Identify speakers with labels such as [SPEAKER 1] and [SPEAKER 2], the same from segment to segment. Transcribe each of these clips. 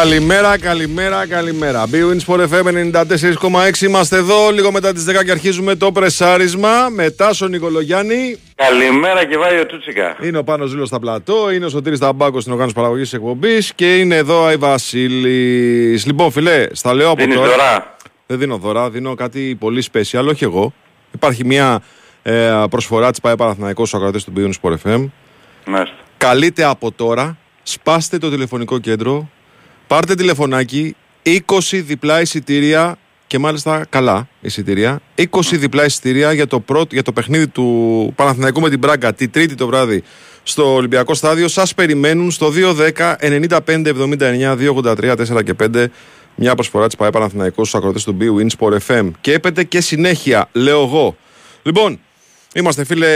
[SPEAKER 1] Καλημέρα, καλημέρα, καλημέρα. Bwin Sport FM 94,6 είμαστε εδώ. Λίγο μετά τις 10 και αρχίζουμε το πρεσάρισμα. Μετά στον Νικολογιάννη.
[SPEAKER 2] Καλημέρα και ο Τσούτσικα.
[SPEAKER 1] Είναι ο Πάνος Ζήλος στα πλατό, είναι ο Σωτήρης Ταμπάκος στην οργάνωση παραγωγής της εκπομπής και είναι εδώ η Βασίλης. Λοιπόν φίλε, στα λέω από
[SPEAKER 2] Δίνεις
[SPEAKER 1] τώρα.
[SPEAKER 2] δωρά.
[SPEAKER 1] Δεν δίνω δωρά, δίνω κάτι πολύ special, όχι εγώ. Υπάρχει μια ε, προσφορά της ΠαΕ Παναθηναϊκός στους ακροατές του Bwin Sport FM.
[SPEAKER 2] Μάλιστα.
[SPEAKER 1] Καλείτε από τώρα, σπάστε το τηλεφωνικό κέντρο, πάρτε τηλεφωνάκι, 20 διπλά εισιτήρια και μάλιστα καλά εισιτήρια. 20 διπλά εισιτήρια για το, πρώτο, για το παιχνίδι του Παναθηναϊκού με την Μπράγκα τη Τρίτη το βράδυ στο Ολυμπιακό Στάδιο. Σας περιμένουν στο 210 95 79 283 4 και 5 μια προσφορά της ΠαΕ Παναθηναϊκός στους ακροτές του BWIN Sport FM. Και έπεται και συνέχεια, λέω εγώ. Λοιπόν, Είμαστε φίλε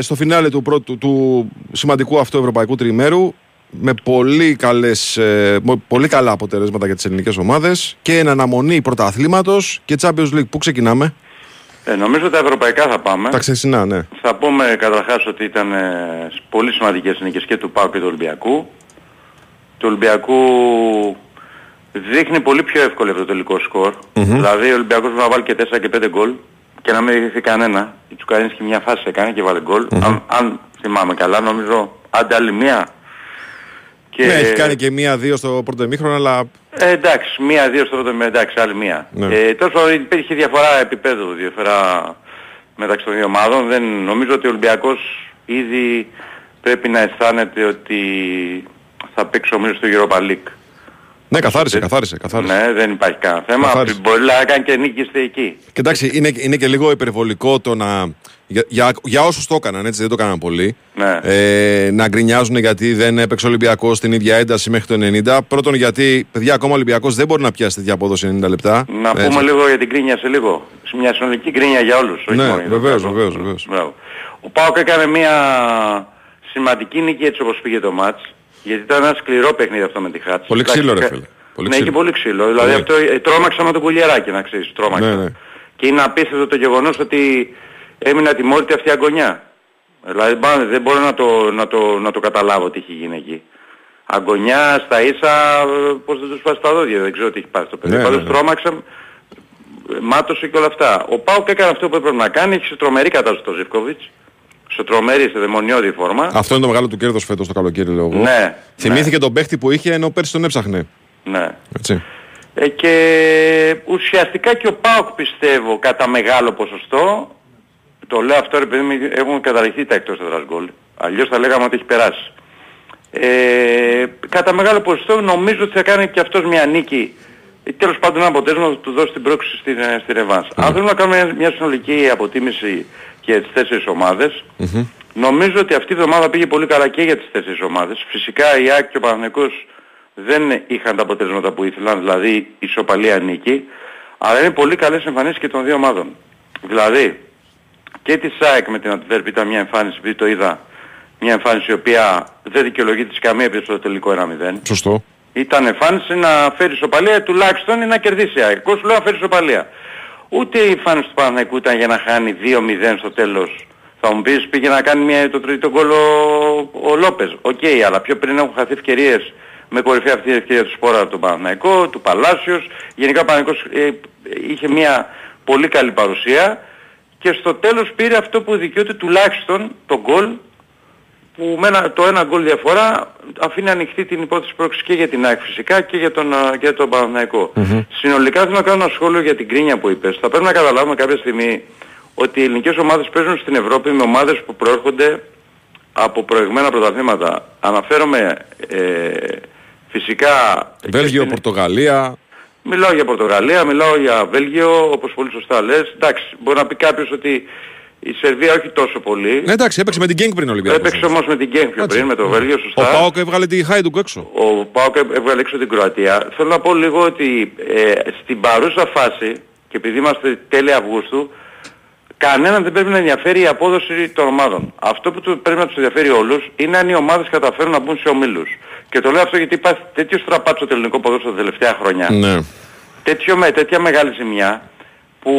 [SPEAKER 1] στο φινάλε του, πρώτου, του σημαντικού αυτού ευρωπαϊκού τριημέρου με πολύ, καλές, ε, με πολύ καλά αποτελέσματα για τις ελληνικές ομάδες και εν αναμονή πρωταθλήματος και Champions League. Πού ξεκινάμε;
[SPEAKER 2] Ε, νομίζω τα ευρωπαϊκά θα πάμε.
[SPEAKER 1] Τα ξεσινά, ναι.
[SPEAKER 2] Θα πούμε καταρχάς ότι ήταν ε, πολύ σημαντικές νίκες και του ΠΑΟ και του Ολυμπιακού. Του Ολυμπιακού δείχνει πολύ πιο εύκολο αυτό το τελικό σκορ. Δηλαδή ο Ολυμπιακός μπορεί να βάλει και 4 και 5 γκολ και να μην διηγηθεί κανένα. Η Τσουκαρίνσκι μια φάση έκανε και βάλε γκολ. αν, αν θυμάμαι καλά νομίζω άντε άλλη μία. Και...
[SPEAKER 1] Ναι, έχει κάνει και μία-δύο στο πρώτο ημίχρονο, αλλά
[SPEAKER 2] Ε, εντάξει, μία-δύο στο πρώτο, εντάξει, άλλη μία.
[SPEAKER 1] Ναι.
[SPEAKER 2] Ε, τόσο υπήρχε διαφορά επίπεδου, διαφορά μεταξύ των δύο ομάδων. Δεν, νομίζω ότι ο Ολυμπιακός ήδη πρέπει να αισθάνεται ότι θα παίξει ομίλους στο Europa League.
[SPEAKER 1] Ναι, καθάρισε, καθάρισε. καθάρισε.
[SPEAKER 2] Ναι, δεν υπάρχει κανένα θέμα.
[SPEAKER 1] Καθάρισε.
[SPEAKER 2] Μπορεί να κάνει και νίκης στη εκεί.
[SPEAKER 1] Και εντάξει, είναι, είναι και λίγο υπερβολικό το να. Για, για, για όσους το έκαναν, έτσι δεν το έκαναν πολύ.
[SPEAKER 2] Ναι.
[SPEAKER 1] Ε, να γκρινιάζουν γιατί δεν έπαιξε ο Ολυμπιακός στην ίδια ένταση μέχρι το 90. Πρώτον, γιατί παιδιά, ακόμα ο Ολυμπιακός δεν μπορεί να πιάσει τέτοια απόδοση 90 λεπτά.
[SPEAKER 2] Να
[SPEAKER 1] Έτσι.
[SPEAKER 2] πούμε λίγο για την κρίνια σε λίγο. Σε Μια συνολική κρίνια για όλους. όχι
[SPEAKER 1] Ναι,
[SPEAKER 2] μόνο για τον
[SPEAKER 1] βεβαίως,
[SPEAKER 2] Ολυμπιακό.
[SPEAKER 1] βεβαίως, βεβαίως.
[SPEAKER 2] Μπράβο. Ο Πάοκ έκανε μια σημαντική νίκη έτσι όπως πήγε το μάτς. Γιατί ήταν ένα σκληρό παιχνίδι αυτό με τη Χάτς.
[SPEAKER 1] Πολύ ξύλο, ρε
[SPEAKER 2] Εντάξει,
[SPEAKER 1] φίλε. Πολύ
[SPEAKER 2] ναι,
[SPEAKER 1] ξύλο.
[SPEAKER 2] είχε πολύ ξύλο. Δηλαδή
[SPEAKER 1] Πολύ.
[SPEAKER 2] αυτό ε, τρόμαξα με τον κουλιεράκι να ξέρεις. Τρόμαξα.
[SPEAKER 1] Ναι, ναι.
[SPEAKER 2] Και είναι απίστευτο το γεγονός ότι έμεινε ατιμόρυτη αυτή η αγωνιά. Δηλαδή πάνε, δεν μπορώ να το, να, το, να το καταλάβω τι έχει γίνει εκεί. Αγωνιά στα ίσα, ε, πώς δεν τους πάσει τα δόντια, δεν ξέρω τι έχει πάθει το παιδί.
[SPEAKER 1] Ναι,
[SPEAKER 2] Πάντως
[SPEAKER 1] ναι, ναι.
[SPEAKER 2] τρόμαξα, μάτωσε και όλα αυτά. Ο Πάουκ έκανε αυτό που έπρεπε να κάνει, έχει σε τρομερή κατάσταση το Ζιβκοβιτς. Σε τρομερή, σε δαιμονιώδη φόρμα.
[SPEAKER 1] Αυτό είναι το μεγάλο του κέρδος φέτος το καλοκαίρι, λέω εγώ.
[SPEAKER 2] Ναι,
[SPEAKER 1] Θυμήθηκε τον παίχτη που είχε ενώ πέρσι τον έψαχνε.
[SPEAKER 2] ναι.
[SPEAKER 1] Έτσι.
[SPEAKER 2] Ε, και ουσιαστικά και ο ΠΑΟΚ πιστεύω κατά μεγάλο ποσοστό, το λέω αυτό επειδή μη- έχουν καταρριχθεί τα εκτός έδρας γκολ, αλλιώς θα λέγαμε ότι έχει περάσει. Ε, κατά μεγάλο ποσοστό νομίζω ότι θα κάνει και αυτός μια νίκη ή τέλος πάντων ένα αποτέλεσμα που του δώσει την πρόκληση στη, ε, στη Ρεβάνς. Αν θέλουμε να κάνουμε μια, μια συνολική αποτίμηση για τις τέσσερις ομάδες, νομίζω ότι αυτή η εβδομάδα πήγε πολύ καλά και για τις τέσσερις ομάδες. Φυσικά η ΑΕΚ και ο Παναθηναϊκός δεν είχαν τα αποτελέσματα που ήθελαν, δηλαδή ισοπαλία νίκη, αλλά είναι πολύ καλές εμφανίσεις και των δύο ομάδων. Δηλαδή, και της ΑΕΚ με την Αντβέρπ ήταν μια εμφάνιση, επειδή το είδα, μια εμφάνιση η οποία δεν δικαιολογείται σε καμία περίπτωση στο τελικό 1-0.
[SPEAKER 1] Σωστό.
[SPEAKER 2] Ήταν εμφάνιση να φέρει ισοπαλία τουλάχιστον ή να κερδίσει η ΑΕΚ. Εγώ σου λέω να φέρει ισοπαλία. Ούτε η εμφάνιση του Παναθηναϊκού ήταν για να χάνει 2-0 στο τέλος. Θα μου πεις πήγε να κάνει μια, το τρίτο γκολ ο, ο Λόπες. Οκ, αλλά πιο πριν έχουν χαθεί ευκαιρίες με κορυφαία αυτή η ευκαιρία του Σπόρα του Παναθηναϊκού, του Παλάσιος. Γενικά ο Παναθηναϊκός ε, είχε μια πολύ καλή παρουσία και στο τέλος πήρε αυτό που δικαιούται τουλάχιστον το γκολ που με ένα, το ένα γκολ διαφορά αφήνει ανοιχτή την υπόθεση πρόξης και για την ΑΕΚ φυσικά και για τον, α, και για τον παναθηναικο Συνολικά θέλω να κάνω ένα σχόλιο για την κρίνια που είπες. Θα πρέπει να καταλάβουμε κάποια στιγμή ότι οι ελληνικές ομάδες παίζουν στην Ευρώπη με ομάδες που προέρχονται από προηγμένα πρωταθλήματα. Αναφέρομαι ε, φυσικά... και
[SPEAKER 1] Βέλγιο,
[SPEAKER 2] στην-
[SPEAKER 1] Πορτογαλία.
[SPEAKER 2] Μιλάω για Πορτογαλία, μιλάω για Βέλγιο, όπως πολύ σωστά λες. Εντάξει, μπορεί να πει κάποιος ότι η Σερβία όχι τόσο πολύ.
[SPEAKER 1] Ναι, εντάξει, έπαιξε με την Γκένγκ πριν ο Ολυμπιακός.
[SPEAKER 2] Έπαιξε όμως με την Γκέν πιο
[SPEAKER 1] Έτσι.
[SPEAKER 2] πριν, με το Βέλγιο,
[SPEAKER 1] Ο
[SPEAKER 2] σωστά.
[SPEAKER 1] Πάοκ έβγαλε τη Χάιντουκ έξω.
[SPEAKER 2] Ο Πάοκ έβγαλε έξω την Κροατία. Θέλω να πω λίγο ότι ε, στην παρούσα φάση, και επειδή είμαστε τέλη Αυγούστου, κανέναν δεν πρέπει να ενδιαφέρει η απόδοση των ομάδων. Αυτό που του- πρέπει να τους ενδιαφέρει όλους είναι αν οι ομάδες καταφέρουν να μπουν σε ομίλους. Και το λέω αυτό γιατί υπάρχει τέτοιο στραπάτσο στο ελληνικό ποδόσφαιρο τα τελευταία χρόνια
[SPEAKER 1] Ναι.
[SPEAKER 2] τέτοιο, με τέτοια μεγάλη ζημιά που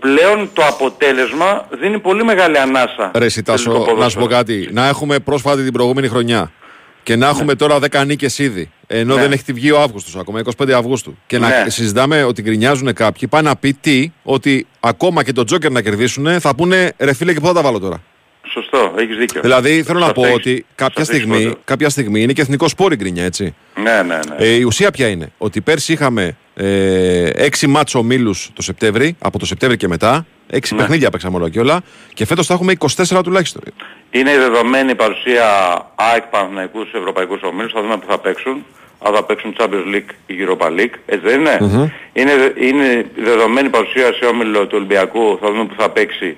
[SPEAKER 2] πλέον το αποτέλεσμα δίνει πολύ μεγάλη ανάσα.
[SPEAKER 1] Ρε
[SPEAKER 2] στο
[SPEAKER 1] Σιτάσο,
[SPEAKER 2] ελληνικό
[SPEAKER 1] να σου πω
[SPEAKER 2] ποδόσφαιρο.
[SPEAKER 1] κάτι. Να έχουμε πρόσφατη την προηγούμενη χρονιά και να έχουμε τώρα 10 νίκες ήδη. ενώ
[SPEAKER 2] Ναι.
[SPEAKER 1] δεν έχει βγει ο Αύγουστος ακόμα, 25 Αυγούστου. Και να
[SPEAKER 2] Ναι.
[SPEAKER 1] συζητάμε ότι γκρινιάζουν κάποιοι, πάει να πει τι, ότι ακόμα και το Τζόκερ να κερδίσουν, θα πούνε ρε φίλε και πού θα τα βάλω τώρα;
[SPEAKER 2] Σωστό, έχεις δίκιο.
[SPEAKER 1] Δηλαδή θέλω να
[SPEAKER 2] Σε
[SPEAKER 1] πω
[SPEAKER 2] αυτό
[SPEAKER 1] ότι
[SPEAKER 2] έχεις-
[SPEAKER 1] κάποια
[SPEAKER 2] σε αυτό έχεις
[SPEAKER 1] στιγμή,
[SPEAKER 2] δίκιο.
[SPEAKER 1] κάποια στιγμή είναι και εθνικό σπόρ η γκρινιά, έτσι.
[SPEAKER 2] Ναι, ναι, ναι.
[SPEAKER 1] Ε, η ουσία ποια είναι, ότι πέρσι είχαμε ε, 6 μάτσο ομίλους το Σεπτέμβρη, από το Σεπτέμβρη και μετά, 6
[SPEAKER 2] Ναι.
[SPEAKER 1] παιχνίδια παίξαμε όλα και όλα, και φέτος θα έχουμε 24 τουλάχιστον.
[SPEAKER 2] Είναι η δεδομένη η παρουσία ΑΕΚ Παναθηναϊκούς στους ευρωπαϊκούς ομίλους, θα δούμε που θα παίξουν. Αν θα παίξουν Champions League ή Europa League, έτσι δεν είναι; είναι. Είναι δεδομένη η παρουσία σε όμιλο του Ολυμπιακού, θα δούμε που θα παίξει.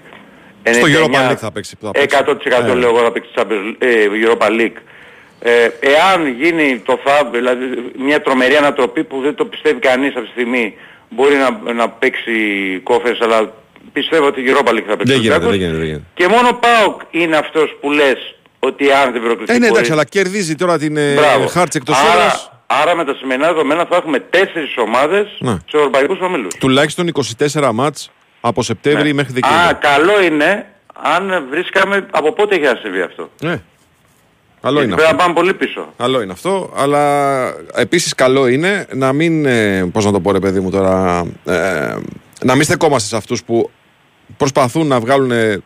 [SPEAKER 1] Στο
[SPEAKER 2] 99,
[SPEAKER 1] Europa League θα παίξει. που θα παίξει.
[SPEAKER 2] 100%
[SPEAKER 1] Ε,
[SPEAKER 2] λέω εγώ θα παίξει Champions, ε, Europa League. Ε, εάν γίνει το θα, δηλαδή μια τρομερή ανατροπή που δεν το πιστεύει κανείς αυτή τη στιγμή, μπορεί να, να παίξει κόφερες, αλλά πιστεύω ότι η Europa League θα παίξει.
[SPEAKER 1] Δεν
[SPEAKER 2] ο
[SPEAKER 1] γίνεται,
[SPEAKER 2] Ολυμπιακός.
[SPEAKER 1] δεν γίνεται, δεν γίνεται.
[SPEAKER 2] Και μόνο ο ΠΑΟΚ είναι αυτός που λες ότι αν δεν προκληθεί
[SPEAKER 1] Ε, ναι, εντάξει,
[SPEAKER 2] μπορεί-
[SPEAKER 1] αλλά κερδίζει τώρα την ε,
[SPEAKER 2] Μπράβο.
[SPEAKER 1] Χάρτς εκτός
[SPEAKER 2] άρα,
[SPEAKER 1] έδρας.
[SPEAKER 2] άρα με τα σημερινά δεδομένα θα έχουμε τέσσερις ομάδες
[SPEAKER 1] Ναι.
[SPEAKER 2] στους ευρωπαϊκούς ομίλους.
[SPEAKER 1] Τουλάχιστον 24 μάτς από Σεπτέμβρη μέχρι
[SPEAKER 2] Α,
[SPEAKER 1] Δεκέμβρη.
[SPEAKER 2] καλό είναι αν βρίσκαμε από πότε έχει να συμβεί αυτό.
[SPEAKER 1] Ναι. Καλό
[SPEAKER 2] Γιατί
[SPEAKER 1] είναι
[SPEAKER 2] πρέπει
[SPEAKER 1] αυτό.
[SPEAKER 2] να πάμε πολύ πίσω.
[SPEAKER 1] Καλό είναι αυτό, αλλά επίσης καλό είναι να μην, ε, πώς να το πω ρε παιδί μου τώρα, ε, να μην στεκόμαστε σε αυτούς που προσπαθούν να βγάλουν ε,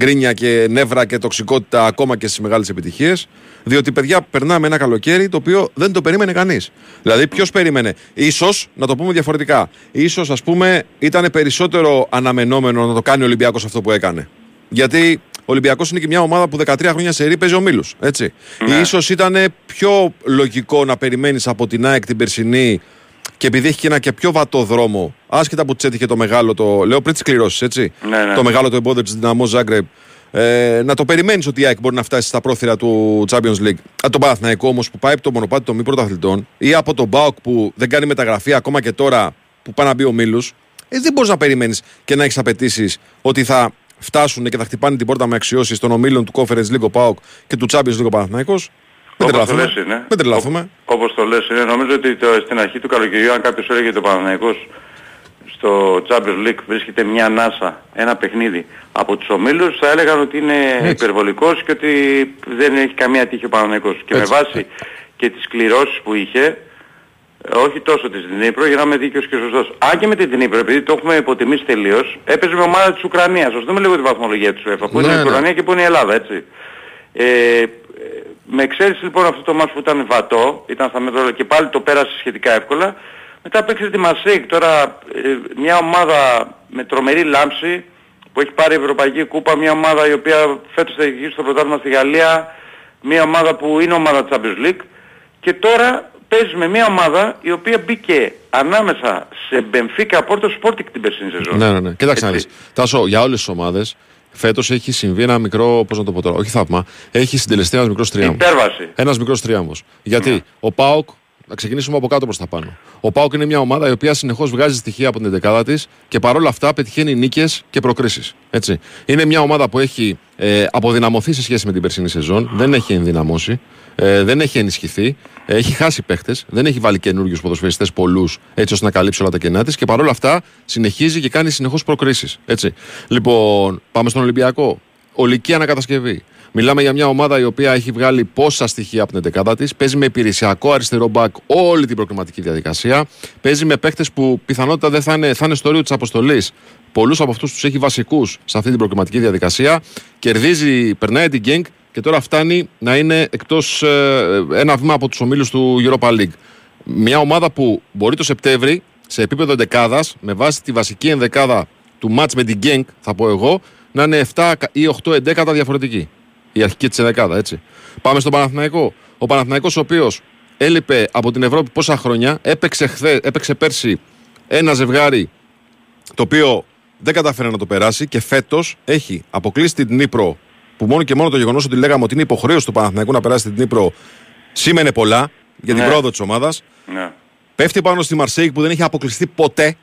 [SPEAKER 1] γκρίνια και νεύρα και τοξικότητα ακόμα και στις μεγάλες επιτυχίες, διότι παιδιά περνάμε ένα καλοκαίρι το οποίο δεν το περίμενε κανείς. Δηλαδή ποιος περίμενε, ίσως, να το πούμε διαφορετικά, ίσως ας πούμε ήταν περισσότερο αναμενόμενο να το κάνει ο Ολυμπιακός αυτό που έκανε. Γιατί ο Ολυμπιακός είναι και μια ομάδα που 13 χρόνια σε ρί παίζει ομίλου. Έτσι.
[SPEAKER 2] Ναι.
[SPEAKER 1] Ίσως ήταν πιο λογικό να περιμένεις από την ΑΕΚ την περσινή και επειδή έχει και ένα και πιο βατό δρόμο, άσχετα που τη έτυχε το μεγάλο, το λέω πριν τις κληρώσεις, έτσι.
[SPEAKER 2] Ναι, ναι.
[SPEAKER 1] Το μεγάλο το εμπόδιο της Δυναμό Ζάγκρεπ. Ε, να το περιμένεις ότι η ΑΕΚ μπορεί να φτάσει στα πρόθυρα του Champions League. Από τον Παναθηναϊκό όμως που πάει από το μονοπάτι των μη πρωταθλητών ή από τον Μπάουκ που δεν κάνει μεταγραφή ακόμα και τώρα που πάει να μπει ο Μίλους, ε, δεν μπορείς να περιμένεις και να έχεις απαιτήσεις ότι θα φτάσουν και θα χτυπάνε την πόρτα με αξιώσεις των ομίλων του Conference League ο Πάουκ και του Champions League ο Παναθηναϊκός. Μην
[SPEAKER 2] Όπως το
[SPEAKER 1] τρελαθούμε.
[SPEAKER 2] λες είναι.
[SPEAKER 1] Μην τρελαθούμε.
[SPEAKER 2] Ό- Όπως το λες είναι. Νομίζω ότι το, στην αρχή του καλοκαιριού αν κάποιος έλεγε το Παναθηναϊκός στο Champions League βρίσκεται μια ανάσα, ένα παιχνίδι από τους ομίλους θα έλεγαν ότι είναι υπερβολικός και ότι δεν έχει καμία τύχη ο Παναθηναϊκός. Και με
[SPEAKER 1] Έτσι.
[SPEAKER 2] βάση και τις κληρώσεις που είχε ε, όχι τόσο της Δνήπρο για να είμαι δίκαιος και σωστός. Αν και με την Δνήπρο, επειδή το έχουμε υποτιμήσει τελείως, έπαιζε με ομάδα της Ουκρανίας. Ας δούμε λίγο τη βαθμολογία της UEFA, που
[SPEAKER 1] Ναι,
[SPEAKER 2] είναι η
[SPEAKER 1] ναι.
[SPEAKER 2] Ουκρανία και που είναι η Ελλάδα, έτσι. Ε, ε, με εξαίρεση λοιπόν αυτό το μάτς που ήταν βατό, ήταν στα μέτρα όλα και πάλι το πέρασε σχετικά εύκολα. Μετά παίξε τη Μασέικ, τώρα ε, μια ομάδα με τρομερή λάμψη που έχει πάρει Ευρωπαϊκή Κούπα, μια ομάδα η οποία φέτος θα έχει στο πρωτάθλημα στη Γαλλία, μια ομάδα που είναι ομάδα Champions League και τώρα παίζει με μια ομάδα η οποία μπήκε ανάμεσα σε Μπενφίκα Πόρτο Sporting την περσινή σεζόν.
[SPEAKER 1] Ναι, ναι, ναι. Κοίταξε να
[SPEAKER 2] Έτσι.
[SPEAKER 1] δεις. Τάσο, για όλες τις ομάδες, φέτος έχει συμβεί ένα μικρό, πώς να το πω τώρα, όχι θαύμα, έχει συντελεστεί ένας μικρός τριάμβος.
[SPEAKER 2] Υπέρβαση.
[SPEAKER 1] Ένας μικρός τριάμβος. Γιατί
[SPEAKER 2] Ναι.
[SPEAKER 1] ο Πάοκ, να ξεκινήσουμε από κάτω προς τα πάνω. Ο Πάοκ είναι μια ομάδα η οποία συνεχώς βγάζει στοιχεία από την δεκάδα της και παρόλα αυτά πετυχαίνει νίκες και προκρίσεις. Είναι μια ομάδα που έχει ε, αποδυναμωθεί σε σχέση με την περσινή σεζόν, δεν έχει ενδυναμώσει, ε, δεν έχει ενισχυθεί, ε, έχει χάσει παίχτες, δεν έχει βάλει καινούριους ποδοσφαιριστές πολλούς έτσι ώστε να καλύψει όλα τα κενά της και παρόλα αυτά συνεχίζει και κάνει συνεχώς προκρίσεις. Λοιπόν, πάμε στον Ολυμπιακό. Ολική ανακατασκευή. Μιλάμε για μια ομάδα η οποία έχει βγάλει πόσα στοιχεία από την δεκάδα της. Παίζει με υπηρεσιακό αριστερό μπακ όλη την προκριματική διαδικασία. Παίζει με παίχτε που πιθανότητα δεν θα είναι, θα είναι στο ρίο της αποστολής. Πολλούς από αυτούς τους έχει βασικούς σε αυτή την προκριματική διαδικασία. Κερδίζει, περνάει την Γκενκ και τώρα φτάνει να είναι εκτός ένα βήμα από τους ομίλους του Europa League. Μια ομάδα που μπορεί το Σεπτέμβρη σε επίπεδο εντεκάδας, με βάση τη βασική ενδεκάδα του ματς με την Γκενκ, θα πω εγώ, να είναι 7 ή 8 ενδέκατα διαφορετική. Η αρχική της ενδεκάδα, έτσι. Πάμε στον Παναθηναϊκό. Ο Παναθηναϊκός ο οποίος έλειπε από την Ευρώπη πόσα χρόνια, έπαιξε, χθες, έπαιξε πέρσι ένα ζευγάρι το οποίο δεν κατάφερε να το περάσει και φέτος έχει αποκλείσει την Νύπρο που μόνο και μόνο το γεγονός ότι λέγαμε ότι είναι υποχρέωση του Παναθηναϊκού να περάσει την Νύπρο σήμαινε πολλά για την
[SPEAKER 2] Ναι.
[SPEAKER 1] πρόοδο της ομάδας.
[SPEAKER 2] Ναι.
[SPEAKER 1] Πέφτει πάνω στη Μαρσέικ που δεν έχει αποκλειστεί ποτέ.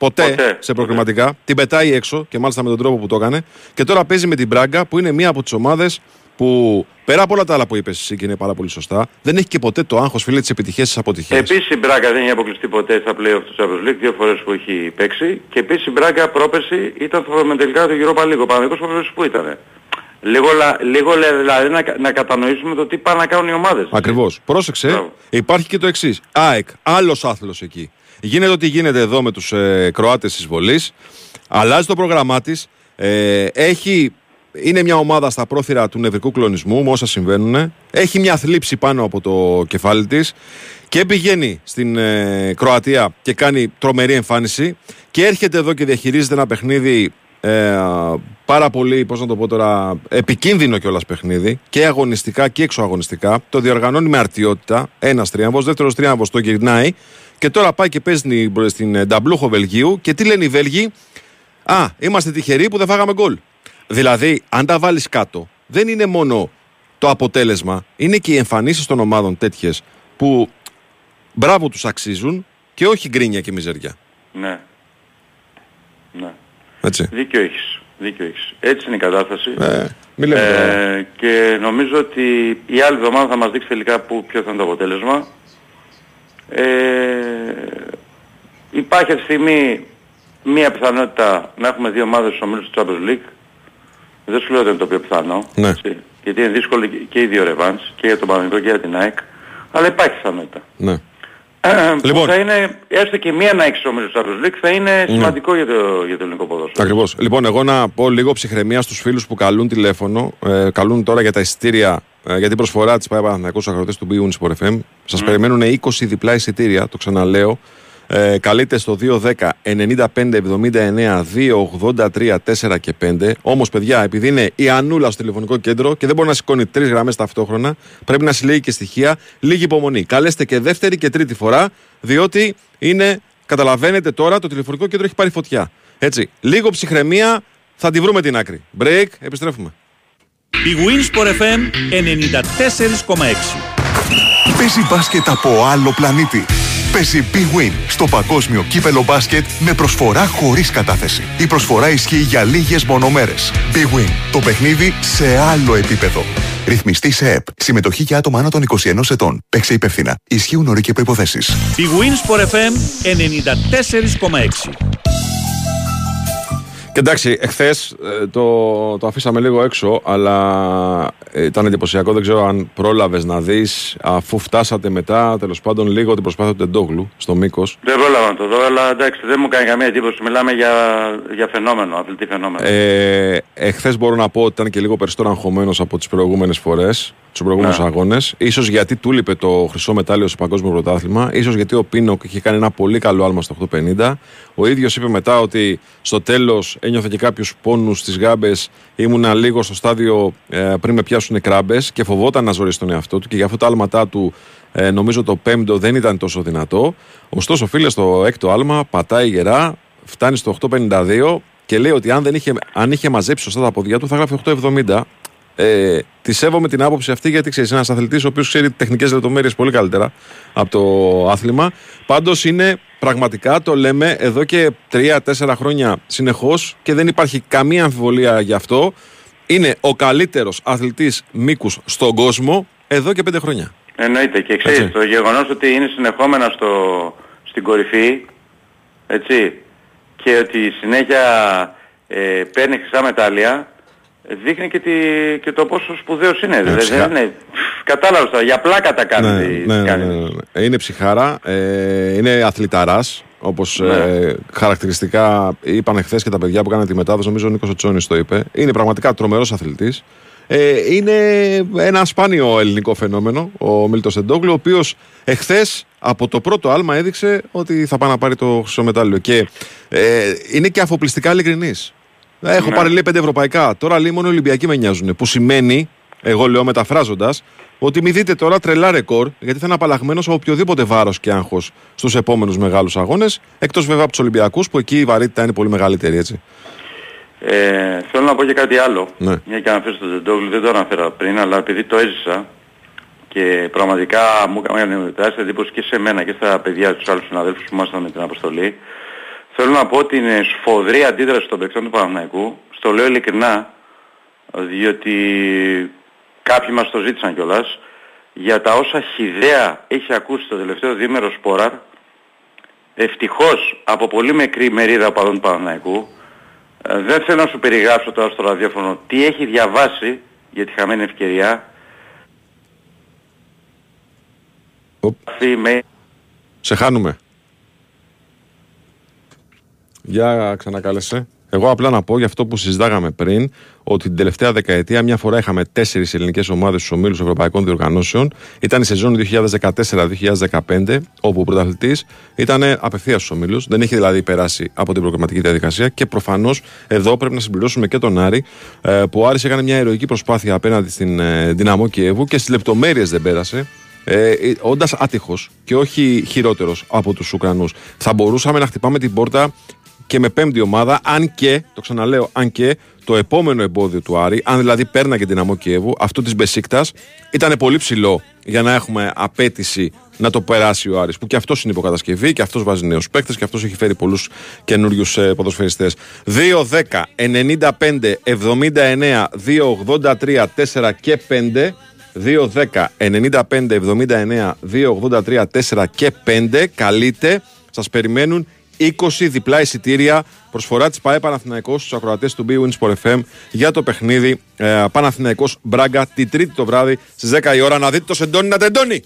[SPEAKER 1] Ποτέ,
[SPEAKER 2] Ποτέ,
[SPEAKER 1] σε προκριματικά. Την πετάει έξω και μάλιστα με τον τρόπο που το έκανε. Και τώρα παίζει με την Μπράγκα που είναι μία από τις ομάδες που πέρα από όλα τα άλλα που είπες εσύ και είναι πάρα πολύ σωστά, δεν έχει και ποτέ το άγχος φίλε τη επιτυχία της αποτυχίας.
[SPEAKER 2] Επίσης η Μπράγκα δεν έχει αποκλειστεί ποτέ στα play-off του Champions League, δύο φορές που έχει παίξει. Και επίσης η Μπράγκα πρόπερση ήταν στο μετελικά του Europa League. Ο Παναγικός πρόπερσης που ήταν. Λίγο, λίγο δηλαδή να, να κατανοήσουμε το τι πάνε να κάνουν οι ομάδες.
[SPEAKER 1] Ακριβώς. Πρόσεξε, υπάρχει και το εξής. ΑΕΚ, άλλος άθλος εκεί. Γίνεται ό,τι γίνεται εδώ με τους ε, Κροάτες της Βολής. Αλλάζει το πρόγραμμά της. Ε, έχει, είναι μια ομάδα στα πρόθυρα του νευρικού κλονισμού με όσα συμβαίνουν. Έχει μια θλίψη πάνω από το κεφάλι της και πηγαίνει στην ε, Κροατία και κάνει τρομερή εμφάνιση και έρχεται εδώ και διαχειρίζεται ένα παιχνίδι ε, πάρα πολύ, πώς να το πω τώρα, επικίνδυνο κιόλας παιχνίδι και αγωνιστικά και εξωαγωνιστικά. Το διοργανώνει με αρτιότητα. Ένας τρίαμβο, δεύτερος τρίαμβο το γυρνάει και τώρα πάει και παίζει στην ε, Νταμπλούχο Βελγίου και τι λένε οι Βέλγοι; Α, είμαστε τυχεροί που δεν φάγαμε γκολ. Δηλαδή, αν τα βάλεις κάτω, δεν είναι μόνο το αποτέλεσμα, είναι και οι εμφανίσεις των ομάδων τέτοιες που μπράβο τους αξίζουν και όχι γκρίνια και μιζεριά.
[SPEAKER 2] Ναι. Ναι.
[SPEAKER 1] Έτσι.
[SPEAKER 2] Δίκιο έχεις. Δίκιο έχεις. Έτσι είναι η κατάσταση.
[SPEAKER 1] Ε, μη
[SPEAKER 2] ε, και νομίζω ότι η άλλη εβδομάδα θα μας δείξει τελικά που, ποιο θα είναι το αποτέλεσμα. Ε, υπάρχει αυτή τη στιγμή μία πιθανότητα να έχουμε δύο ομάδες στους ομίλους του Champions League. Δεν σου λέω ότι είναι το πιο πιθανό.
[SPEAKER 1] Ναι.
[SPEAKER 2] Γιατί είναι δύσκολο και οι δύο ρεβάνς και για τον Παναγικό και για την ΑΕΚ. Αλλά υπάρχει πιθανότητα.
[SPEAKER 1] Ναι.
[SPEAKER 2] Ε, λοιπόν. θα είναι έστω και μία να έχεις ομίλους του Champions League θα είναι ναι. σημαντικό για, το, για το ελληνικό ποδόσφαιρο.
[SPEAKER 1] Ακριβώς. Λοιπόν, εγώ να πω λίγο ψυχραιμία στους φίλους που καλούν τηλέφωνο. Ε, καλούν τώρα για τα εισιτήρια ε, για την προσφορά της ΠΑΕ Παναθηναϊκούς αγροτές του Big Sport FM. Σας mm. περιμένουν 20 διπλά εισιτήρια, το ξαναλέω. Ε, καλείτε στο 210 95 79 283 4 και 5. Όμως, παιδιά, επειδή είναι η Ανούλα στο τηλεφωνικό κέντρο και δεν μπορεί να σηκώνει τρεις γραμμές ταυτόχρονα, πρέπει να συλλέγει και στοιχεία. Λίγη υπομονή. Καλέστε και δεύτερη και τρίτη φορά, διότι είναι, καταλαβαίνετε τώρα, το τηλεφωνικό κέντρο έχει πάρει φωτιά. Έτσι. Λίγο ψυχραιμία, θα τη βρούμε την άκρη. Break, επιστρέφουμε.
[SPEAKER 3] Η Winsport FM 94,6
[SPEAKER 4] Παίζει μπάσκετ από άλλο πλανήτη. Παίζει Big Win στο παγκόσμιο κύπελο μπάσκετ με προσφορά χωρίς κατάθεση. Η προσφορά ισχύει για λίγες μονομέρες. Big Win. Το παιχνίδι σε άλλο επίπεδο. Ρυθμιστή σε ΕΠ. Συμμετοχή για άτομα άνω των 21 ετών. Παίξε υπεύθυνα. Ισχύουν όροι και προϋποθέσεις.
[SPEAKER 3] Big Win Sport FM 94,6
[SPEAKER 1] και εντάξει, εχθές ε, το, το αφήσαμε λίγο έξω, αλλά ήταν εντυπωσιακό. Δεν ξέρω αν πρόλαβες να δεις, αφού φτάσατε μετά, τέλος πάντων, λίγο την προσπάθεια του Τεντόγλου στο μήκος.
[SPEAKER 2] Δεν πρόλαβα να το δω, αλλά εντάξει, δεν μου κάνει καμία εντύπωση. Μιλάμε για, για φαινόμενο, αθλητή φαινόμενο.
[SPEAKER 1] Ε, εχθές μπορώ να πω ότι ήταν και λίγο περισσότερο αγχωμένος από τις προηγούμενες φορές τους προηγούμενους ναι. αγώνες. σω γιατί του λείπε το χρυσό μετάλλιο στο Παγκόσμιο Πρωτάθλημα. ίσως γιατί ο Πίνοκ είχε κάνει ένα πολύ καλό άλμα στο 850. Ο ίδιος είπε μετά ότι στο τέλος ένιωθε και κάποιους πόνους στις γάμπες. Ήμουνα λίγο στο στάδιο ε, πριν με πιάσουν κράμπες και φοβόταν να ζωρίσει τον εαυτό του και για αυτό τα άλματά του ε, νομίζω το πέμπτο δεν ήταν τόσο δυνατό. Ωστόσο, φίλε, στο έκτο άλμα πατάει γερά, φτάνει στο 852 και λέει ότι αν, δεν είχε, αν είχε μαζέψει σωστά τα ποδιά του θα γράφει 870. Ε, τη σέβομαι την άποψη αυτή γιατί ξέρεις, ένας αθλητής ο οποίος ξέρει τεχνικές λεπτομέρειες πολύ καλύτερα από το άθλημα. Πάντως είναι πραγματικά, το λέμε εδώ και 3-4 χρόνια συνεχώς και δεν υπάρχει καμία αμφιβολία γι' αυτό. Είναι ο καλύτερος αθλητής μήκους στον κόσμο εδώ και 5 χρόνια.
[SPEAKER 2] Εννοείται και ξέρεις το γεγονός ότι είναι συνεχόμενα στο, στην κορυφή έτσι, και ότι συνέχεια ε, παίρνει χρυσά μετάλλια δείχνει και, τη, και το πόσο σπουδαίος είναι. Ναι, δεν είναι κατάλαβες τώρα, για πλάκα τα κάνει.
[SPEAKER 1] Ναι, ναι, ναι, ναι, Είναι ψυχάρα, ε, είναι αθληταράς, όπως ε, χαρακτηριστικά είπαν χθες και τα παιδιά που κάνανε τη μετάδοση, νομίζω ο Νίκος Οτσόνης το είπε. Είναι πραγματικά τρομερός αθλητής. Ε, είναι ένα σπάνιο ελληνικό φαινόμενο ο Μίλτος Εντόγλου, ο οποίος εχθές από το πρώτο άλμα έδειξε ότι θα πάει να πάρει το χρυσό μετάλλιο. Και ε, είναι και αφοπλιστικά ειλικρινής. Έχω ναι. πάρει λέει πέντε ευρωπαϊκά. Τώρα λέει μόνο οι Ολυμπιακοί με νοιάζουν. Που σημαίνει, εγώ λέω μεταφράζοντας, ότι μη δείτε τώρα τρελά ρεκόρ, γιατί θα είναι απαλλαγμένος από οποιοδήποτε βάρος και άγχος στους επόμενους μεγάλους αγώνες. Εκτός βέβαια από τους Ολυμπιακούς, που εκεί η βαρύτητα είναι πολύ μεγαλύτερη, έτσι.
[SPEAKER 2] Ε, θέλω να πω και κάτι άλλο. Ναι. Μια και αναφέρω στο Ζεντόγλου, δεν το αναφέρα πριν, αλλά επειδή το έζησα και πραγματικά μου έκανε τεράστια εντύπωση και σε μένα και στα παιδιά του άλλους συναδέλφους που ήμασταν με την αποστολή. Θέλω να πω ότι είναι σφοδρή αντίδραση των παικτών του Παναθηναϊκού. Στο λέω ειλικρινά, διότι κάποιοι μας το ζήτησαν κιόλας, για τα όσα χιδέα έχει ακούσει το τελευταίο διήμερο Σπόραρ, ευτυχώς από πολύ μικρή μερίδα οπαδών του Παναθηναϊκού, Ε, δεν θέλω να σου περιγράψω τώρα στο ραδιόφωνο τι έχει διαβάσει για τη χαμένη ευκαιρία.
[SPEAKER 1] Οπ.
[SPEAKER 2] Αυτή με
[SPEAKER 1] Σε χάνουμε. Για ξανακάλεσε. Εγώ απλά να πω για αυτό που συζητάγαμε πριν, ότι την τελευταία δεκαετία μια φορά είχαμε τέσσερις ελληνικές ομάδες στους ομίλους Ευρωπαϊκών Διοργανώσεων. Ήταν η σεζόν 2014-2015, όπου ο πρωταθλητής ήταν απευθείας στους ομίλους. Δεν είχε δηλαδή περάσει από την προγραμματική διαδικασία. Και προφανώς εδώ πρέπει να συμπληρώσουμε και τον Άρη, ε, που ο Άρης έκανε μια ηρωική προσπάθεια απέναντι στην ε, Δυναμό Κιέβου και στις λεπτομέρειες δεν πέρασε. Ε, Όντας άτυχος και όχι χειρότερος από τους Ουκρανούς, θα μπορούσαμε να χτυπάμε την πόρτα και με πέμπτη ομάδα, αν και, το ξαναλέω, αν και το επόμενο εμπόδιο του Άρη, αν δηλαδή πέρναγε την Αμό Κιέβου, αυτό της Μπεσίκτας, ήταν πολύ ψηλό για να έχουμε απέτηση να το περάσει ο Άρης που και αυτός είναι υποκατασκευή και αυτός βάζει νέους παίκτες και αυτός έχει φέρει πολλούς καινούριους ε, ποδοσφαιριστές. 2, 10, 95, 79, 2, 83, 4 και 5. 2, 10, 95, 79, 2, 83, 4 και 5. Καλείτε. Σας περιμένουν 20 διπλά εισιτήρια. Προσφορά της ΠαΕ Παναθηναϊκός στους ακροατές του BWIN Sport FM για το παιχνίδι. Ε, Παναθηναϊκός Μπράγκα τη Τρίτη το βράδυ στις 10 η ώρα. Να δείτε το Σεντόνι να τεντώνει.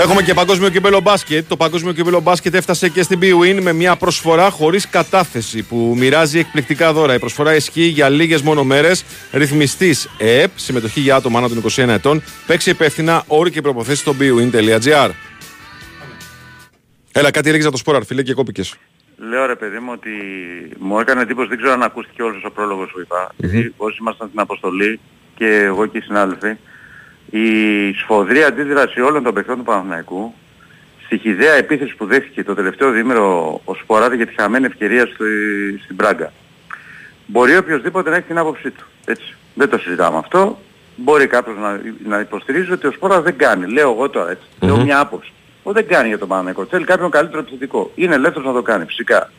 [SPEAKER 1] Έχουμε και παγκόσμιο κύπελο μπάσκετ. Το παγκόσμιο κύπελο μπάσκετ έφτασε και στην BWIN με μια προσφορά χωρίς κατάθεση που μοιράζει εκπληκτικά δώρα. Η προσφορά ισχύει για λίγες μόνο μέρες. Ρυθμιστής ΕΕΠ, συμμετοχή για άτομα άνω των 21 ετών. Παίξει υπεύθυνα όροι και προποθέσει στο bwin.gr. Έλα, κάτι έλεγε για το σπόρα, φίλε, και κόπηκες.
[SPEAKER 2] Λέω ρε παιδί μου ότι μου έκανε εντύπωση, δεν ξέρω αν ακούστηκε όλος ο πρόλογος που είπα. Γιατί όσοι ήμασταν στην αποστολή και εγώ και οι συνάδελφοι, η σφοδρή αντίδραση όλων των παιχτών του Παναθηναϊκού στη χιδαία επίθεση που δέχτηκε το τελευταίο διήμερο ο Σποράδη για τη χαμένη ευκαιρία στη, στην Πράγκα. Μπορεί οποιοδήποτε να έχει την άποψή του. Έτσι. Δεν το συζητάμε αυτό. Μπορεί κάποιος να, να υποστηρίζει ότι ο Σπόρας δεν κάνει. Λέω εγώ τώρα έτσι. Λέω μια άποψη. Ο δεν κάνει για τον Παναγενικό. Θέλει κάποιον καλύτερο επιθετικό. Είναι ελεύθερος να το κάνει φυσικά.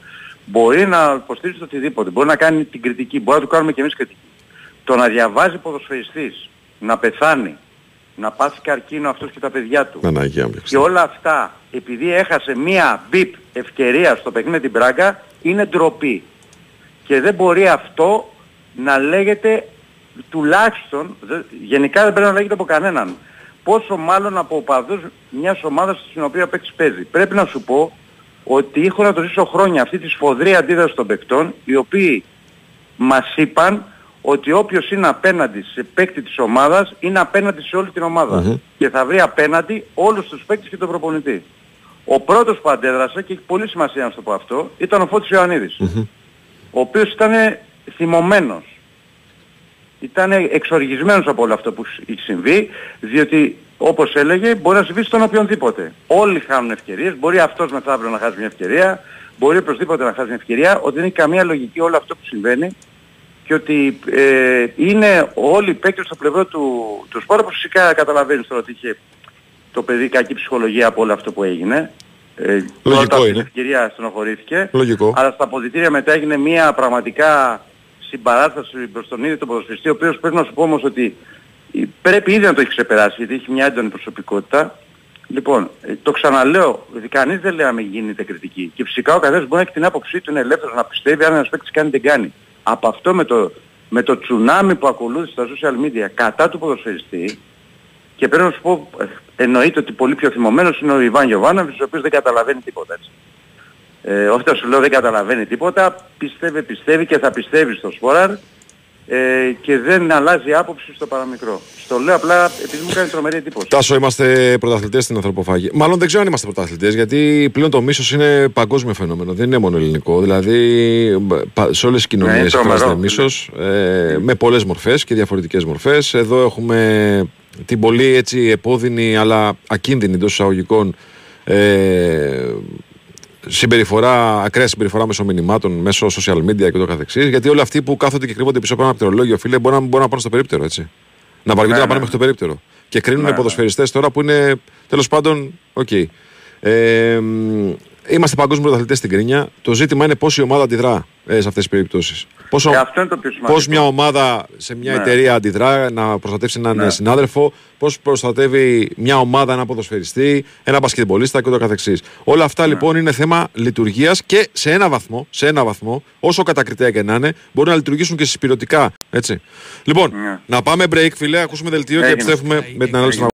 [SPEAKER 2] Μπορεί να υποστηρίζει το οτιδήποτε. Μπορεί να κάνει την κριτική. Μπορεί να το κάνουμε και εμείς κριτική. Το να διαβάζει ποδοσφαιριστής, να πεθάνει, να πάθει καρκίνο αυτός και τα παιδιά του.
[SPEAKER 1] Αναγία μου.
[SPEAKER 2] Και όλα αυτά, επειδή έχασε μία μπιπ ευκαιρία στο παιχνίδι την Πράγκα, είναι ντροπή. Και δεν μπορεί αυτό να λέγεται τουλάχιστον, δε- γενικά δεν πρέπει να λέγεται από κανέναν. Πόσο μάλλον από οπαδούς μιας ομάδας στην οποία παίξεις παίζει. Πρέπει να σου πω ότι έχω να το ζήσω χρόνια αυτή τη σφοδρή αντίδραση των παικτών, οι οποίοι μας είπαν ότι όποιος είναι απέναντι σε παίκτη της ομάδας είναι απέναντι σε όλη την ομαδα Και θα βρει απέναντι όλους τους παίκτες και τον προπονητή. Ο πρώτος που αντέδρασε, και έχει πολύ σημασία να σου το πω αυτό, ήταν ο Φώτης Ιωαννίδης. Ο οποίος ήταν θυμωμένος. Ήταν εξοργισμένος από όλο αυτό που σ- έχει συμβεί, διότι όπως έλεγε μπορεί να συμβεί στον οποιονδήποτε. Όλοι χάνουν ευκαιρίες, μπορεί αυτός μεθαύριο να χάσει μια ευκαιρία, μπορεί οποιοδήποτε να χάσει μια ευκαιρία, ότι δεν έχει καμία λογική όλο αυτό που συμβαίνει και ότι ε, είναι όλοι οι παίκτες στο πλευρό του, του σπόρα που φυσικά καταλαβαίνεις τώρα ότι είχε το παιδί κακή ψυχολογία από όλο αυτό που έγινε. Ε, πρώτα αυτή
[SPEAKER 1] είναι.
[SPEAKER 2] την ευκαιρία στενοχωρήθηκε.
[SPEAKER 1] Λογικό.
[SPEAKER 2] Αλλά στα αποδητήρια μετά έγινε μια πραγματικά συμπαράσταση προς τον ίδιο τον ποδοσφαιριστή, ο οποίος πρέπει να σου πω όμως ότι ε, πρέπει ήδη να το έχει ξεπεράσει, γιατί έχει μια έντονη προσωπικότητα. Λοιπόν, ε, το ξαναλέω, δηλαδή κανείς δεν λέει να μην γίνεται κριτική. Και φυσικά ο καθένας μπορεί να έχει την άποψή του, είναι ελεύθερος να πιστεύει αν ένας παίκτης κάνει δεν κάνει. Από αυτό με το, με το τσουνάμι που ακολούθησε στα social media κατά του ποδοσφαιριστή, και πρέπει να σου πω, ε, εννοείται ότι πολύ πιο θυμωμένος είναι ο Ιβάν Γιωβάνοβιτς, ο οποίος δεν καταλαβαίνει τίποτα έτσι. Ε, όταν σου λέω δεν καταλαβαίνει τίποτα, πιστεύει, πιστεύει και θα πιστεύει στο Σπόραρ ε, και δεν αλλάζει άποψη στο παραμικρό. Στο λέω απλά επειδή μου κάνει τρομερή εντύπωση.
[SPEAKER 1] Τάσο, είμαστε πρωταθλητές στην ανθρωποφάγη. Μάλλον δεν ξέρω αν είμαστε πρωταθλητές, γιατί πλέον το μίσος είναι παγκόσμιο φαινόμενο. Δεν είναι μόνο ελληνικό. Δηλαδή, πα- σε όλες τις κοινωνίες
[SPEAKER 2] Ναι, τρομερό.
[SPEAKER 1] εκφράζεται μίσος ε, με πολλές μορφές και διαφορετικές μορφές. Εδώ έχουμε την πολύ έτσι επώδυνη αλλά ακίνδυνη εντός εισαγωγικών ε, συμπεριφορά, ακραία συμπεριφορά μέσω μηνυμάτων, μέσω social media και το καθεξής, γιατί όλοι αυτοί που κάθονται και κρύβονται πίσω από ένα πληκτρολόγιο, φίλε, μπορεί να, μπορεί να πάνε στο περίπτερο, έτσι. Να βαριούνται
[SPEAKER 2] Ναι,
[SPEAKER 1] να πάνε
[SPEAKER 2] ναι.
[SPEAKER 1] μέχρι το περίπτερο. Και κρίνουν
[SPEAKER 2] Ναι, ναι.
[SPEAKER 1] ποδοσφαιριστές τώρα που είναι, τέλος πάντων, οκ. Ε, μ, είμαστε παγκόσμιοι πρωταθλητές στην γκρίνια. Το ζήτημα είναι πώς η ομάδα αντιδρά ε, σε αυτές τις περιπτώσεις. Πόσο,
[SPEAKER 2] Ε, αυτό είναι το πιο σημαντικό.
[SPEAKER 1] πώς μια ομάδα σε μια
[SPEAKER 2] Ναι.
[SPEAKER 1] εταιρεία αντιδρά να προστατεύσει έναν
[SPEAKER 2] Ναι.
[SPEAKER 1] συνάδελφο, πώς προστατεύει μια ομάδα ένα ποδοσφαιριστή, ένα μπασκετμπολίστα και ούτω καθεξής. Όλα αυτά
[SPEAKER 2] Ναι.
[SPEAKER 1] λοιπόν είναι θέμα λειτουργίας και σε ένα βαθμό, σε ένα βαθμό, όσο κατακριτέα και να είναι, μπορούν να λειτουργήσουν και συσπειρωτικά. Έτσι. Λοιπόν,
[SPEAKER 2] Ναι.
[SPEAKER 1] να πάμε break, φιλέ, ακούσουμε δελτίο και
[SPEAKER 2] Έγινε.
[SPEAKER 1] επιστρέφουμε με την ανάλυση. των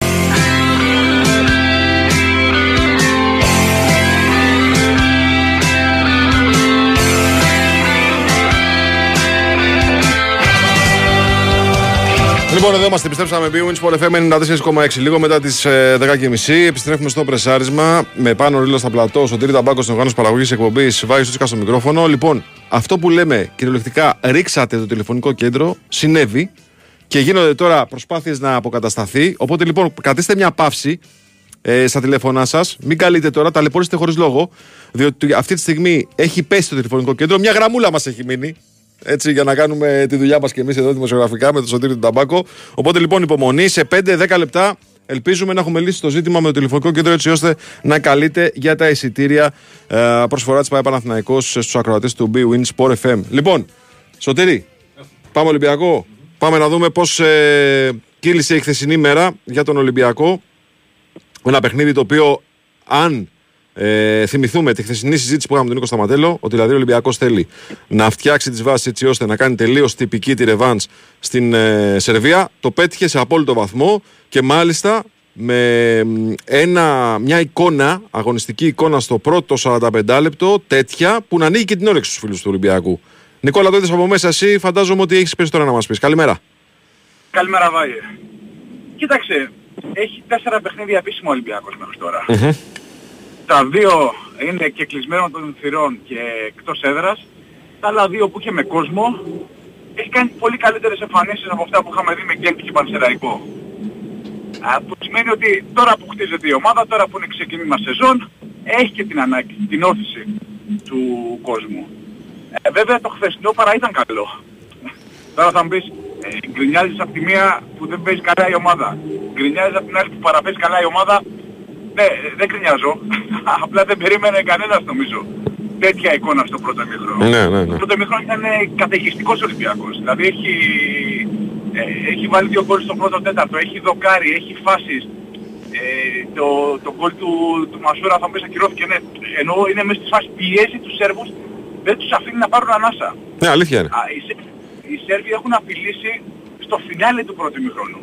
[SPEAKER 1] Λοιπόν, εδώ είμαστε. Επιστρέψαμε με Wins Sport FM 94,6. Λίγο μετά τις 10.30 επιστρέφουμε στο πρεσάρισμα με πάνω ρίλο στα πλατό. Στον Τρίτα Μπάκο, στην οργάνωση παραγωγής εκπομπής. Βάει Σούτσικα στο μικρόφωνο. Λοιπόν, αυτό που λέμε κυριολεκτικά, ρίξατε το τηλεφωνικό κέντρο, συνέβη και γίνονται τώρα προσπάθειες να αποκατασταθεί. Οπότε λοιπόν, κρατήστε μια παύση ε, στα τηλέφωνά σας. Μην καλείτε τώρα, ταλαιπωρήστε χωρίς λόγο. Διότι αυτή τη στιγμή έχει πέσει το τηλεφωνικό κέντρο. Μια γραμμούλα μας έχει μείνει. Έτσι, για να κάνουμε τη δουλειά μας και εμείς εδώ δημοσιογραφικά με το Σωτήρι του Ταμπάκο. Οπότε λοιπόν, υπομονή σε 5-10 λεπτά. Ελπίζουμε να έχουμε λύσει το ζήτημα με το τηλεφωνικό κέντρο έτσι ώστε να καλείτε για τα εισιτήρια ε, προσφορά της ΠαΕ Παναθηναϊκός στους ακροατές του B-Win Sport FM. Λοιπόν, Σωτήρι, πάμε Ολυμπιακό. Πάμε να δούμε πώς ε, κύλησε η χθεσινή μέρα για τον Ολυμπιακό. Ένα παιχνίδι το οποίο, αν ε, θυμηθούμε τη χθεσινή συζήτηση που είχαμε με τον Νίκο Σταματέλο, ότι δηλαδή ο Ολυμπιακός θέλει να φτιάξει τις βάσεις έτσι ώστε να κάνει τελείως τυπική τη ρεβάν στην ε, Σερβία, το πέτυχε σε απόλυτο βαθμό και μάλιστα με μ, ένα, μια εικόνα, αγωνιστική εικόνα στο πρώτο 45 λεπτό, τέτοια που να ανοίγει και την όρεξη στους φίλους του Ολυμπιακού. Νικόλα, το είδες από μέσα εσύ, φαντάζομαι ότι έχεις περισσότερα να μας πεις. Καλημέρα.
[SPEAKER 5] Καλημέρα Βάγε. Κοίταξε, έχει τέσσερα παιχνίδια επίσημα ο Ολυμπιακός μέχρι τώρα. Τα δύο είναι και κλεισμένο των θυρών και εκτός έδρας. Τα άλλα δύο που είχε με κόσμο έχει κάνει πολύ καλύτερες εμφανίσεις από αυτά που είχαμε δει με Γκένκ και Πανσεραϊκό. Α, Που σημαίνει ότι τώρα που χτίζεται η ομάδα, τώρα που είναι ξεκίνημα σεζόν, έχει και την ανάγκη, την όθηση του κόσμου. Ε, βέβαια το χθεσινό παρά ήταν καλό. Τώρα θα μου πεις, ε, γκρινιάζεις από τη μία που δεν παίζει καλά η ομάδα. Γκρινιάζεις από την άλλη που παραπέζει καλά η ομάδα. Ναι, ε, δεν γκρινιάζω. Απλά δεν περίμενε κανένας νομίζω τέτοια εικόνα στο πρώτο ημίχρονο.
[SPEAKER 1] Ναι, ναι, ναι.
[SPEAKER 5] Το πρώτο ημίχρονο ήταν ε, καταιγιστικός Ολυμπιακός. Δηλαδή έχει, ε, έχει βάλει δύο γκολ στο πρώτο τέταρτο, έχει δοκάρει, έχει φάσεις. Ε, το, το γκολ του, του Μασούρα θα μου πεις ακυρώθηκε, ναι. Ενώ είναι μέσα στη φάση πιέζει τους Σέρβους, δεν τους αφήνει να πάρουν ανάσα.
[SPEAKER 1] Ναι, αλήθεια είναι.
[SPEAKER 5] Α, οι, Σέ- οι Σέρβοι έχουν απειλήσει στο φινάλε του πρώτου ημιχρόνου.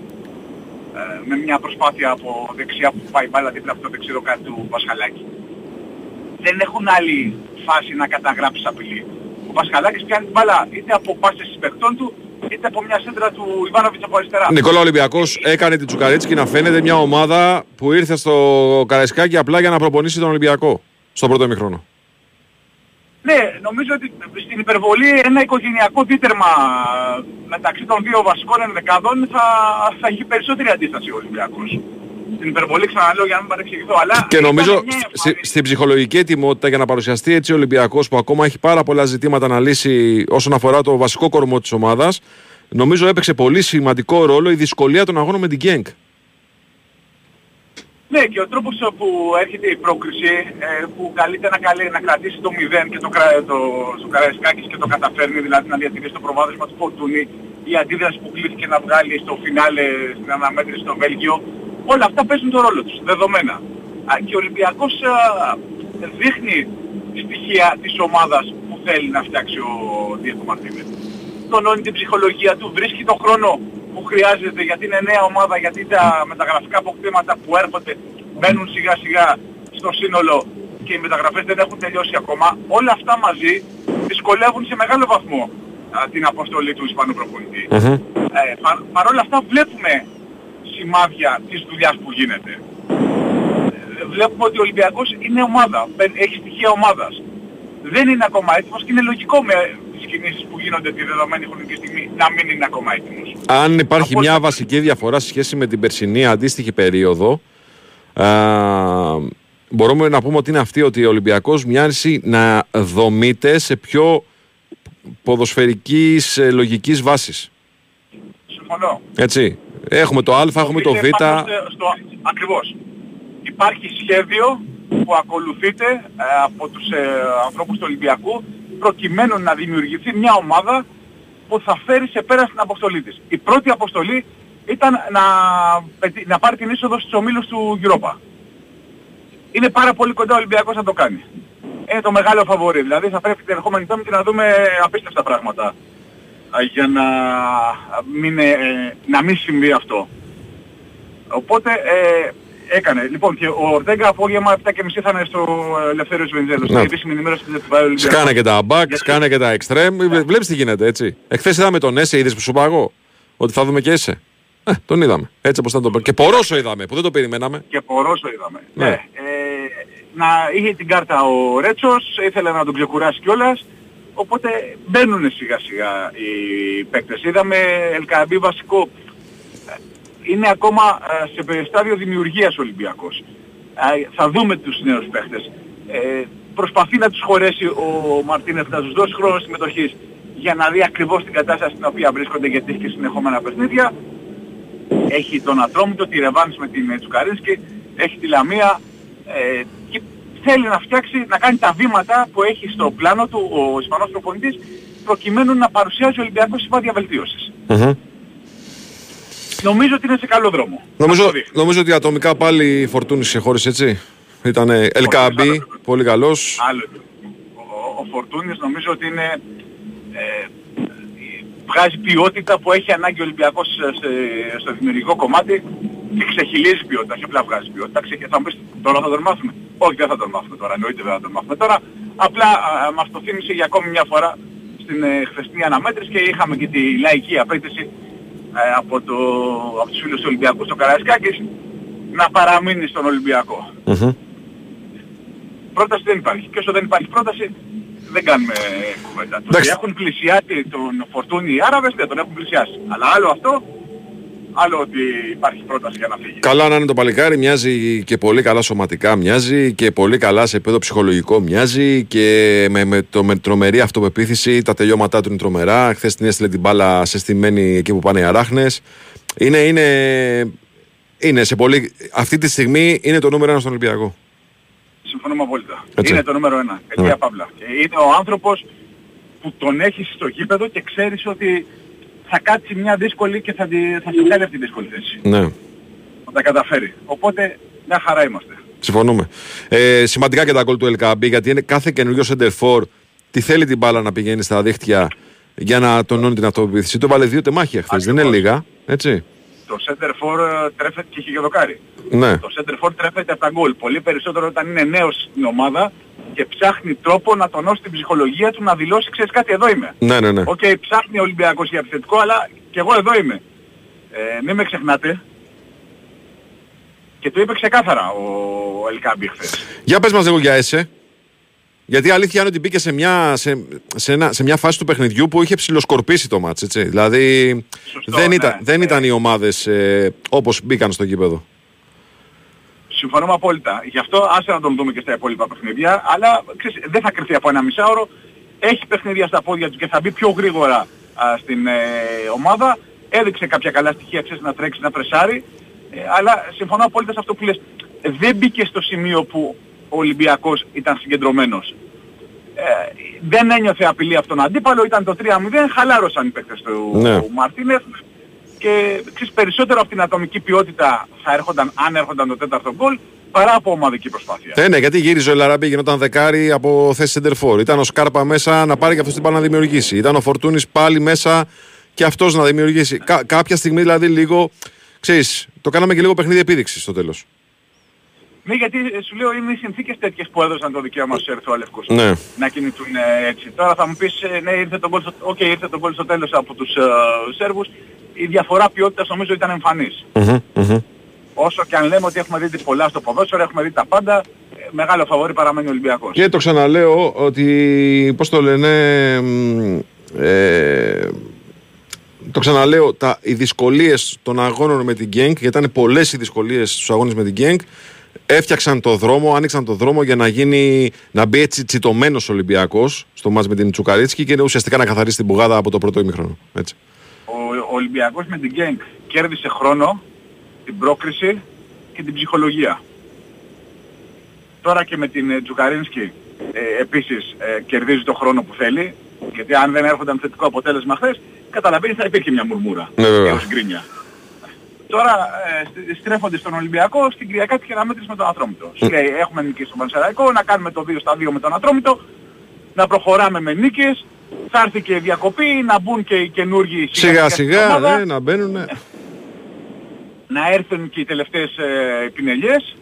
[SPEAKER 5] Ε, με μια προσπάθεια από δεξιά που πάει μπάλα δίπλα από το δεξιδοκάτι του Πασχαλάκη. Δεν έχουν άλλη φάση να καταγράψει απειλή. Ο Πασχαλάκης πιάνει την μπάλα είτε από πάσες συμπαικτών του, είτε από μια σέντρα του Ιβάνοβιτς από αριστερά.
[SPEAKER 1] Νικόλα Ολυμπιακός έκανε την Τσουκαρίτσκι να φαίνεται μια ομάδα που ήρθε στο Καραϊσκάκι απλά για να προπονήσει τον Ολυμπιακό στο πρώτο ημίχρονο.
[SPEAKER 5] Ναι, νομίζω ότι στην υπερβολή ένα οικογενειακό δίτερμα μεταξύ των δύο βασικών ενδεκάδων θα, θα έχει περισσότερη αντίσταση ο Ολυμπιακός. Στην υπερβολή ξαναλέω για να μην παρεξηγηθώ, αλλά...
[SPEAKER 1] Και νομίζω
[SPEAKER 5] ήταν μια
[SPEAKER 1] στη-
[SPEAKER 5] εμφάνιση-
[SPEAKER 1] στην ψυχολογική ετοιμότητα για να παρουσιαστεί έτσι ο Ολυμπιακός που ακόμα έχει πάρα πολλά ζητήματα να λύσει όσον αφορά το βασικό κορμό της ομάδας, νομίζω έπαιξε πολύ σημαντικό ρόλο η δυσκολία των αγώνων με την Γκένκ.
[SPEAKER 5] Ναι, και ο τρόπος που έρχεται η πρόκριση, ε, που καλείται να, καλεί, να κρατήσει το 0 και το, κρα- το, στο Καραϊσκάκης και το καταφέρνει, δηλαδή να διατηρήσει το προβάδισμα του Φορτούνη, η αντίδραση που κλείθηκε να βγάλει στο φινάλε, στην αναμέτρηση στο Βέλγιο, όλα αυτά παίζουν τον ρόλο τους, δεδομένα. Α, και ο Ολυμπιακός α, δείχνει στοιχεία της ομάδας που θέλει να φτιάξει ο Διέκο Μαρτίνες. Τονώνει την ψυχολογία του, βρίσκει τον χρόνο που χρειάζεται γιατί είναι νέα ομάδα, γιατί τα μεταγραφικά αποκτήματα που έρχονται μπαίνουν σιγά σιγά στο σύνολο και οι μεταγραφές δεν έχουν τελειώσει ακόμα. Όλα αυτά μαζί δυσκολεύουν σε μεγάλο βαθμό α, την αποστολή του Ισπανού προπονητή. Ε, πα, Παρ' όλα αυτά βλέπουμε σημάδια της δουλειάς που γίνεται. Ε, Βλέπουμε ότι ο Ολυμπιακός είναι ομάδα, μπαι- έχει στοιχεία ομάδας. Δεν είναι ακόμα έτοιμος και είναι λογικό με τις κινήσεις που γίνονται τη δεδομένη χρονική στιγμή να μην είναι ακόμα έτοιμος.
[SPEAKER 1] Αν υπάρχει
[SPEAKER 5] Όπως-
[SPEAKER 1] μια βασική διαφορά σε σχέση με την περσινή αντίστοιχη περίοδο, α, μπορούμε να πούμε ότι είναι αυτή ότι ο Ολυμπιακός μοιάζει να δομείται σε πιο ποδοσφαιρικής ε, λογικής βάσης.
[SPEAKER 5] Συμφωνώ.
[SPEAKER 1] Έτσι. Έχουμε το Α, έχουμε το Β.
[SPEAKER 5] Είναι πάνω στο- στο, ακριβώς. Υπάρχει σχέδιο που ακολουθείται ε, από τους ε, ανθρώπους του Ολυμπιακού προκειμένου να δημιουργηθεί μια ομάδα που θα φέρει σε πέρα στην αποστολή της. Η πρώτη αποστολή ήταν να, πετύ- να πάρει την είσοδο στους ομίλους του Europa. Είναι πάρα πολύ κοντά ο Ολυμπιακός να το κάνει. Είναι το μεγάλο φαβορή. Δηλαδή θα πρέπει την ερχόμενη πέμπτη να δούμε απίστευτα πράγματα α, για να μην, ε, να μην συμβεί αυτό. Οπότε ε, έκανε. Λοιπόν και ο Ορτέγκα απόγευμα 7.30 θα είναι στο Ελευθέριος Βενιζέλος.
[SPEAKER 1] Ναι.
[SPEAKER 5] Στην επίσημη ενημέρωση της Δευτέρα Ολυμπιακού.
[SPEAKER 1] Σκάνε και τα back,
[SPEAKER 5] Γιατί-
[SPEAKER 1] σκάνε και τα extreme. Βλέπεις τι γίνεται έτσι. Εχθές είδαμε τον Έσε, είδες που σου είπα εγώ; Ότι θα δούμε και Έσε. Ε, τον είδαμε. Έτσι όπως ήταν τον Και Πορόσο είδαμε που δεν το περιμέναμε.
[SPEAKER 5] και Πορόσο είδαμε.
[SPEAKER 1] Ναι.
[SPEAKER 5] Ναι. Ε, να είχε την κάρτα ο Ρέτσος, ήθελε να τον ξεκουράσει κιόλας. Οπότε μπαίνουν σιγά σιγά οι παίκτες. Είδαμε Ελκαμπή βασικό. Ε, Είναι ακόμα ε, σε περιστάδιο δημιουργίας ο Ολυμπιακός. Ε, θα δούμε τους νέους παίκτες. Ε, προσπαθεί να τους χωρέσει ο Μαρτίνεφ να τους δώσει χρόνο συμμετοχής για να δει ακριβώς την κατάσταση στην οποία βρίσκονται γιατί έχει και συνεχόμενα παιχνίδια έχει τον Ατρόμητο, τη Ρεβάνης με την ε, Τσουκαρίνσκι, έχει τη Λαμία ε, και θέλει να φτιάξει, να κάνει τα βήματα που έχει στο πλάνο του ο Ισπανός προπονητής προκειμένου να παρουσιάζει ο Ολυμπιακός σημάδια βελτίωσης.
[SPEAKER 1] Μμμ.
[SPEAKER 5] Νομίζω ότι είναι σε καλό δρόμο.
[SPEAKER 1] Νομίζω,
[SPEAKER 5] Αυτό δείχνει.
[SPEAKER 1] νομίζω ότι ατομικά πάλι η Φορτούνη σε χώρισε έτσι. Ήταν Ελκαμπή,
[SPEAKER 5] άλλο.
[SPEAKER 1] πολύ καλός.
[SPEAKER 5] Άλλο. Ο, ο Φορτούνης νομίζω ότι είναι ε, βγάζει ποιότητα που έχει ανάγκη ο Ολυμπιακός σε- σε- στο δημιουργικό κομμάτι και ξεχυλίζει ποιότητα, όχι απλά βγάζει ποιότητα. Ξε- Θα μου πεις τώρα θα τον μάθουμε; Όχι δεν θα τον μάθουμε τώρα, εννοείται δεν θα τον μάθουμε τώρα. Απλά α, μας το θύμισε για ακόμη μια φορά στην ε, χθεσινή αναμέτρηση και είχαμε και τη λαϊκή απέτηση ε, από, το, από τους φίλους του Ολυμπιακού στο Καραϊσκάκης να παραμείνει στον Ολυμπιακό.
[SPEAKER 1] Μμμ.
[SPEAKER 5] Πρόταση δεν υπάρχει. Και όσο δεν υπάρχει πρόταση, δεν κάνουμε κουβέντα. Το
[SPEAKER 1] Εντάξει.
[SPEAKER 5] ότι έχουν πλησιάσει τον Φορτούνι οι Άραβες, δεν τον έχουν πλησιάσει. Αλλά άλλο αυτό, άλλο ότι υπάρχει πρόταση για να φύγει.
[SPEAKER 1] Καλά να είναι το παλικάρι, μοιάζει και πολύ καλά σωματικά, μοιάζει και πολύ καλά σε επίπεδο ψυχολογικό, μοιάζει και με, με, το, με τρομερή αυτοπεποίθηση. Τα τελειώματά του είναι τρομερά. Χθες την έστειλε την μπάλα σε στημένη εκεί που πάνε οι αράχνες. Είναι, είναι, είναι σε πολύ. Αυτή τη στιγμή είναι το νούμερο ένα στον Ολυμπιακό.
[SPEAKER 5] Συμφωνούμε απόλυτα.
[SPEAKER 1] Έτσι.
[SPEAKER 5] Είναι το νούμερο ένα. Αιτία
[SPEAKER 1] Ναι.
[SPEAKER 5] Παύλα. Και είναι ο άνθρωπος που τον έχεις στο γήπεδο και ξέρεις ότι θα κάτσει μια δύσκολη και θα, τη, θα σε βγάλει από τη δύσκολη θέση.
[SPEAKER 1] Ναι.
[SPEAKER 5] Θα τα καταφέρει. Οπότε μια χαρά είμαστε.
[SPEAKER 1] Συμφωνούμε. Ε, σημαντικά και τα γκολ του LKB γιατί είναι κάθε καινούριο center for τι θέλει την μπάλα να πηγαίνει στα δίχτυα για να τονώνει την αυτοπεποίθηση. Το βάλε δύο τεμάχια χθες. Δεν είναι
[SPEAKER 5] Ακριβώς.
[SPEAKER 1] λίγα. Έτσι.
[SPEAKER 5] Το σέντερ φορ ε, τρέφεται και έχει και δοκάρι.
[SPEAKER 1] Ναι.
[SPEAKER 5] Το σέντερ φορ τρέφεται από τα γκολ. Πολύ περισσότερο όταν είναι νέος στην ομάδα και ψάχνει τρόπο να τονώσει την ψυχολογία του να δηλώσει ξέρεις κάτι εδώ είμαι.
[SPEAKER 1] Ναι, ναι, ναι.
[SPEAKER 5] Οκ, ψάχνει ο Ολυμπιακός για επιθετικό αλλά και εγώ εδώ είμαι. Ε, μην με ξεχνάτε. Και το είπε ξεκάθαρα ο Ελ Κααμπί χθες.
[SPEAKER 1] Για πες μας λίγο για ΕΣΕ. Γιατί η αλήθεια είναι ότι μπήκε σε μια, σε, σε, ένα, σε μια φάση του παιχνιδιού που είχε ψηλοσκορπίσει το μάτς, έτσι. Δηλαδή
[SPEAKER 5] Σωστό,
[SPEAKER 1] δεν,
[SPEAKER 5] ναι,
[SPEAKER 1] ήταν, δεν
[SPEAKER 5] ναι.
[SPEAKER 1] ήταν οι ομάδες ε, όπως μπήκαν στο γήπεδο.
[SPEAKER 5] Συμφωνούμε απόλυτα. Γι' αυτό άσε να τον δούμε και στα υπόλοιπα παιχνίδια, αλλά ξέρεις, δεν θα κρυφτεί από ένα μισάωρο. Έχει παιχνίδια στα πόδια του και θα μπει πιο γρήγορα α, στην ε, ομάδα. Έδειξε κάποια καλά στοιχεία, ξέρεις, να τρέξει, να πρεσάρει. Ε, αλλά συμφωνώ απόλυτα σε αυτό που λες. Δεν μπήκε στο σημείο που ο Ολυμπιακός ήταν συγκεντρωμένος. Ε, δεν ένιωθε απειλή από τον αντίπαλο, ήταν το 3-0, χαλάρωσαν οι παίκτες του
[SPEAKER 1] Ναι.
[SPEAKER 5] Μαρτίνεφ και ξέρεις, περισσότερο από την ατομική ποιότητα θα έρχονταν, αν έρχονταν το τέταρτο γκολ, παρά από ομαδική προσπάθεια.
[SPEAKER 1] Ε, ναι, γιατί γύριζε ο Ελαραμπή, γινόταν δεκάρι από θέση center for. Ήταν ο Σκάρπα μέσα να πάρει και αυτός την μπάλα να δημιουργήσει. Ήταν ο Φορτούνης πάλι μέσα και αυτός να δημιουργήσει. Κα- κάποια στιγμή δηλαδή λίγο. Ξέρεις, το κάναμε και λίγο παιχνίδι επίδειξης στο τέλος.
[SPEAKER 5] Ναι, γιατί ε, σου λέω είναι οι συνθήκες τέτοιες που έδωσαν το δικαίωμα στους Ερυθρόλευκους
[SPEAKER 1] Ναι.
[SPEAKER 5] να κινηθούν ε, έτσι. Τώρα θα μου πεις, ε, ναι, ήρθε το γκολ στο, okay, ήρθε το γκολ στο τέλος από τους ε, Σέρβους. Η διαφορά ποιότητας νομίζω ήταν εμφανής.
[SPEAKER 1] Μμμ, μμμ.
[SPEAKER 5] Όσο και αν λέμε ότι έχουμε δει πολλά στο ποδόσφαιρο, έχουμε δει τα πάντα, ε, μεγάλο φαβόρι παραμένει ο Ολυμπιακός.
[SPEAKER 1] Και το ξαναλέω ότι. Πώς το λένε. μ, Ε, το ξαναλέω, τα, οι δυσκολίες των αγώνων με την Γκένκ, γιατί ήταν πολλές οι δυσκολίες στους αγώνες με την Γκένκ, έφτιαξαν το δρόμο, άνοιξαν το δρόμο για να γίνει, να μπει έτσι τσιτωμένος Ολυμπιακός στο μάτς με την Τσουκαρίτσκι και ουσιαστικά να καθαρίσει την πουγάδα από το πρώτο ημίχρονο. Έτσι.
[SPEAKER 5] Ο, ο Ολυμπιακός με την Γκένκ κέρδισε χρόνο, την πρόκριση και την ψυχολογία. Τώρα και με την ε, Τζουκαρίνσκι ε, επίσης ε, κερδίζει το χρόνο που θέλει Γιατί αν δεν έρχονταν θετικό αποτέλεσμα χθες, καταλαβαίνεις θα υπήρχε μια μουρμούρα.
[SPEAKER 1] Ναι, βέβαια.
[SPEAKER 5] έως γκρίνια. Τώρα ε, στ- στρέφονται στον Ολυμπιακό, στην Κυριακάτικη αναμέτρηση με τον Ατρόμητο. Σου λέει έχουμε νικήσει τον Πανσεραϊκό, να κάνουμε το 2 στα 2 με τον Ατρόμητο, να προχωράμε με νίκες, θα έρθει και διακοπή, να μπουν και οι καινούργοι
[SPEAKER 1] Σιγά
[SPEAKER 5] στην
[SPEAKER 1] σιγά
[SPEAKER 5] ομάδα,
[SPEAKER 1] ναι, να μπαίνουν.
[SPEAKER 5] να έρθουν και οι τελευταίες ε, πινελιές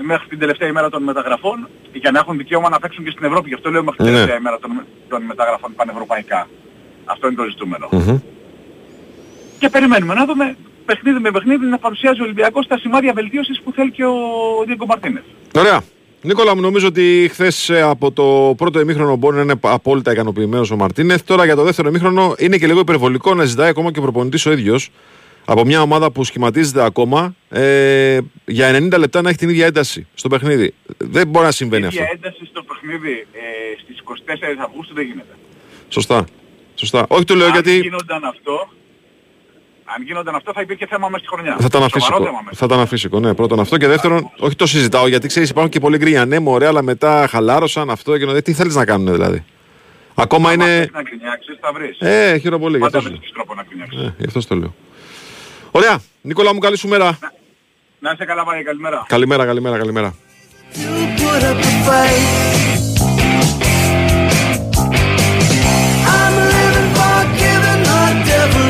[SPEAKER 5] μέχρι την τελευταία ημέρα των μεταγραφών για να έχουν δικαίωμα να παίξουν και στην Ευρώπη. Γι' αυτό λέω μέχρι την
[SPEAKER 1] Ναι.
[SPEAKER 5] τελευταία ημέρα των, των μεταγραφών πανευρωπαϊκά. Αυτό είναι το ζητούμενο.
[SPEAKER 1] Μμμ.
[SPEAKER 5] Και περιμένουμε να δούμε παιχνίδι με παιχνίδι να παρουσιάζει ο Ολυμπιακός τα σημάδια βελτίωσης που θέλει και ο Δίγκο Μαρτίνεθ.
[SPEAKER 1] Ωραία. Νίκολα μου νομίζω ότι χθες από το πρώτο ημίχρονο μπορεί να είναι απόλυτα ικανοποιημένος ο Μαρτίνεθ. Τώρα για το δεύτερο ημίχρονο είναι και λίγο υπερβολικό να ζητάει ακόμα και ο προπονητής ο ίδιος από μια ομάδα που σχηματίζεται ακόμα ε, για 90 λεπτά να έχει την ίδια ένταση στο παιχνίδι. Δεν μπορεί να συμβαίνει αυτό.
[SPEAKER 5] ίδια ένταση στο παιχνίδι ε, στις 24 Αυγούστου δεν γίνεται.
[SPEAKER 1] Σωστά. Σωστά. Όχι το λέω
[SPEAKER 5] αν
[SPEAKER 1] γιατί
[SPEAKER 5] γίνονταν αυτό, αν γίνονταν αυτό θα υπήρχε θέμα μέσα στη χρονιά.
[SPEAKER 1] θα ήταν
[SPEAKER 5] Σοβαρό
[SPEAKER 1] αφύσικο.
[SPEAKER 5] θέμα μέσα.
[SPEAKER 1] Θα ήταν αφύσικο, ναι. Πρώτον αυτό και δεύτερον, όχι το συζητάω γιατί ξέρεις υπάρχουν και πολλοί γκρίνια. Ναι, μωρέ, αλλά μετά χαλάρωσαν αυτό και νο- τι θέλεις να κάνουν δηλαδή; Ακόμα
[SPEAKER 5] Άμα
[SPEAKER 1] είναι.
[SPEAKER 5] θες να γκρινιάξεις θα βρεις.
[SPEAKER 1] Ε, χαίρομαι πολύ. Γι'
[SPEAKER 5] Πάντα
[SPEAKER 1] αυτό,
[SPEAKER 5] βρίσκεις τρόπο να γκρινιάξεις.
[SPEAKER 1] ε, γι' αυτό το λέω. Ωραία. Νίκολα μου, καλή σου μέρα.
[SPEAKER 5] Να είσαι καλά πάλι, καλημέρα.
[SPEAKER 1] Καλημέρα, καλημέρα, καλημέρα.
[SPEAKER 6] You put up a fight. I'm living for giving the devil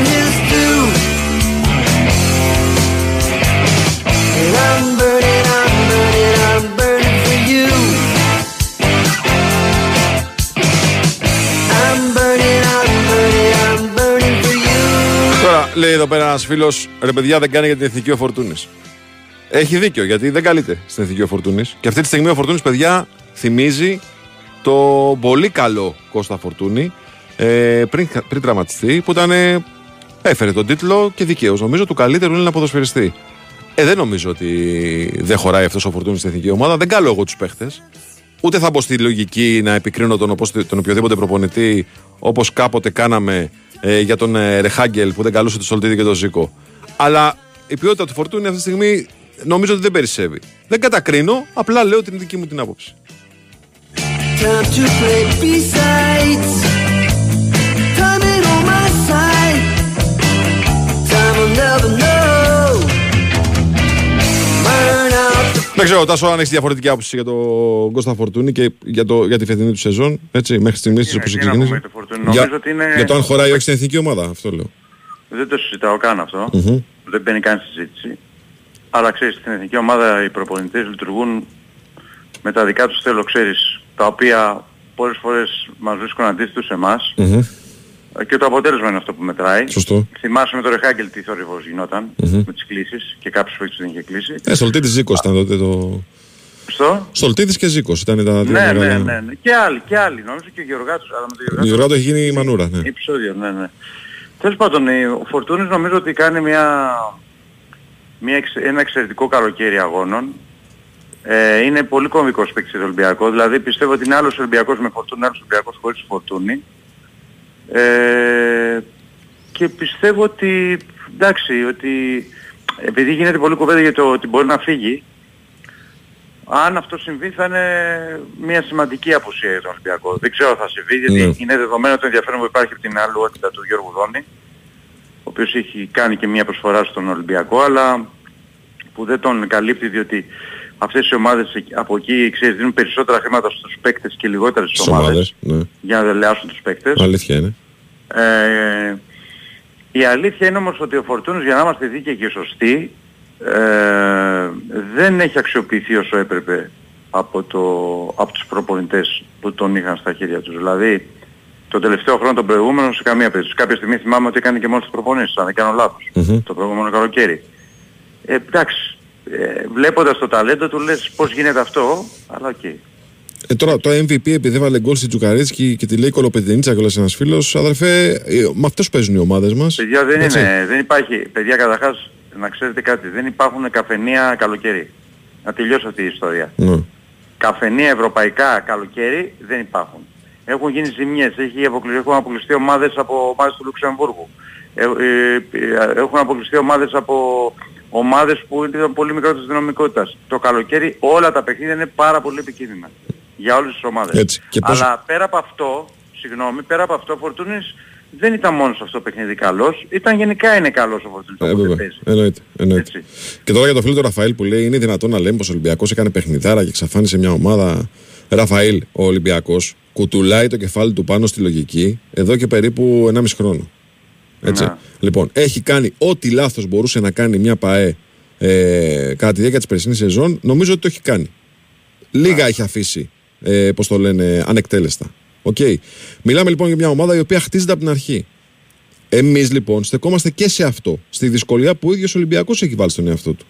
[SPEAKER 1] Τώρα λέει εδώ πέρα ένας φίλος, ρε παιδιά δεν κάνει για την εθνική ο Φορτούνης. Έχει δίκιο γιατί δεν καλείται στην εθνική ο Φορτούνης. Και αυτή τη στιγμή ο Φορτούνης, παιδιά, θυμίζει το πολύ καλό Κώστα Φορτούνη ε, πριν, πριν τραυματιστεί που ήταν. ε, έφερε τον τίτλο και δικαίως νομίζω του καλύτερου Έλληνα ποδοσφαιριστή. Ε, δεν νομίζω ότι δεν χωράει αυτός ο Φορτούνης στην εθνική ομάδα. Δεν καλώ εγώ τους παίχτες. Ούτε θα μπω στη λογική να επικρίνω τον, όπως- τον οποιοδήποτε προπονητή όπως κάποτε κάναμε ε, για τον ε, Ρεχάγκελ που δεν καλούσε τον Σολτίδη και τον Ζήκο. Αλλά η ποιότητα του Φορτούνη αυτή τη στιγμή νομίζω ότι δεν περισσεύει. Δεν κατακρίνω, απλά λέω την δική μου την άποψη.
[SPEAKER 6] Time
[SPEAKER 1] Δεν ξέρω, Τάσο, αν έχεις διαφορετική άποψη για τον Κώστα Φορτούνη και για, το, για τη φετινή του σεζόν, έτσι, μέχρι στιγμής
[SPEAKER 2] Τις
[SPEAKER 1] όπω
[SPEAKER 2] να- τι να
[SPEAKER 1] ξεκίνησε.
[SPEAKER 2] πούμε για το Φορτούνη. Νομίζω ότι είναι-
[SPEAKER 1] για το αν χωράει ή όχι στην εθνική ομάδα, αυτό λέω.
[SPEAKER 2] Δεν το συζητάω καν αυτό.
[SPEAKER 1] Μμμ.
[SPEAKER 2] Δεν μπαίνει καν συζήτηση. Αλλά ξέρεις, στην εθνική ομάδα οι προπονητές λειτουργούν με τα δικά τους θέλω, ξέρεις, τα οποία πολλές φορές μας βρίσκουν αντίθετους σε εμάς
[SPEAKER 1] Μμμ.
[SPEAKER 2] Ε, και το αποτέλεσμα είναι αυτό που μετράει.
[SPEAKER 1] Σωστό.
[SPEAKER 2] Θυμάσαι με τον Ρεχάγκελ τι θόρυβος γινόταν με τις κλήσεις και κάποιους παίκτες δεν είχε κλείσει.
[SPEAKER 1] Ε, Στολτίδη Ζήκος ήταν τότε το.
[SPEAKER 2] Στο;
[SPEAKER 1] Στολτίδη και Ζήκος ήταν τα δύο
[SPEAKER 2] Ναι, ναι,
[SPEAKER 1] μεγάλα.
[SPEAKER 2] ναι, ναι. Και άλλοι, και άλλοι. Νομίζω και ο Γεωργάτος. Αλλά με τον
[SPEAKER 1] Η
[SPEAKER 2] Γεωργάτο
[SPEAKER 1] Γιωργάτο έχει γίνει η μανούρα. Ναι.
[SPEAKER 2] επεισόδιο, ναι, ναι. Τέλος πάντων, ε, ο Φορτούνης νομίζω ότι κάνει μια, μια, εξ- ένα εξαιρετικό καλοκαίρι αγώνων. Ε, είναι πολύ κομβικός παίκτης στο Ολυμπιακός. Δηλαδή πιστεύω ότι είναι άλλος Ολυμπιακός με Φορτούνη, άλλος Ολυμπιακός χωρίς Φορτούνη. Ε, και πιστεύω ότι, εντάξει, ότι επειδή γίνεται πολύ κουβέντα για το ότι μπορεί να φύγει, αν αυτό συμβεί θα είναι μια σημαντική απουσία για τον Ολυμπιακό. Δεν ξέρω αν θα συμβεί γιατί
[SPEAKER 1] Ναι.
[SPEAKER 2] είναι δεδομένο το ενδιαφέρον που υπάρχει από την αλληλότητα του Γιώργου Δόνη ο οποίος έχει κάνει και μια προσφορά στον Ολυμπιακό αλλά που δεν τον καλύπτει διότι αυτές οι ομάδες εκεί- από εκεί ξέρεις δίνουν περισσότερα χρήματα στους παίκτες και λιγότερες στις
[SPEAKER 1] Στις
[SPEAKER 2] ομάδες
[SPEAKER 1] ομάδες. Ναι.
[SPEAKER 2] για να δελεάσουν τους παίκτες.
[SPEAKER 1] Αλήθεια είναι.
[SPEAKER 2] Ε, η αλήθεια είναι όμως ότι ο Φορτούνης για να είμαστε δίκαιοι και σωστοί ε, δεν έχει αξιοποιηθεί όσο έπρεπε από, το, από τους προπονητές που τον είχαν στα χέρια τους. Δηλαδή τον τελευταίο χρόνο τον προηγούμενο σε καμία περίπτωση. Κάποια στιγμή θυμάμαι ότι έκανε και μόνος τους προπονήσεις, αν δεν κάνω λάθος,
[SPEAKER 1] Μμμ.
[SPEAKER 2] το προηγούμενο καλοκαίρι. Ε, εντάξει, ε, βλέποντας το ταλέντο του λες πώς γίνεται αυτό, αλλά οκ.
[SPEAKER 1] Ε, τώρα το MVP επειδή έβαλε γκολ στην Τσουκαρίτσκι και τη λέει κολοπεδινίτσα κιόλα ένας φίλος. Αδερφέ, ε, με αυτούς παίζουν οι ομάδες μας.
[SPEAKER 2] Παιδιά δεν είναι, δεν υπάρχει, παιδιά καταρχάς να ξέρετε κάτι, δεν υπάρχουν καφενεία καλοκαίρι. Να τελειώσω αυτή η ιστορία.
[SPEAKER 1] Ναι.
[SPEAKER 2] Καφενεία ευρωπαϊκά καλοκαίρι δεν υπάρχουν. Έχουν γίνει ζημιές, έχει αποκλει- έχουν αποκλειστεί ομάδες από ομάδες του Λουξεμβούργου. Ε, ε, ε, έχουν αποκλειστεί ομάδες από ομάδες που ήταν πολύ μικρότερης δυναμικότητας. Το καλοκαίρι όλα τα παιχνίδια είναι πάρα πολύ επικίνδυνα για όλες τις ομάδες.
[SPEAKER 1] Έτσι. Και πώς-
[SPEAKER 2] Αλλά πέρα από αυτό, συγγνώμη, πέρα από αυτό ο Φορτούνης δεν ήταν μόνος σε αυτό το παιχνίδι καλός, ήταν γενικά είναι καλός ο Φορτούνης.
[SPEAKER 1] Ε,
[SPEAKER 2] όποτε
[SPEAKER 1] βέβαια.
[SPEAKER 2] παίζει.
[SPEAKER 1] Εννοείται. εννοείται.
[SPEAKER 2] Έτσι.
[SPEAKER 1] Και τώρα για το φίλο του Ραφαήλ που λέει: Είναι δυνατόν να λέμε πως ο Ολυμπιακός έκανε παιχνιδάρα και εξαφάνισε μια ομάδα. Ραφαήλ, ο Ολυμπιακός κουτουλάει το κεφάλι του πάνω στη λογική εδώ και περίπου 1,5 χρόνο. Έτσι.
[SPEAKER 2] Ναι.
[SPEAKER 1] Λοιπόν, έχει κάνει ό,τι λάθος μπορούσε να κάνει μια ΠαΕ ε, κατά τη διάρκεια της περσινής σεζόν. Νομίζω ότι το έχει κάνει. Λίγα έχει αφήσει, ε, πώς το λένε, ανεκτέλεστα. Οκ. Μιλάμε λοιπόν για μια ομάδα η οποία χτίζεται από την αρχή. Εμείς λοιπόν στεκόμαστε και σε αυτό. Στη δυσκολία που ο ίδιος Ολυμπιακός έχει βάλει στον εαυτό του.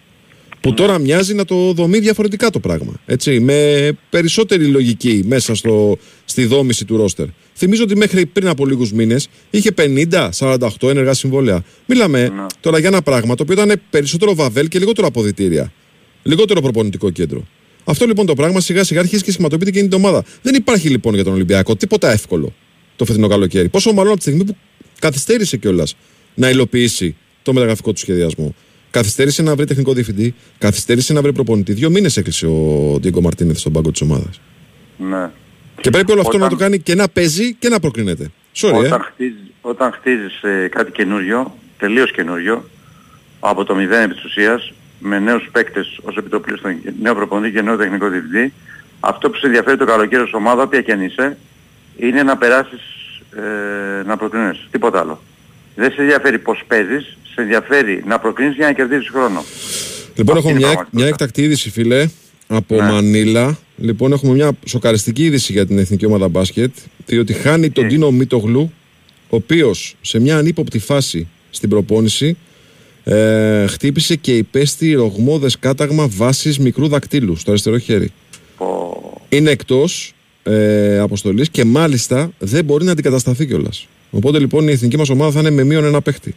[SPEAKER 1] Που τώρα μοιάζει να το δομεί διαφορετικά το πράγμα. Έτσι, με περισσότερη λογική μέσα στο, στη δόμηση του ρόστερ. Θυμίζω ότι μέχρι πριν από λίγους μήνες είχε 50-48 ενεργά συμβόλαια. Μιλάμε τώρα για ένα πράγμα το οποίο ήταν περισσότερο βαβέλ και λιγότερο αποδυτήρια. Λιγότερο προπονητικό κέντρο. Αυτό λοιπόν το πράγμα σιγά σιγά αρχίζει και σχηματοποιείται και είναι την ομάδα. Δεν υπάρχει λοιπόν για τον Ολυμπιακό τίποτα εύκολο το φετινό καλοκαίρι. Πόσο μάλλον από τη στιγμή που καθυστέρησε κιόλας να υλοποιήσει το μεταγραφικό του σχεδιασμό. Καθυστέρησε να βρει τεχνικό διευθυντή, καθυστέρησε να βρει προπονητή. Δύο μήνες έκλεισε ο Ντίγκο Μαρτίνεθ στον πάγκο της ομάδας.
[SPEAKER 2] Ναι.
[SPEAKER 1] Και πρέπει όλο αυτό
[SPEAKER 2] Όταν-
[SPEAKER 1] να το κάνει και να παίζει και να προκρίνεται. Sorry, ε.
[SPEAKER 2] Όταν, χτίζεις, όταν χτίζεις ε, κάτι καινούριο, τελείως καινούριο, από το μηδέν επί της ουσίας, με νέους παίκτες ως επιτοπλίστων, νέο προπονητή και νέο τεχνικό διευθυντή, αυτό που σε ενδιαφέρει το καλοκαίρι ως ομάδα, όποια και αν είσαι, είναι να περάσεις, ε, να προκρίνεις. Τίποτα άλλο. Δεν σε ενδιαφέρει πώς παίζεις, σε ενδιαφέρει να προκρίνεις για να κερδίσεις χρόνο.
[SPEAKER 1] Λοιπόν,
[SPEAKER 2] Αυτή
[SPEAKER 1] έχω
[SPEAKER 2] είναι η
[SPEAKER 1] μια,
[SPEAKER 2] πραγματικότητα.
[SPEAKER 1] μια εκτακτή είδηση, φίλε, από
[SPEAKER 2] Ναι.
[SPEAKER 1] Μανίλα. Λοιπόν, έχουμε μια σοκαριστική είδηση για την εθνική ομάδα μπάσκετ. Διότι χάνει τον
[SPEAKER 2] Τι;
[SPEAKER 1] Τίνο Μίτογλου, ο οποίος σε μια ανύποπτη φάση στην προπόνηση ε, χτύπησε και υπέστη ρογμόδες κάταγμα βάσης μικρού δακτύλου στο αριστερό χέρι.
[SPEAKER 2] Πω-
[SPEAKER 1] Είναι εκτός ε, αποστολής και μάλιστα δεν μπορεί να αντικατασταθεί κιόλας. Οπότε λοιπόν η εθνική μας ομάδα θα είναι με μείον ένα παίχτη.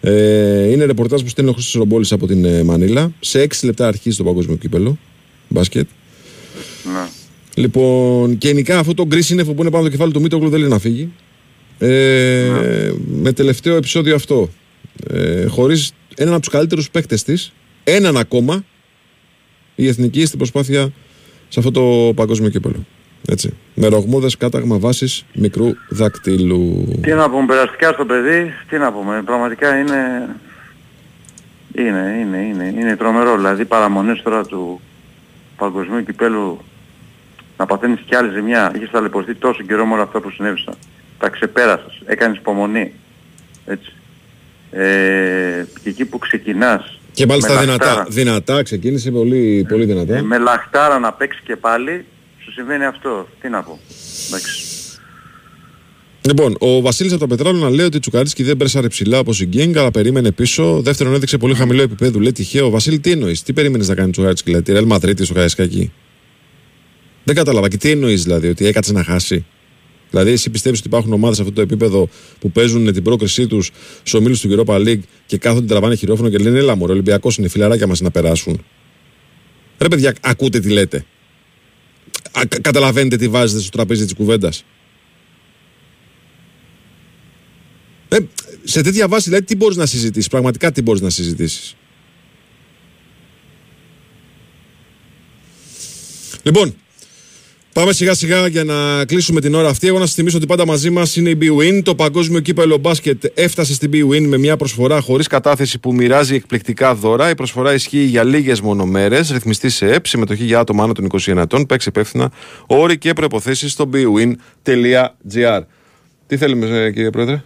[SPEAKER 1] Ε, είναι ρεπορτάζ που στέλνει ο Χρήστος Ρομπόλης από την ε, Μανίλα. Σε 6 λεπτά αρχίζει το παγκόσμιο κύπελο. Μπάσκετ.
[SPEAKER 2] Ναι.
[SPEAKER 1] Λοιπόν, και γενικά αυτό το γκρι σύννεφο που είναι πάνω στο κεφάλι του Μίτογλου δεν λέει να φύγει. Ε, Με τελευταίο επεισόδιο αυτό. Ε, Χωρίς έναν από τους καλύτερους παίκτες της, έναν ακόμα, η εθνική στην προσπάθεια σε αυτό το παγκόσμιο κύπελο. Έτσι. Με ρογμούδες κάταγμα βάσης μικρού δακτύλου.
[SPEAKER 2] Τι να πούμε, περαστικά στο παιδί, τι να πούμε, πραγματικά είναι... Είναι, είναι, είναι, είναι τρομερό. Δηλαδή παραμονές τώρα του παγκοσμίου κυπέλου να παθαίνεις κι άλλη ζημιά. Είχες ταλαιπωρηθεί τόσο καιρό με όλα αυτά που συνέβησαν. Τα ξεπέρασες, έκανες υπομονή. Έτσι. Ε, και εκεί που ξεκινάς
[SPEAKER 1] Και μάλιστα
[SPEAKER 2] με
[SPEAKER 1] δυνατά,
[SPEAKER 2] λαχτάρα,
[SPEAKER 1] δυνατά, ξεκίνησε πολύ, πολύ δυνατά.
[SPEAKER 2] ε, με λαχτάρα να παίξεις και πάλι, σου συμβαίνει αυτό. Τι να πω. Εντάξει.
[SPEAKER 1] Λοιπόν, ο Βασίλης από τα Πετράλου να λέει ότι Τσουκαρίσκι δεν πρέσαρε ψηλά όπως η Γκίνγκ, αλλά περίμενε πίσω. Δεύτερον, έδειξε πολύ χαμηλό επίπεδο. Λέει τυχαίο. Βασίλη, τι εννοείς, τι περίμενες να κάνει Τσουκαρίσκι, δηλαδή, τη Ρεάλ Μαδρίτη στο Καραϊσκάκι. Δεν κατάλαβα. Και τι εννοείς, δηλαδή, ότι έκατσε να χάσει; Δηλαδή, εσύ πιστεύεις ότι υπάρχουν ομάδες σε αυτό το επίπεδο που παίζουν την πρόκρισή τους στους ομίλους του Europa League και κάθονται τραβάνε χειρόφωνο και λένε Ελά, μωρέ, ο Ολυμπιακός είναι φιλαράκια μας να περάσουν. Ρε, παιδιά, ακούτε τι λέτε. Α, κα- καταλαβαίνετε τι βάζετε στο τραπέζι της κουβέντας; Ε, σε τέτοια βάση, δηλαδή, τι μπορείς να συζητήσεις, πραγματικά τι μπορείς να συζητήσεις; Λοιπόν, πάμε σιγά σιγά για να κλείσουμε την ώρα αυτή. Εγώ να σας θυμίσω ότι πάντα μαζί μας είναι η BWIN. Το παγκόσμιο κύπελο μπάσκετ έφτασε στην BWIN με μια προσφορά χωρίς κατάθεση που μοιράζει εκπληκτικά δώρα. Η προσφορά ισχύει για λίγες μονομέρε. Ρυθμιστή σε ΕΠ, συμμετοχή για άτομα άνω των 21 ετών. Παίξει υπεύθυνα όροι και προποθέσει στο bwin.gr. Τι θέλουμε, ε, κύριε Πρόεδρε;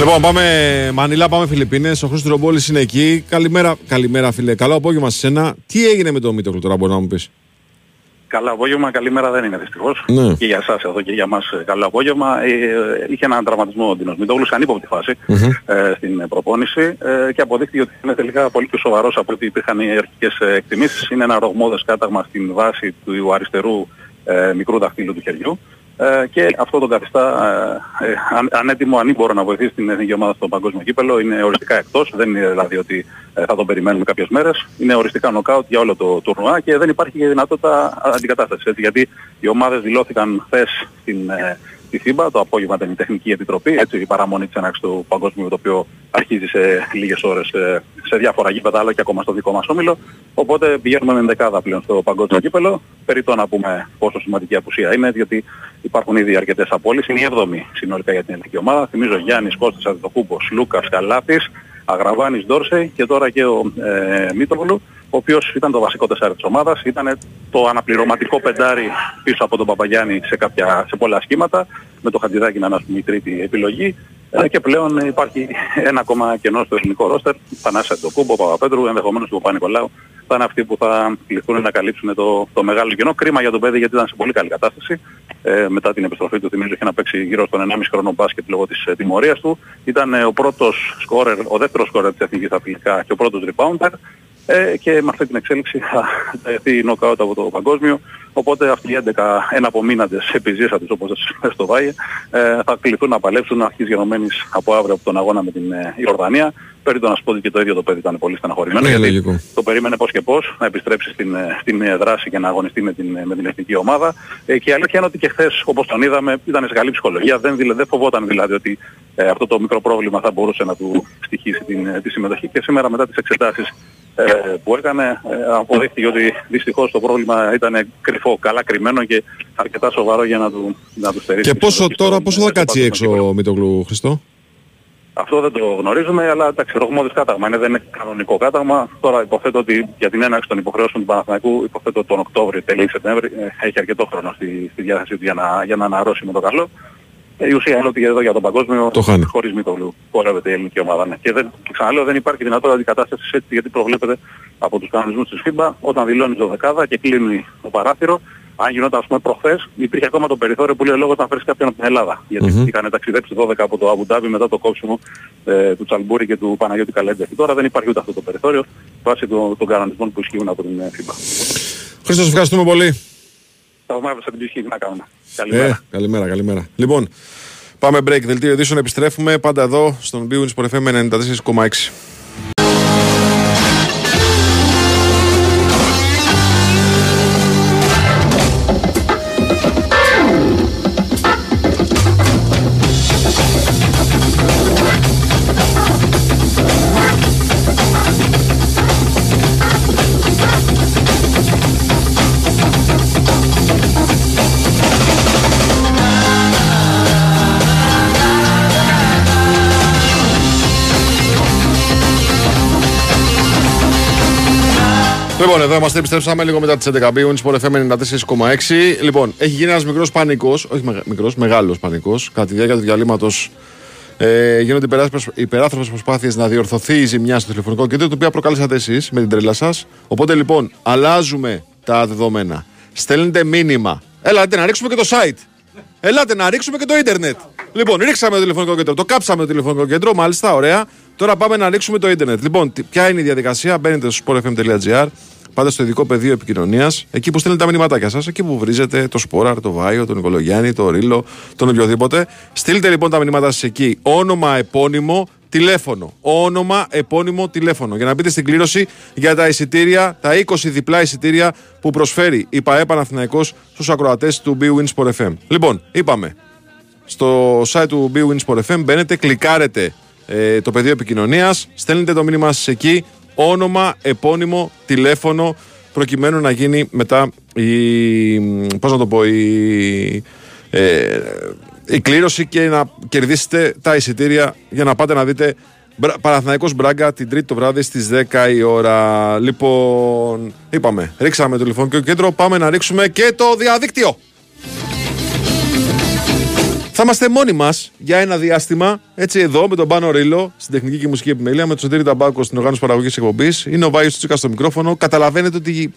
[SPEAKER 1] Λοιπόν, πάμε Μανίλα, πάμε Φιλιππίνες. Ο Χρήστος Ρομπόλη είναι εκεί. Καλημέρα, καλημέρα, φίλε. Καλό απόγευμα σε σένα. Τι έγινε με το Μήτοκλου τώρα, μπορείς να μου πεις;
[SPEAKER 7] Καλό απόγευμα, καλημέρα δεν είναι δυστυχώς.
[SPEAKER 1] Ναι.
[SPEAKER 7] Και για εσάς εδώ και για μας ε, καλό απόγευμα. Ε, είχε έναν τραυματισμό ο Ντίνος Μητόγλου σε ανύποπτη φάση ε, στην προπόνηση ε, και αποδείχθηκε ότι είναι τελικά πολύ πιο σοβαρός από ό,τι υπήρχαν οι αρχικές ε, εκτιμήσεις. Είναι ένα ρογμόδες κάταγμα στην βάση του αριστερού ε, μικρού δαχτύλου του χεριού. Ε, και αυτό τον καθιστά ε, ε, αν- ανέτοιμο, ανήμπορο να βοηθήσει την εθνική ομάδα στο παγκόσμιο κύπελο. Είναι οριστικά εκτός, δεν είναι δηλαδή ότι ε, θα τον περιμένουμε κάποιες μέρες. Είναι οριστικά νοκάουτ για όλο το τουρνουά και δεν υπάρχει και δυνατότητα αντικατάστασης. Έτσι, γιατί οι ομάδες δηλώθηκαν χθες στην, ε, στη FIBA, το απόγευμα ήταν η Τεχνική Επιτροπή, έτσι η παραμονή της έναρξης του παγκόσμιου το οποίο αρχίζει σε λίγες ώρες ε, σε διάφορα γήπεδα αλλά και ακόμα στο δικό μας όμιλο. Οπότε πηγαίνουμε με ενδεκάδα πλέον στο παγκόσμιο κύπελο. Περί το να πούμε πόσο σημαντική απουσία είναι, γιατί υπάρχουν ήδη αρκετές απώλειες. Είναι η 7η συνολικά για την ελληνική ομάδα. Θυμίζω Γιάννης Κώστας Αντιτοκούμπος, Λούκας Καλάθης, Αγραβάνης Ντόρσεϊ και τώρα και ο ε, Μήτρογλου, ο οποίος ήταν το βασικό τεσσάρι της ομάδας, ήταν το αναπληρωματικό πεντάρι πίσω από τον Παπαγιάννη σε, κάποια, σε πολλά σχήματα, με το Χατζηδάκη να είναι ας πούμε, η τρίτη επιλογή. Ε, και πλέον υπάρχει ένα ακόμα κενό στο ελληνικό ρόστερ, Θανάση Αντοκούμπο, Παπαπέτρου, ενδεχομένως και ο Παπα-Νικολάου. Θα είναι αυτοί που θα κληθούν να καλύψουν το, το μεγάλο κενό. Κρίμα για τον παιδί γιατί ήταν σε πολύ καλή κατάσταση. Ε, μετά την επιστροφή του θυμίζω είχε να παίξει γύρω στον 1,5 χρόνο μπάσκετ λόγω της ε, τιμωρίας του. Ήταν ε, ο πρώτος σκόρερ, ο δεύτερος σκόρερ της εθνικής αθλητικά και ο πρώτος rebounder. Ε, και με αυτή την εξέλιξη θα έρθει νοκάουτ από το παγκόσμιο. Οπότε αυτοί οι 11 εναπομείναντες επιζήσαντες όπως λες στο Βάιε ε, θα κληθούν να παλέψουν αρχής γενομένης από αύριο από τον αγώνα με την ε, Ιορδανία. Περί το να σου πω ότι και το ίδιο το παιδί ήταν πολύ στεναχωρημένο.
[SPEAKER 1] Ναι,
[SPEAKER 7] γιατί
[SPEAKER 1] λογικό.
[SPEAKER 7] το περίμενε πώς και πώς να επιστρέψει στην, ε, στην ε, δράση και να αγωνιστεί με την, ε, με την εθνική ομάδα. Ε, και η αλήθεια είναι ότι και χθες όπως τον είδαμε ήταν σε καλή ψυχολογία. Δεν, δηλα- δεν φοβόταν δηλαδή ότι ε, αυτό το μικρό πρόβλημα θα μπορούσε να του στοιχήσει την, ε, τη συμμετοχή. Και σήμερα μετά τις εξετάσεις ε, που έκανε ε, αποδείχθηκε ότι δυστυχώς το πρόβλημα ήταν κρυφό, καλά κρυμμένο και αρκετά σοβαρό για να του, να του στερήσει.
[SPEAKER 1] Και
[SPEAKER 7] τη
[SPEAKER 1] πόσο
[SPEAKER 7] συμμετοχή
[SPEAKER 1] τώρα,
[SPEAKER 7] στον-
[SPEAKER 1] πόσο θα
[SPEAKER 7] στο
[SPEAKER 1] κάτσει
[SPEAKER 7] παγκόσμιο
[SPEAKER 1] έξω
[SPEAKER 7] κύπελλο.
[SPEAKER 1] ο Μητογλου Χριστό;
[SPEAKER 7] Αυτό δεν το γνωρίζουμε, αλλά εντάξει, ρογμώδης κάταγμα είναι, δεν είναι κανονικό κάταγμα. Τώρα υποθέτω ότι για την έναρξη των υποχρεώσεων του Παναθηναϊκού, υποθέτω τον Οκτώβριο, τέλη Σεπτέμβρη, ε, έχει αρκετό χρόνο στη, στη διάθεσή του για να, για να αναρρώσει με το καλό. Ε, η ουσία είναι ότι εδώ για τον παγκόσμιο,
[SPEAKER 1] Το χάνει.
[SPEAKER 7] χωρίς Μητογλου, πορεύεται η ελληνική ομάδα. Ναι. Και, δεν, και ξαναλέω, δεν υπάρχει δυνατότητα αντικατάστασης έτσι, γιατί προβλέπεται από τους κανονισμούς της FIBA, όταν δηλώνει το δεκάδα και κλείνει το παράθυρο. Αν γινόταν ας πούμε προχθές, υπήρχε ακόμα το περιθώριο που λέει ο λόγος να φέρεις κάποιον από την Ελλάδα. Γιατί
[SPEAKER 1] Μμμ.
[SPEAKER 7] είχαν ταξιδέψει 12 από το Αμπουντάμπι μετά το κόψιμο ε, του Τσαλμπούρη και του Παναγιώτη Καλέντζα. Και τώρα δεν υπάρχει ούτε αυτό το περιθώριο βάσει των, των κανονισμών που ισχύουν από την ε, FIBA.
[SPEAKER 1] Χριστό, ευχαριστούμε πολύ.
[SPEAKER 7] Θαυμάζω την ψυχή, τι να κάνουμε. Καλημέρα.
[SPEAKER 1] Ε, καλημέρα, καλημέρα. Λοιπόν, πάμε break. Δελτίο ειδήσεων. Επιστρέφουμε πάντα εδώ στον Big Wins Sport FM 94,6. Λοιπόν, εδώ είμαστε. Επιστρέψαμε λίγο μετά τις 11 Big Wins Sport FM 94,6. Λοιπόν, έχει γίνει ένας μικρός πανικός, όχι μικρός, μεγάλος πανικός. Κατά τη διάρκεια του διαλύματος ε, γίνονται υπεράθροπες προσπάθειες να διορθωθεί η ζημιά στο τηλεφωνικό κέντρο, το οποίο προκάλεσατε εσείς με την τρέλα σας. Οπότε λοιπόν, αλλάζουμε τα δεδομένα. Στέλνετε μήνυμα. Έλατε να ρίξουμε και το site. Ελάτε να ρίξουμε και το ίντερνετ. Λοιπόν, ρίξαμε το τηλεφωνικό κέντρο. Το κάψαμε το τηλεφωνικό κέντρο, μάλιστα, ωραία. Τώρα πάμε να ρίξουμε το ίντερνετ. Λοιπόν, τι- ποια είναι η διαδικασία. Μπαίνετε στο sportfm.gr, πάτε στο ειδικό πεδίο επικοινωνίας, εκεί που στέλνετε τα μηνυματάκια σας, εκεί που βρίζετε το Σπόραρ, το Βάιο, τον Νικολογιάννη, το Ρίλο, τον οποιοδήποτε. Στείλτε λοιπόν τα μηνύματά σας εκεί. Όνομα, επώνυμο, τηλέφωνο. Όνομα, επώνυμο, τηλέφωνο. Για να μπείτε στην κλήρωση για τα εισιτήρια, τα 20 διπλά εισιτήρια που προσφέρει η ΠαΕ Παναθηναϊκός στους ακροατές του Big Win Sport FM. Λοιπόν, είπαμε, στο site του Big Win Sport FM μπαίνετε, κλικάρετε ε, το πεδίο επικοινωνίας, στέλνετε το μήνυμά σας εκεί, όνομα, επώνυμο, τηλέφωνο, προκειμένου να γίνει μετά η, πώς να το πω, η, ε, η κλήρωση και να κερδίσετε τα εισιτήρια για να πάτε να δείτε Μπρα- Παναθηναϊκός Μπράγκα την τρίτη το βράδυ στις 10 η ώρα. Λοιπόν, είπαμε, ρίξαμε το τηλεφωνικό κέντρο, πάμε να ρίξουμε και το διαδίκτυο. Θα είμαστε μόνοι μας για ένα διάστημα, έτσι εδώ με τον Πάνο Ρίλο στην τεχνική και μουσική επιμέλεια, με τον Σωτήρη Ταμπάκο στην οργάνωση παραγωγής εκπομπής. Είναι ο Βάιος Τσίκα στο μικρόφωνο. Καταλαβαίνετε ότι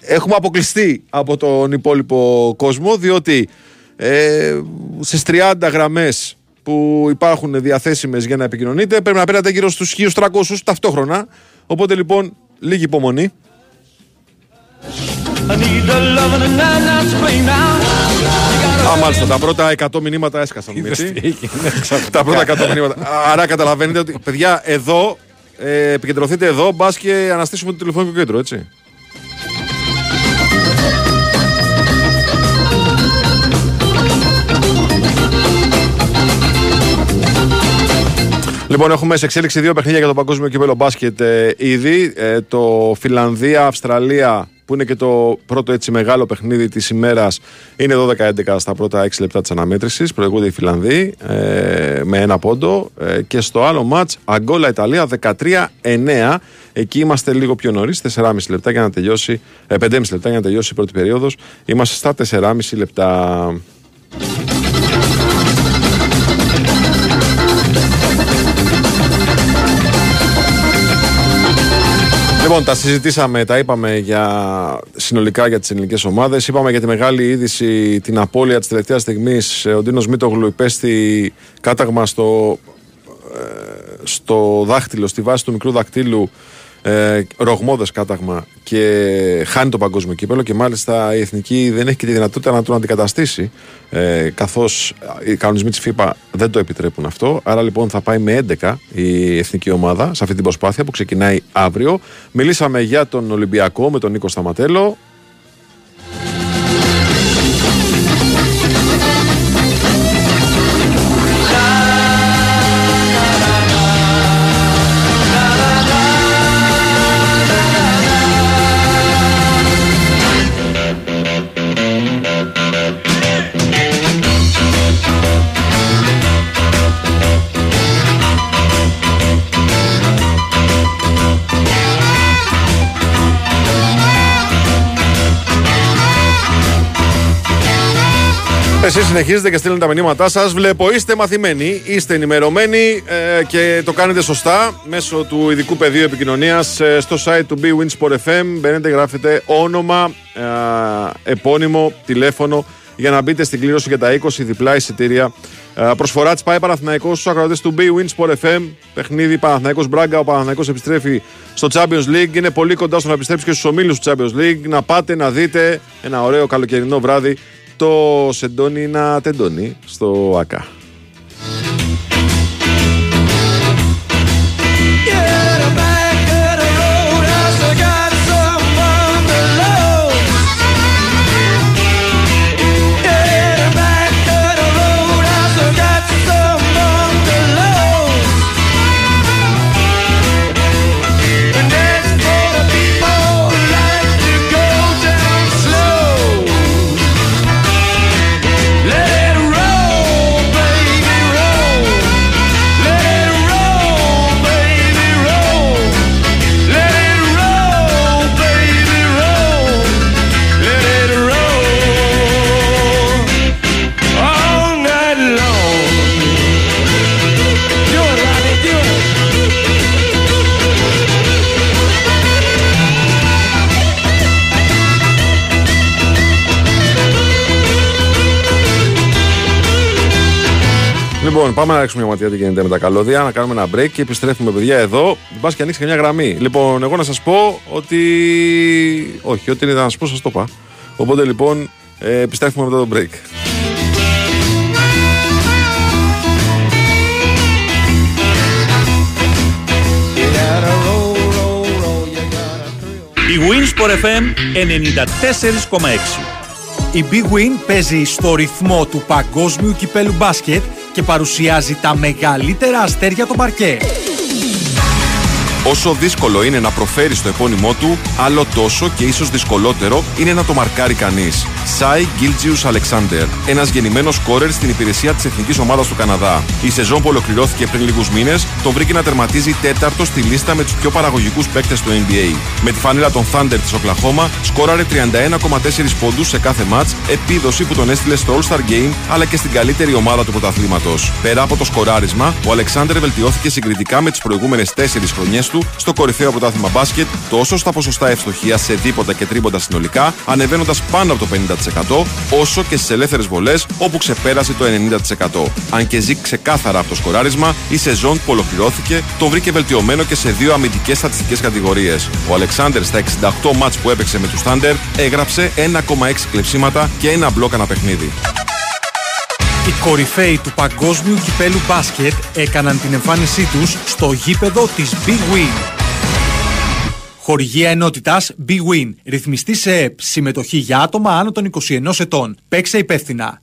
[SPEAKER 1] έχουμε αποκλειστεί από τον υπόλοιπο κόσμο διότι ε, στις 30 γραμμές που υπάρχουν διαθέσιμες για να επικοινωνείτε πρέπει να παίρνετε γύρω στους 1300 ταυτόχρονα οπότε λοιπόν λίγη υπομονή
[SPEAKER 6] I need a loving and I'm not to play now.
[SPEAKER 1] Α, μάλιστα, τα πρώτα 100 μηνύματα έσκασαν. Μίτσι. τα πρώτα 100 μηνύματα. Άρα καταλαβαίνετε ότι, παιδιά, εδώ, ε, επικεντρωθείτε εδώ, μπας και αναστήσουμε το τηλεφωνικό κέντρο, έτσι. Λοιπόν, έχουμε σε εξέλιξη δύο παιχνίδια για το παγκόσμιο κύπελο μπάσκετ ε, ήδη. Ε, το Φιλανδία-Αυστραλία, που είναι και το πρώτο έτσι μεγάλο παιχνίδι της ημέρας, είναι 12-11 στα πρώτα 6 λεπτά της αναμέτρησης. Προηγούνται οι Φιλανδοί ε, με ένα πόντο. Ε, και στο άλλο ματ Αγκόλα-Ιταλία 13-9. Εκεί είμαστε λίγο πιο νωρίς, 4,5 λεπτά για να τελειώσει, ε, 5,5 λεπτά για να τελειώσει η πρώτη περίοδος. Είμαστε στα 4,5 λεπτά. Λοιπόν, τα συζητήσαμε, τα είπαμε για, συνολικά για τις ελληνικές ομάδες. Είπαμε για τη μεγάλη είδηση, την απώλεια της τελευταίας στιγμής. Ο Ντίνος Μίτογλου υπέστη κάταγμα στο, ε, στο δάχτυλο, στη βάση του μικρού δακτύλου. Ε, ρογμόδες κάταγμα και χάνει το παγκόσμιο κύπελο και μάλιστα η Εθνική δεν έχει και τη δυνατότητα να τον αντικαταστήσει ε, καθώς οι κανονισμοί της FIFA δεν το επιτρέπουν αυτό. Άρα λοιπόν θα πάει με 11 η Εθνική Ομάδα σε αυτή την προσπάθεια που ξεκινάει αύριο. Μιλήσαμε για τον Ολυμπιακό με τον Νίκο Σταματέλο Εσείς συνεχίζετε και στείλετε τα μηνύματά σας. Βλέπω είστε μαθημένοι, είστε ενημερωμένοι ε, και το κάνετε σωστά μέσω του ειδικού πεδίου επικοινωνίας ε, στο site του BWIN Sport FM. Μπαίνετε, γράφετε όνομα, ε, επώνυμο, τηλέφωνο για να μπείτε στην κλήρωση για τα 20 διπλά εισιτήρια. Ε, προσφορά της πάει Παναθηναϊκός στους ακροατές του BWIN Sport FM. Παιχνίδι Παναθηναϊκός Μπράγκα. Ο Παναθηναϊκός επιστρέφει στο Champions League. Είναι πολύ κοντά στο να επιστρέψει και στους ομίλους του Champions League. Να πάτε να δείτε ένα ωραίο καλοκαιρινό βράδυ το Σεντόνι να τεντώνει στο ΑΚΑ. Λοιπόν, πάμε να ρίξουμε μια ματιά τι γίνεται με τα καλώδια, να κάνουμε ένα break και επιστρέφουμε, παιδιά, εδώ. Μπας και ανοίξεις και μια γραμμή. Λοιπόν, εγώ να σας πω ότι. Όχι, ό,τι είναι να σας πω, σας το είπα. Οπότε λοιπόν, ε, επιστρέφουμε μετά το break.
[SPEAKER 3] Η Winsport FM 94,6.
[SPEAKER 8] Η Big Win παίζει στο ρυθμό του παγκόσμιου κυπέλου μπάσκετ και παρουσιάζει τα μεγαλύτερα αστέρια το παρκέ.
[SPEAKER 9] Όσο δύσκολο είναι να προφέρεις το επώνυμό του, άλλο τόσο και ίσως δυσκολότερο είναι να το μαρκάρει κανείς. Σάι Γκίλτζιους Αλεξάνδερ, ένας γεννημένος σκόρερ στην υπηρεσία της εθνικής ομάδας του Καναδά. Η σεζόν που ολοκληρώθηκε πριν λίγους μήνες τον βρήκε να τερματίζει τέταρτο στη λίστα με τους πιο παραγωγικούς παίκτες του NBA. Με τη φανέλα των Thunder της Οκλαχώμα, σκόραρε 31,4 πόντους σε κάθε ματ, επίδοση που τον έστειλε στο All-Star Game αλλά και στην καλύτερη ομάδα του πρωταθλήματος. Πέρα από το σκοράρισμα, ο Αλεξάνδερ βελτιώθηκε συγκριτικά με τις προηγούμενες τέσσερις χρονιές του του στο κορυφαίο πρωτάθλημα μπάσκετ τόσο στα ποσοστά ευστοχία σε δίποτα και τρίποντα συνολικά, ανεβαίνοντας πάνω από το 50%, όσο και στις ελεύθερες βολές όπου ξεπέρασε το 90%. Αν και ζει ξεκάθαρα από το σκοράρισμα, η σεζόν που ολοκληρώθηκε τον βρήκε βελτιωμένο και σε δύο αμυντικές στατιστικές κατηγορίες. Ο Αλεξάνδρ στα 68 μάτς που έπαιξε με τους Thunder έγραψε 1,6 κλεψίματα και ένα μπλοκ ανά παιχνίδι.
[SPEAKER 8] Οι κορυφαίοι του παγκόσμιου κυπέλου μπάσκετ έκαναν την εμφάνισή τους στο γήπεδο της Big Win. Χορηγία ενότητας Big Win. Ρυθμιστή σε ΕΠ. Συμμετοχή για άτομα άνω των 21 ετών. Παίξε υπεύθυνα.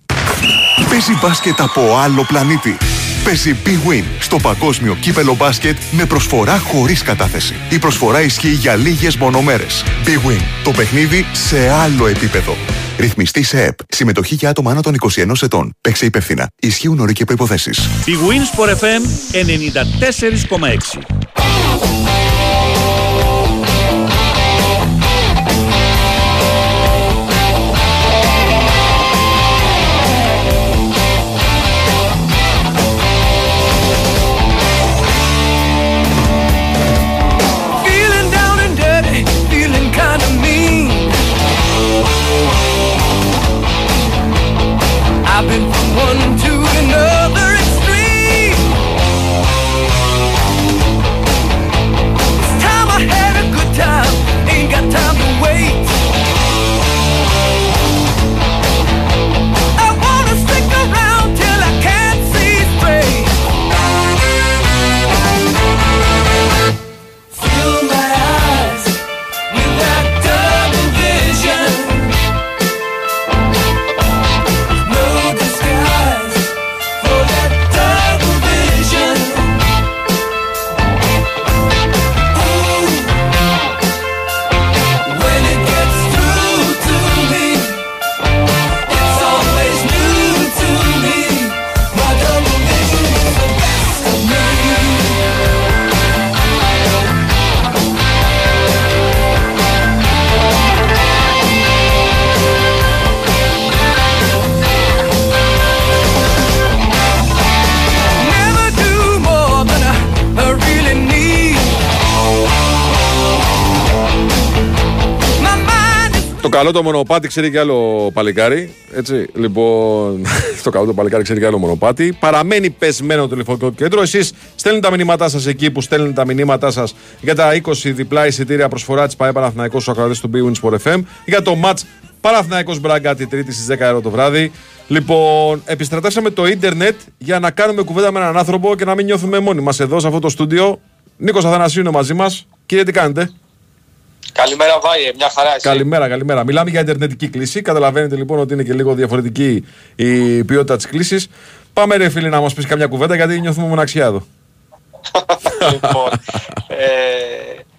[SPEAKER 4] Παίζει μπάσκετ από άλλο πλανήτη. Παίζει Big Win στο παγκόσμιο κύπελο μπάσκετ με προσφορά χωρίς κατάθεση. Η προσφορά ισχύει για λίγες μονομέρες. Big Win. Το παιχνίδι σε άλλο επίπεδο. Ρυθμιστή σε ΕΠ. Συμμετοχή για άτομα άνω των 21 ετών. Παίξε υπεύθυνα. Ισχύουν όροι και προποθέσει.
[SPEAKER 3] Η Wins for FM 94,6.
[SPEAKER 1] Καλό το μονοπάτι ξέρει και άλλο παλικάρι. Έτσι. Λοιπόν, το καλό το παλικάρι ξέρει και άλλο μονοπάτι. Παραμένει πεσμένο το τηλεφωνικό κέντρο. Εσείς στέλνετε τα μηνύματά σας εκεί που στέλνετε τα μηνύματά σας για τα 20 διπλά εισιτήρια προσφορά της ΠαΕ Παναθηναϊκός στους ακροατές του B Sport FM για το match Παναθηναϊκός Μπράγκα τη Τρίτη στις 10 ώρα το βράδυ. Λοιπόν, επιστρατεύσαμε το ίντερνετ για να κάνουμε κουβέντα με έναν άνθρωπο και να μην νιώθουμε μόνοι μας εδώ σε αυτό το στούντιο. Νίκος Αθανασίου είναι μαζί μας. Κύριε, τι κάνετε;
[SPEAKER 10] Καλημέρα, Βάιε, μια χαρά εσύ.
[SPEAKER 1] Καλημέρα, καλημέρα. Μιλάμε για ιντερνετική κλίση. Καταλαβαίνετε λοιπόν ότι είναι και λίγο διαφορετική η ποιότητα της κλίσης. Πάμε, ρε φίλοι, να μας πεις καμιά κουβέντα γιατί νιώθουμε μοναξιά εδώ.
[SPEAKER 10] λοιπόν, ε,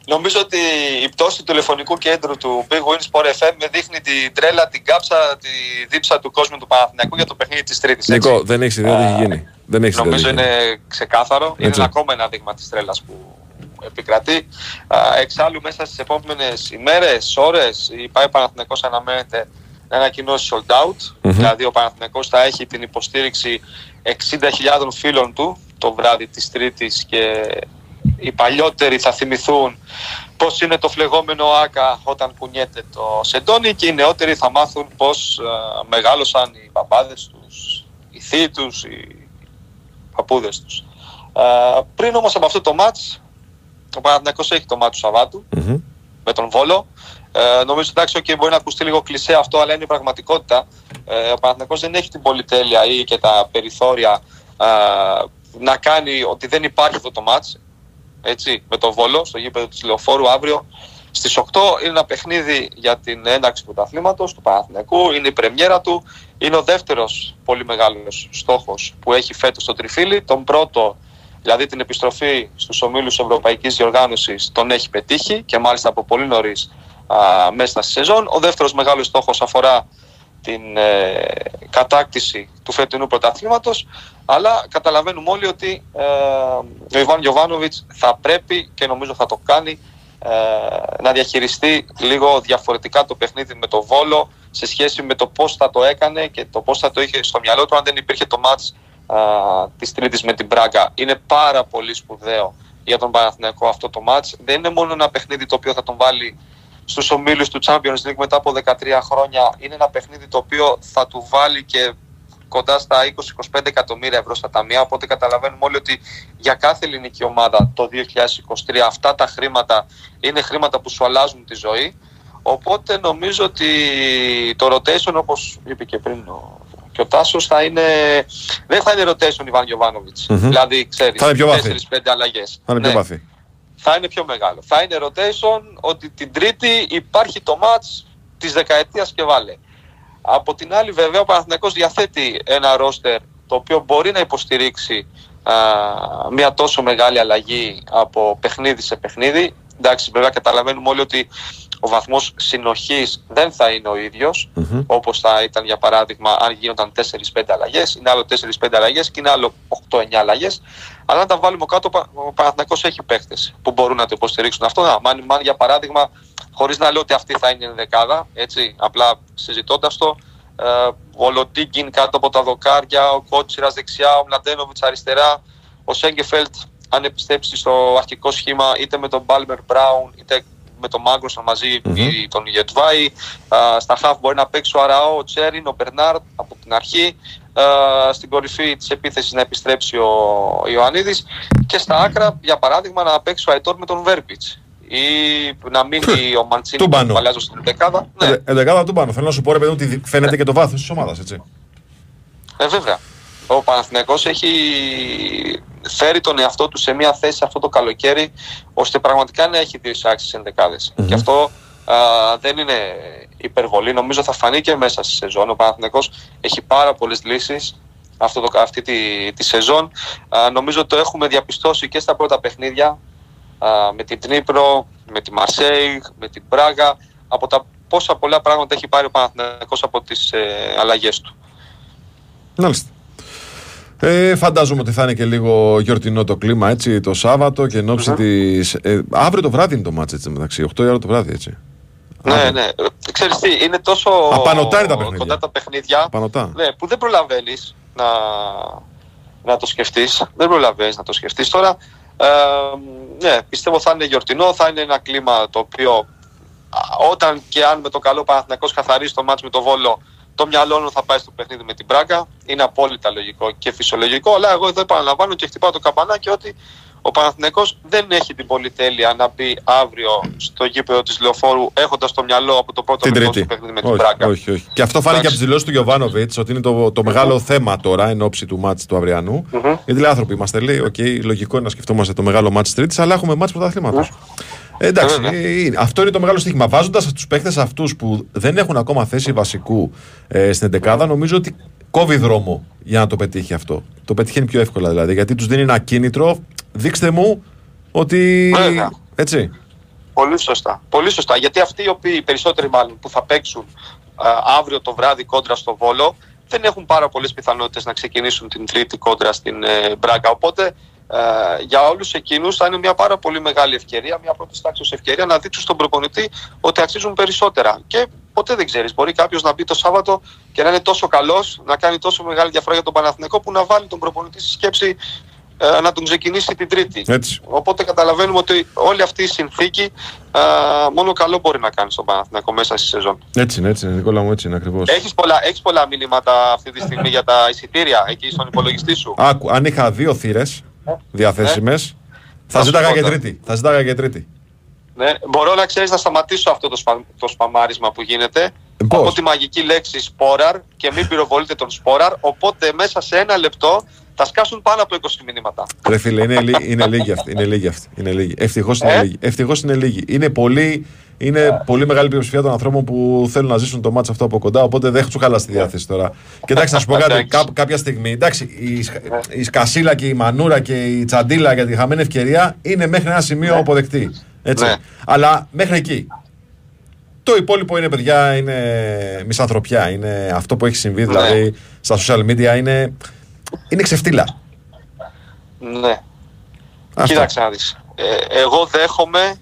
[SPEAKER 10] νομίζω ότι η πτώση του τηλεφωνικού κέντρου του Big Win Sport FM με δείχνει την τρέλα, την κάψα, τη δίψα του κόσμου του Παναθηναϊκού για το παιχνίδι της Τρίτης. έτσι.
[SPEAKER 1] Νικό, δεν έχεις ιδέα τι έχει γίνει. Δεν έχεις ιδέα τι
[SPEAKER 10] Νομίζω
[SPEAKER 1] έχει γίνει.
[SPEAKER 10] είναι ξεκάθαρο. Είναι
[SPEAKER 1] Έτσι.
[SPEAKER 10] ένα ακόμα ένα δείγμα της τρέλας που επικρατεί. Α, Εξάλλου μέσα στις επόμενες ημέρες, ώρες, η ΠΑΕ Παναθηναϊκός αναμένεται να ανακοινώσει sold out. Δηλαδή ο Παναθηναϊκός θα έχει την υποστήριξη 60.000 φίλων του το βράδυ της Τρίτης και οι παλιότεροι θα θυμηθούν πώς είναι το φλεγόμενο ΆΚΑ όταν κουνιέται το σεντόνι και οι νεότεροι θα μάθουν πώς α, μεγάλωσαν οι παπάδες τους, οι θείοι τους, οι παππούδες τους. Α, πριν όμως από αυτό το μάτς, ο Παναθηναϊκός έχει το μάτς του σαββατου
[SPEAKER 1] Μμμ.
[SPEAKER 10] με τον Βόλο. Ε, νομίζω εντάξει, okay, μπορεί να ακουστεί λίγο κλισέ αυτό, αλλά είναι η πραγματικότητα. Ε, ο Παναθηναϊκός δεν έχει την πολυτέλεια ή και τα περιθώρια α, να κάνει ότι δεν υπάρχει αυτό το μάτς έτσι, με τον Βόλο στο γήπεδο του Λεωφόρου αύριο. Στις 8 είναι ένα παιχνίδι για την ένταξη του πρωταθλήματος του Παναθηναϊκού, είναι η πρεμιέρα του, είναι ο δεύτερος πολύ μεγάλος στόχος που έχει φέτος στο Τριφύλι, τον πρώτο δηλαδή την επιστροφή στους ομίλους Ευρωπαϊκής Διοργάνωσης τον έχει πετύχει και μάλιστα από πολύ νωρίς α, μέσα στη σεζόν. Ο δεύτερος μεγάλος στόχος αφορά την ε, κατάκτηση του φετινού πρωταθλήματος αλλά καταλαβαίνουμε όλοι ότι ε, ο Ιβάν Γιωβάνοβιτς θα πρέπει και νομίζω θα το κάνει ε, να διαχειριστεί λίγο διαφορετικά το παιχνίδι με το Βόλο σε σχέση με το πώς θα το έκανε και το πώς θα το είχε στο μυαλό του αν δεν υπήρχε το μάτς α, της Τρίτης με την Μπράγκα. Είναι πάρα πολύ σπουδαίο για τον Παναθηναϊκό αυτό το μάτς. Δεν είναι μόνο ένα παιχνίδι το οποίο θα τον βάλει στους ομίλους του Champions League μετά από 13 χρόνια. Είναι ένα παιχνίδι το οποίο θα του βάλει και κοντά στα 20-25 εκατομμύρια ευρώ στα ταμεία. Οπότε καταλαβαίνουμε όλοι ότι για κάθε ελληνική ομάδα το 2023 αυτά τα χρήματα είναι χρήματα που σου αλλάζουν τη ζωή. Οπότε νομίζω ότι το rotation όπως είπε και πριν ο, και ο Τάσος θα είναι, δεν θα είναι rotation Ιβάν Γιωβάνοβιτς.
[SPEAKER 1] Μμμ.
[SPEAKER 10] Δηλαδή ξέρεις,
[SPEAKER 1] Θα είναι πιο βαθύ.
[SPEAKER 10] 4-5 αλλαγές.
[SPEAKER 1] Θα είναι πιο
[SPEAKER 10] Ναι
[SPEAKER 1] βαθύ.
[SPEAKER 10] θα είναι πιο μεγάλο. Θα είναι rotation ότι την Τρίτη υπάρχει το match της δεκαετίας και βάλε. Από την άλλη βέβαια ο Παναθηναϊκός διαθέτει ένα ρόστερ το οποίο μπορεί να υποστηρίξει α, μια τόσο μεγάλη αλλαγή από παιχνίδι σε παιχνίδι. Εντάξει, βέβαια καταλαβαίνουμε όλοι ότι ο βαθμός συνοχής δεν θα είναι ο ίδιος
[SPEAKER 1] Μμμ.
[SPEAKER 10] όπως θα ήταν για παράδειγμα αν γίνονταν 4-5 αλλαγές, είναι άλλο 4-5 αλλαγές και είναι άλλο 8-9 αλλαγές. Αλλά αν τα βάλουμε κάτω, ο Πα- ο Παναθηναϊκός έχει παίχτες που μπορούν να το υποστηρίξουν αυτό. Να, Μάνι Μάν για παράδειγμα, χωρίς να λέω ότι αυτή θα είναι η δεκάδα, έτσι, απλά συζητώντας το, ε, ο Λοντίγκιν κάτω από τα δοκάρια, ο Κότσιρας δεξιά, ο Μλαντένοβιτς αριστερά, ο Σέγκεφελτ αν επιστρέψει στο αρχικό σχήμα είτε με τον Μπάλμερ Μπράουν είτε με τον Μάγκροσον μαζί
[SPEAKER 1] Μμμ.
[SPEAKER 10] ή τον Γετβάη. Α, Στα χαφ μπορεί να παίξει ο Αραώ, ο Τσέριν, ο Μπερνάρτ από την αρχή. Α, Στην κορυφή της επίθεσης να επιστρέψει ο Ιωαννίδης και στα άκρα για παράδειγμα να παίξει ο Αϊτόρ με τον Βέρμπιτς ή να μείνει ο Μαντσίνη που
[SPEAKER 1] Τούμπανο.
[SPEAKER 10] παλιάζω στην δεκάδα. Ναι,
[SPEAKER 1] Ε, Εντεκάδα του πάνω. Θέλω να σου πω ρε παιδί μου ότι φαίνεται και το βάθος της ομάδας, έτσι.
[SPEAKER 10] Ε, βέβαια. Ο Παναθηναϊκός έχει φέρει τον εαυτό του σε μια θέση αυτό το καλοκαίρι ώστε πραγματικά να έχει δύο εισάξεις ενδεκάδες.
[SPEAKER 1] Μμμ.
[SPEAKER 10] Και αυτό α, δεν είναι υπερβολή. Νομίζω θα φανεί και μέσα στη σεζόν. Ο Παναθηναϊκός έχει πάρα πολλές λύσεις αυτό το, αυτή τη, τη σεζόν. Α, νομίζω το έχουμε διαπιστώσει και στα πρώτα παιχνίδια α, με την Τρίπρο, με τη Μαρσέη, με την Πράγα. Από τα πόσα πολλά πράγματα έχει πάρει ο Παναθηναϊκός από τις ε, αλλαγές του.
[SPEAKER 1] Μάλιστα. Ε, φαντάζομαι ότι θα είναι και λίγο γιορτινό το κλίμα έτσι το Σάββατο και εν ώψη της... Ε, αύριο το βράδυ είναι το μάτς έτσι μεταξύ, 8 η ώρα το βράδυ έτσι.
[SPEAKER 10] Ναι,
[SPEAKER 1] Αύριο.
[SPEAKER 10] ναι. Ε, Ξέρεις τι, είναι τόσο
[SPEAKER 1] Απανωτά είναι τα παιχνίδια.
[SPEAKER 10] κοντά τα παιχνίδια
[SPEAKER 1] Πανωτά.
[SPEAKER 10] ναι, που δεν προλαβαίνεις να, να το σκεφτείς. Δεν προλαβαίνεις να το σκεφτείς. Τώρα, ε, ναι, πιστεύω θα είναι γιορτινό, θα είναι ένα κλίμα το οποίο α, όταν και αν με το καλό Παναθηναϊκός καθαρίσει το μάτς με το Βόλο το μυαλό μου θα πάει στο παιχνίδι με την Πράγκα. Είναι απόλυτα λογικό και φυσιολογικό. Αλλά εγώ εδώ επαναλαμβάνω και χτυπάω το καμπανάκι ότι ο Παναθηναϊκός δεν έχει την πολυτέλεια να μπει αύριο στο γήπεδο της Λεωφόρου έχοντας το μυαλό από το πρώτο
[SPEAKER 1] Την
[SPEAKER 10] λεπτό
[SPEAKER 1] Τρίτη.
[SPEAKER 10] του παιχνίδι με την
[SPEAKER 1] Όχι,
[SPEAKER 10] Πράγκα.
[SPEAKER 1] όχι, όχι. Και αυτό φάνηκε από
[SPEAKER 10] Εντάξει.
[SPEAKER 1] τις δηλώσεις του Γιοβάνοβιτς ότι είναι το, το μεγάλο θέμα τώρα εν όψει του ματς του αυριανού.
[SPEAKER 10] Μμμ.
[SPEAKER 1] Γιατί λέει άνθρωποι είμαστε, λέει, οκ, λογικό είναι να σκεφτόμαστε το μεγάλο ματς της Τρίτης, αλλά έχουμε ματς πρωταθλήματος. Ε, εντάξει,
[SPEAKER 10] Ναι. Βέβαια.
[SPEAKER 1] ε, είναι. αυτό είναι το μεγάλο στοίχημα. Βάζοντας τους παίχτες αυτούς που δεν έχουν ακόμα θέση βασικού ε, στην 11 νομίζω ότι κόβει δρόμο για να το πετύχει αυτό. Το πετυχαίνει πιο εύκολα δηλαδή. Γιατί τους δίνει ένα κίνητρο. Δείξτε μου ότι.
[SPEAKER 10] Βέβαια.
[SPEAKER 1] Έτσι.
[SPEAKER 10] Πολύ σωστά. Πολύ σωστά. Γιατί αυτοί οι οποίοι, οι περισσότεροι μάλλον, που θα παίξουν α, αύριο το βράδυ κόντρα στο Βόλο, δεν έχουν πάρα πολλές πιθανότητες να ξεκινήσουν την Τρίτη κόντρα στην ε, Μπράγκα. Οπότε ε, για όλους εκείνους θα είναι μια πάρα πολύ μεγάλη ευκαιρία, μια πρώτης τάξης ευκαιρία να δείξουν στον προπονητή ότι αξίζουν περισσότερα. Και ποτέ δεν ξέρεις. Μπορεί κάποιος να μπει το Σάββατο και να είναι τόσο καλός, να κάνει τόσο μεγάλη διαφορά για τον Παναθηναϊκό που να βάλει τον προπονητή στη σκέψη ε, να τον ξεκινήσει την Τρίτη.
[SPEAKER 1] Έτσι.
[SPEAKER 10] Οπότε καταλαβαίνουμε ότι όλη αυτή η συνθήκη α, μόνο καλό μπορεί να κάνει στον Παναθηναϊκό μέσα στη σεζόν.
[SPEAKER 1] Έτσι είναι, έτσι είναι, Νικόλα μου, έτσι είναι ακριβώς.
[SPEAKER 10] Έχεις πολλά, έχεις πολλά μηνύματα αυτή τη στιγμή για τα εισιτήρια εκεί στον υπολογιστή σου;
[SPEAKER 1] Άκου, αν είχα δύο θύρες διαθέσιμες, θα
[SPEAKER 10] Θα σου
[SPEAKER 1] ζήταγα
[SPEAKER 10] πω
[SPEAKER 1] και
[SPEAKER 10] τώρα.
[SPEAKER 1] τρίτη. Θα ζήταγα και τρίτη.
[SPEAKER 10] Ναι, μπορώ να ξέρεις να σταματήσω αυτό το, σπα, το σπαμάρισμα που γίνεται.
[SPEAKER 1] πώς;
[SPEAKER 10] Από τη μαγική λέξη σπόραρ και μην πυροβολείτε τον σπόραρ. Οπότε μέσα σε ένα λεπτό θα σκάσουν πάνω από 20 μηνύματα.
[SPEAKER 1] Ρε φίλε, είναι, λί- είναι λίγοι αυτοί. Είναι λίγοι αυτοί. Είναι λίγοι. Ευτυχώς είναι
[SPEAKER 10] Ε;
[SPEAKER 1] λίγοι. Ευτυχώς είναι λίγοι. Είναι πολύ, είναι πολύ μεγάλη πλειοψηφία των ανθρώπων που θέλουν να ζήσουν το μάτσο αυτό από κοντά. Οπότε δεν έχουν χαλάσει τη διάθεση τώρα. Και εντάξει, να σου πω κάτι.
[SPEAKER 10] Εντάξει.
[SPEAKER 1] κά- κάποια στιγμή. Εντάξει, η, Σκα- η Σκασίλα και η Μανούρα και η Τσαντίλα για τη χαμένη ευκαιρία είναι μέχρι ένα σημείο αποδεκτή. Έτσι.
[SPEAKER 10] Ναι.
[SPEAKER 1] Αλλά μέχρι εκεί. Το υπόλοιπο είναι, παιδιά, είναι μισανθρωπιά. Είναι αυτό που έχει συμβεί δηλαδή στα social media είναι, είναι ξεφτύλα.
[SPEAKER 10] Ναι.
[SPEAKER 1] Αυτό.
[SPEAKER 10] Κοίταξε να δεις. Ε, εγώ δέχομαι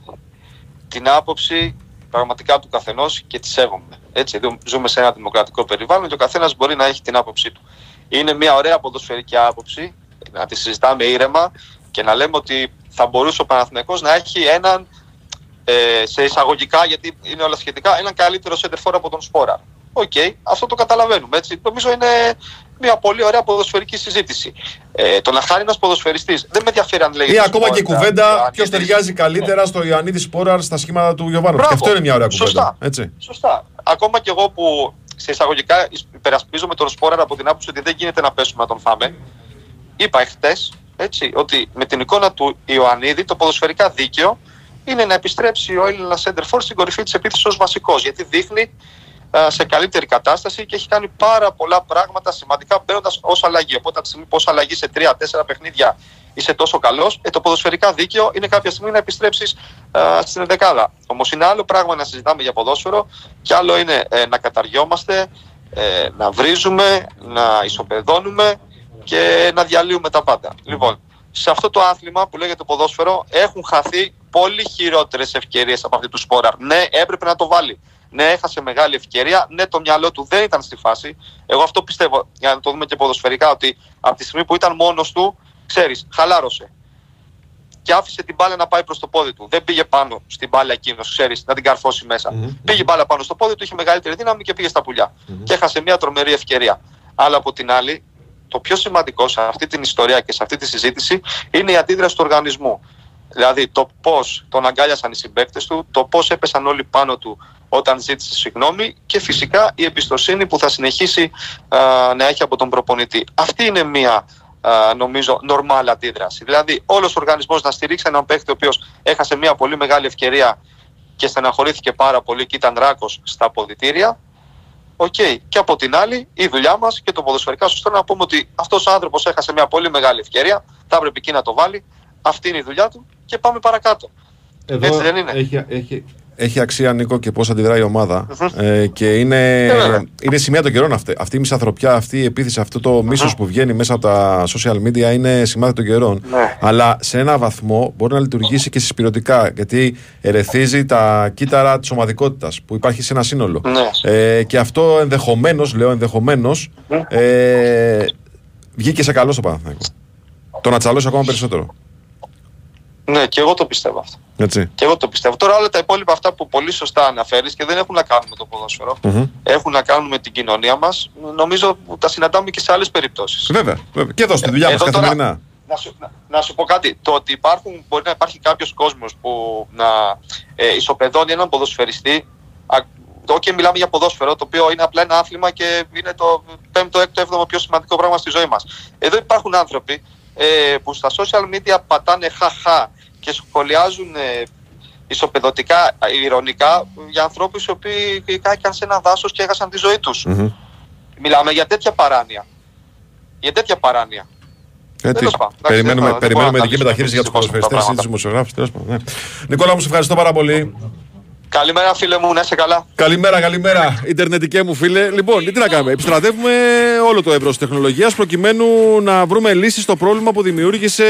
[SPEAKER 10] την άποψη πραγματικά του καθενός και τη σέβομαι. Έτσι, δου- ζούμε σε ένα δημοκρατικό περιβάλλον και ο καθένας μπορεί να έχει την άποψή του. Είναι μια ωραία ποδοσφαιρική άποψη, να τη συζητάμε ήρεμα και να λέμε ότι θα μπορούσε ο Παναθηναϊκός να έχει έναν ε, σε εισαγωγικά, γιατί είναι όλα σχετικά, έναν καλύτερο σέντερ φορ από τον Σπόραρ. Οκ, αυτό το καταλαβαίνουμε. Έτσι. Νομίζω είναι μια πολύ ωραία ποδοσφαιρική συζήτηση. Ε, το να χάνει ένας ποδοσφαιριστής δεν με ενδιαφέρει αν λέγεται.
[SPEAKER 1] Ή ακόμα και η
[SPEAKER 10] Σπόραρ,
[SPEAKER 1] κουβέντα
[SPEAKER 10] Ιωαννίδης.
[SPEAKER 1] ποιος ταιριάζει καλύτερα στο Ιωαννίδης Σπόραρ στα σχήματα του Γιοβάνο. Και
[SPEAKER 10] Μπράβο.
[SPEAKER 1] αυτό είναι μια ωραία κουβέντα.
[SPEAKER 10] Σωστά.
[SPEAKER 1] Έτσι.
[SPEAKER 10] Σωστά. Ακόμα και εγώ που σε εισαγωγικά υπερασπίζομαι τον Σπόρα από την άποψη ότι δεν γίνεται να πέσουμε να τον φάμε. Είπα εχθές έτσι, ότι με την εικόνα του Ιωαννίδη το ποδοσφαιρικά δίκαιο είναι να επιστρέψει ο Έλληνας Σέντερφορ στην κορυφή της επίθεσης ως βασικός. Γιατί δείχνει α, σε καλύτερη κατάσταση και έχει κάνει πάρα πολλά πράγματα σημαντικά μπαίνοντας ως αλλαγή. Οπότε από τη στιγμή που ως αλλαγή σε 3-4 παιχνίδια είσαι τόσο καλός, ε, το ποδοσφαιρικά δίκαιο είναι κάποια στιγμή να επιστρέψεις στην δεκάδα. Όμως είναι άλλο πράγμα να συζητάμε για ποδόσφαιρο και άλλο είναι ε, να καταργιόμαστε, ε, να βρίζουμε, να ισοπεδώνουμε και να διαλύουμε τα πάντα. Λοιπόν, σε αυτό το άθλημα που λέγεται ποδόσφαιρο έχουν χαθεί πολύ χειρότερες ευκαιρίες από αυτή του Σπόραρ. Ναι, έπρεπε να το βάλει. Ναι, έχασε μεγάλη ευκαιρία. Ναι, το μυαλό του δεν ήταν στη φάση. Εγώ αυτό πιστεύω, για να το δούμε και ποδοσφαιρικά, ότι από τη στιγμή που ήταν μόνος του, ξέρεις, χαλάρωσε. Και άφησε την μπάλα να πάει προς το πόδι του. Δεν πήγε πάνω στην μπάλα εκείνος, ξέρεις, να την καρφώσει μέσα. Πήγε η μπάλα πάνω στο πόδι του, είχε μεγαλύτερη δύναμη και πήγε στα πουλια Και έχασε μια τρομερή ευκαιρία. Αλλά από την άλλη, το πιο σημαντικό σε αυτή την ιστορία και σε αυτή τη συζήτηση είναι η αντίδραση του οργανισμού. Δηλαδή το πώς τον αγκάλιασαν οι συμπαίκτες του, το πώς έπεσαν όλοι πάνω του όταν ζήτησε συγγνώμη και φυσικά η εμπιστοσύνη που θα συνεχίσει α, να έχει από τον προπονητή. Αυτή είναι μια α, νομίζω νορμάλ αντίδραση. Δηλαδή όλος ο οργανισμός να στηρίξει έναν παίκτη ο οποίος έχασε μια πολύ μεγάλη ευκαιρία και στεναχωρήθηκε πάρα πολύ και ήταν ράκος στα αποδυτήρια. Οκ. Και από την άλλη, η δουλειά μας και το ποδοσφαιρικά σωστό να πούμε ότι αυτός ο άνθρωπος έχασε μια πολύ μεγάλη ευκαιρία. Θα έπρεπε εκεί να το βάλει. Αυτή είναι η δουλειά του και πάμε παρακάτω. Έτσι δεν είναι;
[SPEAKER 1] Έχει, έχει, έχει αξία, Νίκο, και πώς αντιδράει η ομάδα. Ε, και είναι,
[SPEAKER 10] Ε, βέβαια.
[SPEAKER 1] είναι σημεία των καιρών αυτή. Αυτή η μισανθρωπιά, αυτή η επίθεση, αυτό το μίσος που βγαίνει μέσα από τα social media είναι σημάδι των καιρών.
[SPEAKER 10] Ναι.
[SPEAKER 1] Αλλά σε ένα βαθμό μπορεί να λειτουργήσει και συσπηρωτικά. Γιατί ερεθίζει τα κύτταρα της ομαδικότητας που υπάρχει σε ένα σύνολο.
[SPEAKER 10] Ναι.
[SPEAKER 1] Ε, και αυτό ενδεχομένως, λέω ενδεχομένως, ε, βγήκε σε καλό στο Παναθηναϊκό. Το να τσαλώσει ακόμα περισσότερο.
[SPEAKER 10] Ναι, και εγώ το πιστεύω αυτό.
[SPEAKER 1] Έτσι.
[SPEAKER 10] Και εγώ το πιστεύω. Τώρα όλα τα υπόλοιπα αυτά που πολύ σωστά αναφέρεις και δεν έχουν να κάνουν με το ποδόσφαιρο,
[SPEAKER 1] Μμμ.
[SPEAKER 10] έχουν να κάνουν με την κοινωνία μας, νομίζω που τα συναντάμε και σε άλλες περιπτώσεις.
[SPEAKER 1] Βέβαια, βέβαια. Και εδώ στη δουλειά μας
[SPEAKER 10] Εδώ τώρα-
[SPEAKER 1] καθημερινά.
[SPEAKER 10] Να σου, να, να σου πω κάτι. Το ότι υπάρχουν, μπορεί να υπάρχει κάποιος κόσμος που να ε, ισοπεδώνει έναν ποδοσφαιριστή. Όχι, μιλάμε για ποδόσφαιρο, το οποίο είναι απλά ένα άθλημα και είναι το 5ο, 6ο, 7ο πιο σημαντικό πράγμα στη ζωή μας. Εδώ υπάρχουν άνθρωποι ε, που στα social media πατάνε χαχά και σχολιάζουν ε, ισοπεδωτικά, ε, ηρωνικά για ανθρώπους οι οποίοι κάηκαν σε ένα δάσος και έχασαν τη ζωή τους.
[SPEAKER 1] Μμμ.
[SPEAKER 10] Μιλάμε για τέτοια παράνοια. Για τέτοια παράνοια.
[SPEAKER 1] Ε, τι,
[SPEAKER 10] Τέλος πάντων. Εντάξει,
[SPEAKER 1] περιμένουμε
[SPEAKER 10] δεν θα- δεν
[SPEAKER 1] περιμένουμε
[SPEAKER 10] μπορώ να
[SPEAKER 1] ειδική μεταχείριση για τους
[SPEAKER 10] αναλύσουμε
[SPEAKER 1] ποδοσφαιριστές ή
[SPEAKER 10] τα
[SPEAKER 1] τους δημοσιογράφους. τέλος πάντων, ναι. Νικόλα, μου σε ευχαριστώ πάρα πολύ.
[SPEAKER 10] Καλημέρα φίλε μου, να είσαι καλά.
[SPEAKER 1] Καλημέρα, καλημέρα, Ιντερνετικέ μου φίλε. Λοιπόν, τι να κάνουμε. Επιστρατεύουμε όλο το εύρος της τεχνολογίας προκειμένου να βρούμε λύσεις στο πρόβλημα που δημιούργησε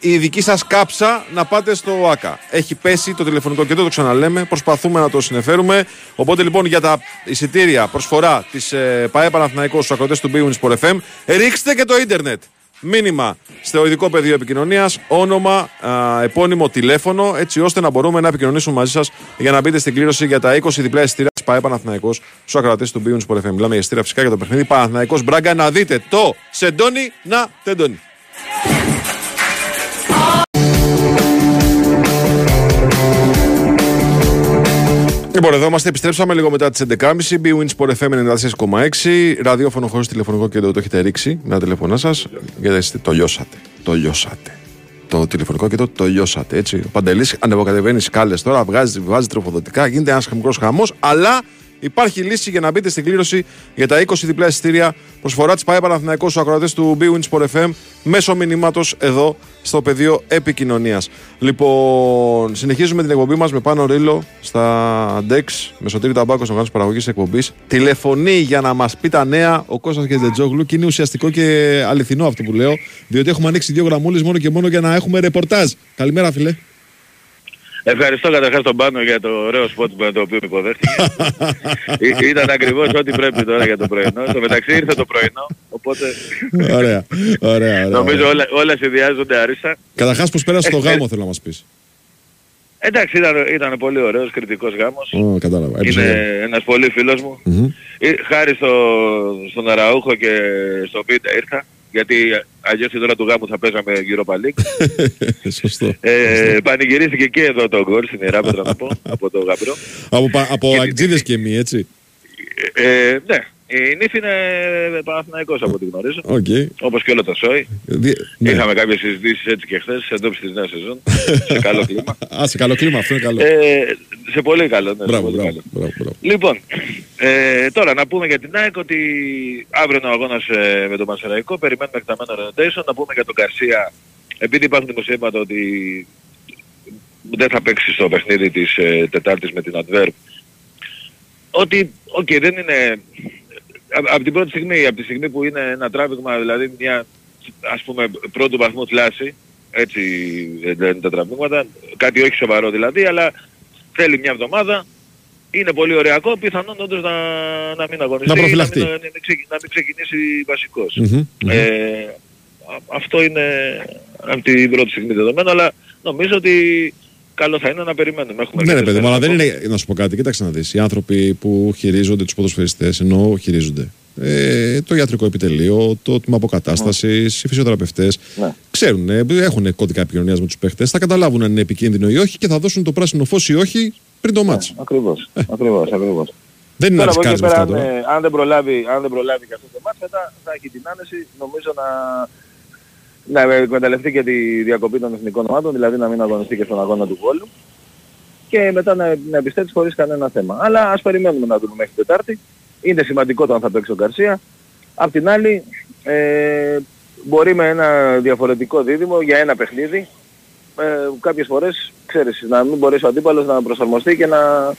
[SPEAKER 1] η δική σας κάψα να πάτε στο ΑΚΑ. Έχει πέσει το τηλεφωνικό κέντρο, το ξαναλέμε. Προσπαθούμε να το συνεφέρουμε. Οπότε λοιπόν για τα εισιτήρια προσφορά της ε, ΠαΕ Παναθηναϊκός στους ακροτές του Bwin Sport FM, ρίξτε και το ίντερνετ. Μήνυμα στο ειδικό πεδίο επικοινωνίας, όνομα, α, επώνυμο, τηλέφωνο, έτσι ώστε να μπορούμε να επικοινωνήσουμε μαζί σας για να μπείτε στην κλήρωση για τα 20 διπλά εισιτήρια της ΠαΕ Παναθυναϊκό στους ακροατές του Beyond Sport FM. Μιλάμε για εισιτήρια φυσικά για το παιχνίδι Παναθυναϊκό Μπράγκα να δείτε το σεντόνι να τεντώνει. Λοιπόν, εδώ είμαστε. Επιστρέψαμε λίγο μετά τις 11.30. BWIN Sport FM 94,6. Ραδιόφωνο χωρί τηλεφωνικό κέντρο το έχετε ρίξει με τα τηλεφωνά σας. Γιατί είστε- το λιώσατε. Το λιώσατε. Το τηλεφωνικό κέντρο το λιώσατε. Έτσι. Ο Παντελής ανεβοκατεβαίνεις σκάλε τώρα, βγάζεις, βγάζεις τροφοδοτικά, γίνεται ένας χαμηλός χαμός. Αλλά υπάρχει λύση για να μπείτε στην κλήρωση για τα 20 διπλά εισιτήρια προσφορά της ΠαΕ Παναθηναϊκός στους ακροατές του BWIN Sport FM μέσω μηνύματος εδώ στο πεδίο επικοινωνίας. Λοιπόν, συνεχίζουμε την εκπομπή μας με πάνω ρίλο στα Dex με σωτήρι ταμπάκος οργάνωση παραγωγής εκπομπής. Τηλεφωνεί για να μας πει τα νέα ο Κώστας Γεντετζόγλου και είναι ουσιαστικό και αληθινό αυτό που λέω, διότι έχουμε ανοίξει δύο γραμμούλες μόνο και μόνο για να έχουμε ρεπορτάζ. Καλημέρα, φιλέ.
[SPEAKER 11] Ευχαριστώ καταρχάς τον Πάνο για το ωραίο σποτ που το οποίο με υποδέχτηκε. Ή- Ήταν ακριβώς ό,τι πρέπει τώρα για το πρωινό. Στο μεταξύ ήρθε το πρωινό, οπότε
[SPEAKER 1] Ωραία, ωραία, ωραία.
[SPEAKER 11] νομίζω όλα, όλα συνδυάζονται άριστα.
[SPEAKER 1] Καταρχάς πώς πέρασε το
[SPEAKER 11] Ε,
[SPEAKER 1] γάμο
[SPEAKER 11] ε,
[SPEAKER 1] θέλω να μας πεις.
[SPEAKER 11] Εντάξει, ήταν, ήταν πολύ ωραίος, κριτικός γάμος.
[SPEAKER 1] Ω, κατάλαβα. Έπεισε
[SPEAKER 11] Είναι
[SPEAKER 1] γάμος.
[SPEAKER 11] ένας πολύ φίλος μου.
[SPEAKER 1] Μμμ.
[SPEAKER 11] Ε, Χάρη στο, στον Αραούχο και στον Πίτα ήρθα. Γιατί αλλιώς την ώρα του γάμου θα παίζαμε Europa League.
[SPEAKER 1] Σωστό.
[SPEAKER 11] Ε, πανηγυρίστηκε και εδώ το γκολ στην Ιεράπετρα να πω, από το Γαμπρό.
[SPEAKER 1] Από, πα- από
[SPEAKER 11] Και-
[SPEAKER 1] αγτζίδες και μη, έτσι.
[SPEAKER 11] Ε, ε, ναι, η νύφη είναι Παναθηναϊκός από ό,τι γνωρίζω.
[SPEAKER 1] Οκ.
[SPEAKER 11] Όπως και όλο το σόι.
[SPEAKER 1] Δι- ναι.
[SPEAKER 11] Είχαμε κάποιες συζητήσεις έτσι και χθες, εν όψει της νέας σεζόν, σε καλό κλίμα.
[SPEAKER 1] Α, σε καλό κλίμα, αυτό είναι καλό.
[SPEAKER 11] Ε, σε πολύ καλό, ναι, σε
[SPEAKER 1] Μπράβο,
[SPEAKER 11] πολύ
[SPEAKER 1] μπράβο,
[SPEAKER 11] καλό.
[SPEAKER 1] μπράβο, μπράβο.
[SPEAKER 11] Λοιπόν, ε, τώρα να πούμε για την ΑΕΚ ότι αύριο είναι ο αγώνας ε, με τον Πανσερραϊκό, περιμένουμε εκτεταμένο rotation, να πούμε για τον Γκαρσία, επειδή υπάρχουν δημοσιεύματα ότι δεν θα παίξει στο παιχνίδι της ε, Τετάρτης με την Αντβέρπ, ότι, οκ, δεν είναι, από την πρώτη στιγμή, από τη στιγμή που είναι ένα τράβηγμα, δηλαδή μια, ας πούμε, πρώτου βαθμού θλάση, έτσι δεν είναι τα τραβήγματα, κάτι όχι σοβαρό δηλαδή, αλλά θέλει μια εβδομάδα, είναι πολύ οριακό, πιθανόν όντως να, να μην αγωνιστεί,
[SPEAKER 1] Να προφυλαχτεί.
[SPEAKER 11] μην, να, μην ξεκι- να μην ξεκινήσει βασικός.
[SPEAKER 1] Μμμ, μμμ.
[SPEAKER 11] Ε, α- αυτό είναι από την πρώτη στιγμή δεδομένο, αλλά νομίζω ότι καλό θα είναι να περιμένουμε. Έχουμε
[SPEAKER 1] Ναι, ρε
[SPEAKER 11] αρκετές
[SPEAKER 1] παιδί μου, αλλά δεν
[SPEAKER 11] μέρες
[SPEAKER 1] είναι. Να σου πω κάτι, κοίταξε να δεις. Οι άνθρωποι που χειρίζονται τους ποδοσφαιριστές, ενώ χειρίζονται. Ε, το ιατρικό επιτελείο, το τμήμα αποκατάστασης, οι φυσιοθεραπευτές.
[SPEAKER 11] Ναι.
[SPEAKER 1] Ξέρουν, ε, έχουν κώδικα επικοινωνίας με τους παίχτες, θα καταλάβουν αν είναι επικίνδυνο ή όχι και θα δώσουν το πράσινο φως ή όχι πριν το μάτσο.
[SPEAKER 11] Ακριβώς, ακριβώς, ακριβώς.
[SPEAKER 1] Δεν είναι να
[SPEAKER 11] Τώρα
[SPEAKER 1] τι
[SPEAKER 11] από εκεί
[SPEAKER 1] κάνει
[SPEAKER 11] πέρα,
[SPEAKER 1] μετά
[SPEAKER 11] αν,
[SPEAKER 1] τώρα.
[SPEAKER 11] ε, αν, δεν προλάβει, αν δεν προλάβει και αυτό το μάτς, μετά θα έχει την άνεση, νομίζω να, να εκμεταλλευτεί και τη διακοπή των εθνικών ομάδων, δηλαδή να μην αγωνιστεί και στον αγώνα του Βόλου και μετά να, να επιστρέψει χωρίς κανένα θέμα. Αλλά ας περιμένουμε να δούμε μέχρι Τετάρτη. Είναι σημαντικό το αν θα παίξει ο Γκαρσία. Απ' την άλλη, ε, μπορεί με ένα διαφορετικό δίδυμο για ένα παιχνίδι ε, κάποιες φορές, ξέρεις, να μην μπορέσει ο αντίπαλος να προσαρμοστεί και να...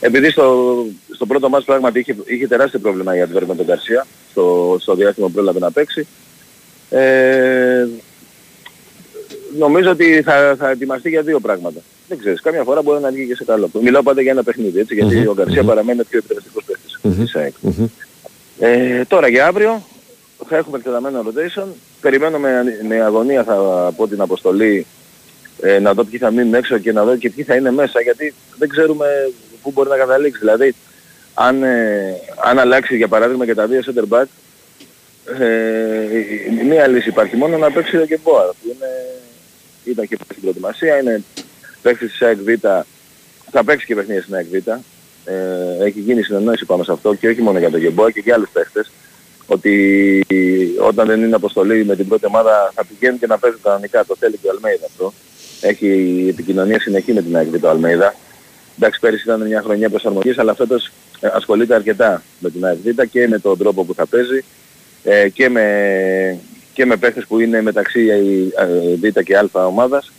[SPEAKER 11] Επειδή στο, στο πρώτο μάτς πράγματι είχε, είχε τεράστιο πρόβλημα η Adver με τον Γκαρσία, στο, στο διάστημα που πρόλαβε να παίξει. Ε, νομίζω ότι θα, θα ετοιμαστεί για δύο πράγματα. Δεν ξέρεις, κάμια φορά μπορεί να βγει και σε καλό. Μιλάω πάντα για ένα παιχνίδι, έτσι, γιατί
[SPEAKER 1] Μμμ,
[SPEAKER 11] ο Γκαρσία
[SPEAKER 1] μμμ.
[SPEAKER 11] παραμένει ο πιο επιτρεπτικός παίκτης
[SPEAKER 1] Μμμ,
[SPEAKER 11] της ΑΕΚ.
[SPEAKER 1] μμμ.
[SPEAKER 11] Ε, τώρα για αύριο θα έχουμε εκτεταμένο rotation. Περιμένω με, με αγωνία θα πω την αποστολή ε, να δω ποιοι θα μείνουν έξω και να δω και ποιοι θα είναι μέσα γιατί δεν ξέρουμε πού μπορεί να καταλήξει. Δηλαδή αν, ε, αν αλλάξει για παράδειγμα και τα δύο center back ε, η- μία λύση υπάρχει μόνο να παίξει ο Γκεμπόα που είναι, ήταν και στην προετοιμασία, είναι παίκτης της ΑΕΚ Β, θα παίξει και παιχνίδια στην ΑΕΚ Β. Ε, έχει γίνει συνεννόηση πάνω σε αυτό και όχι μόνο για τον Γκεμπόα και για άλλους παίκτες ότι όταν δεν είναι αποστολή με την πρώτη ομάδα θα πηγαίνουν και να παίζουν κανονικά. Το θέλει και ο Αλμέιδα αυτό. Έχει επικοινωνία συνεχή με την ΑΕΚ Β ο Αλμέιδα. Εντάξει, πέρυσι ήταν μια χρονιά προσαρμογής, αλλά φέτος ε, ασχολείται αρκετά με την ΑΕΚ Β και με τον τρόπο που θα παίζει ε, και με, και με παίχτες που είναι μεταξύ ε, Β και Α ομάδας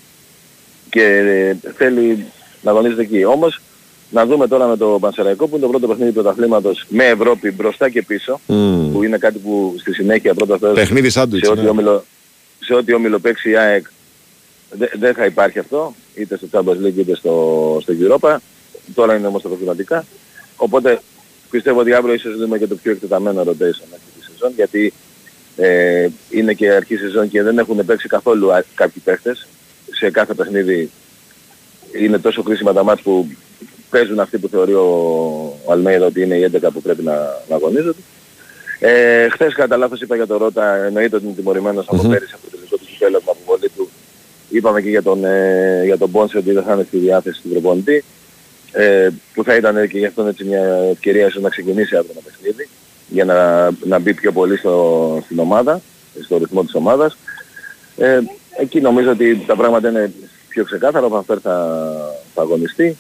[SPEAKER 11] και ε, θέλει να αγωνίζεται εκεί. Όμως να δούμε τώρα με το Πανσεραϊκό που είναι το πρώτο παιχνίδι του πρωταθλήματος με Ευρώπη μπροστά και πίσω
[SPEAKER 1] Μμμ.
[SPEAKER 11] που είναι κάτι που στη συνέχεια πρώτα Θεός
[SPEAKER 1] Παιχνίδι σάντουιτς,
[SPEAKER 11] σε ό,τι
[SPEAKER 1] ναι.
[SPEAKER 11] όμιλο, σε ό,τι όμιλο παίξει η ΑΕΚ δε- δεν θα υπάρχει αυτό είτε στο Champions League είτε στο, στο Europa τώρα είναι όμως τα προβληματικά οπότε πιστεύω ότι αύριο ίσως δούμε και το πιο εκτεταμένο rotation αυτή τη σεζόν γιατί ε, είναι και αρχή σεζόν και δεν έχουν παίξει καθόλου α- κάποιοι παίχτες σε κάθε παιχνίδι είναι τόσο κρίσιμα τα μάτς που παίζουν αυτοί που θεωρεί ο, ο Αλμέιδα ότι είναι οι 11 που πρέπει να, να αγωνίζονται. Ε, χθες κατά λάθος είπα για τον Ρώτα, εννοείται ότι είναι τιμωρημένος από
[SPEAKER 1] Μμμ.
[SPEAKER 11] πέρυσι από το τελικό του κυπέλλου από την αποβολή του. Είπαμε και για τον, ε, για τον Πόνσε ότι δεν θα είναι στη διάθεση του προπονητή. Ε, που θα ήταν και γι' αυτό έτσι μια ευκαιρία ίσως να ξεκινήσει αύριο ένα παιχνίδι για να, να μπει πιο πολύ στο, στην ομάδα, στο ρυθμό της ομάδας. Ε, εκεί νομίζω ότι τα πράγματα είναι πιο ξεκάθαρα, ο Φανφέρ θα, θα αγωνιστεί.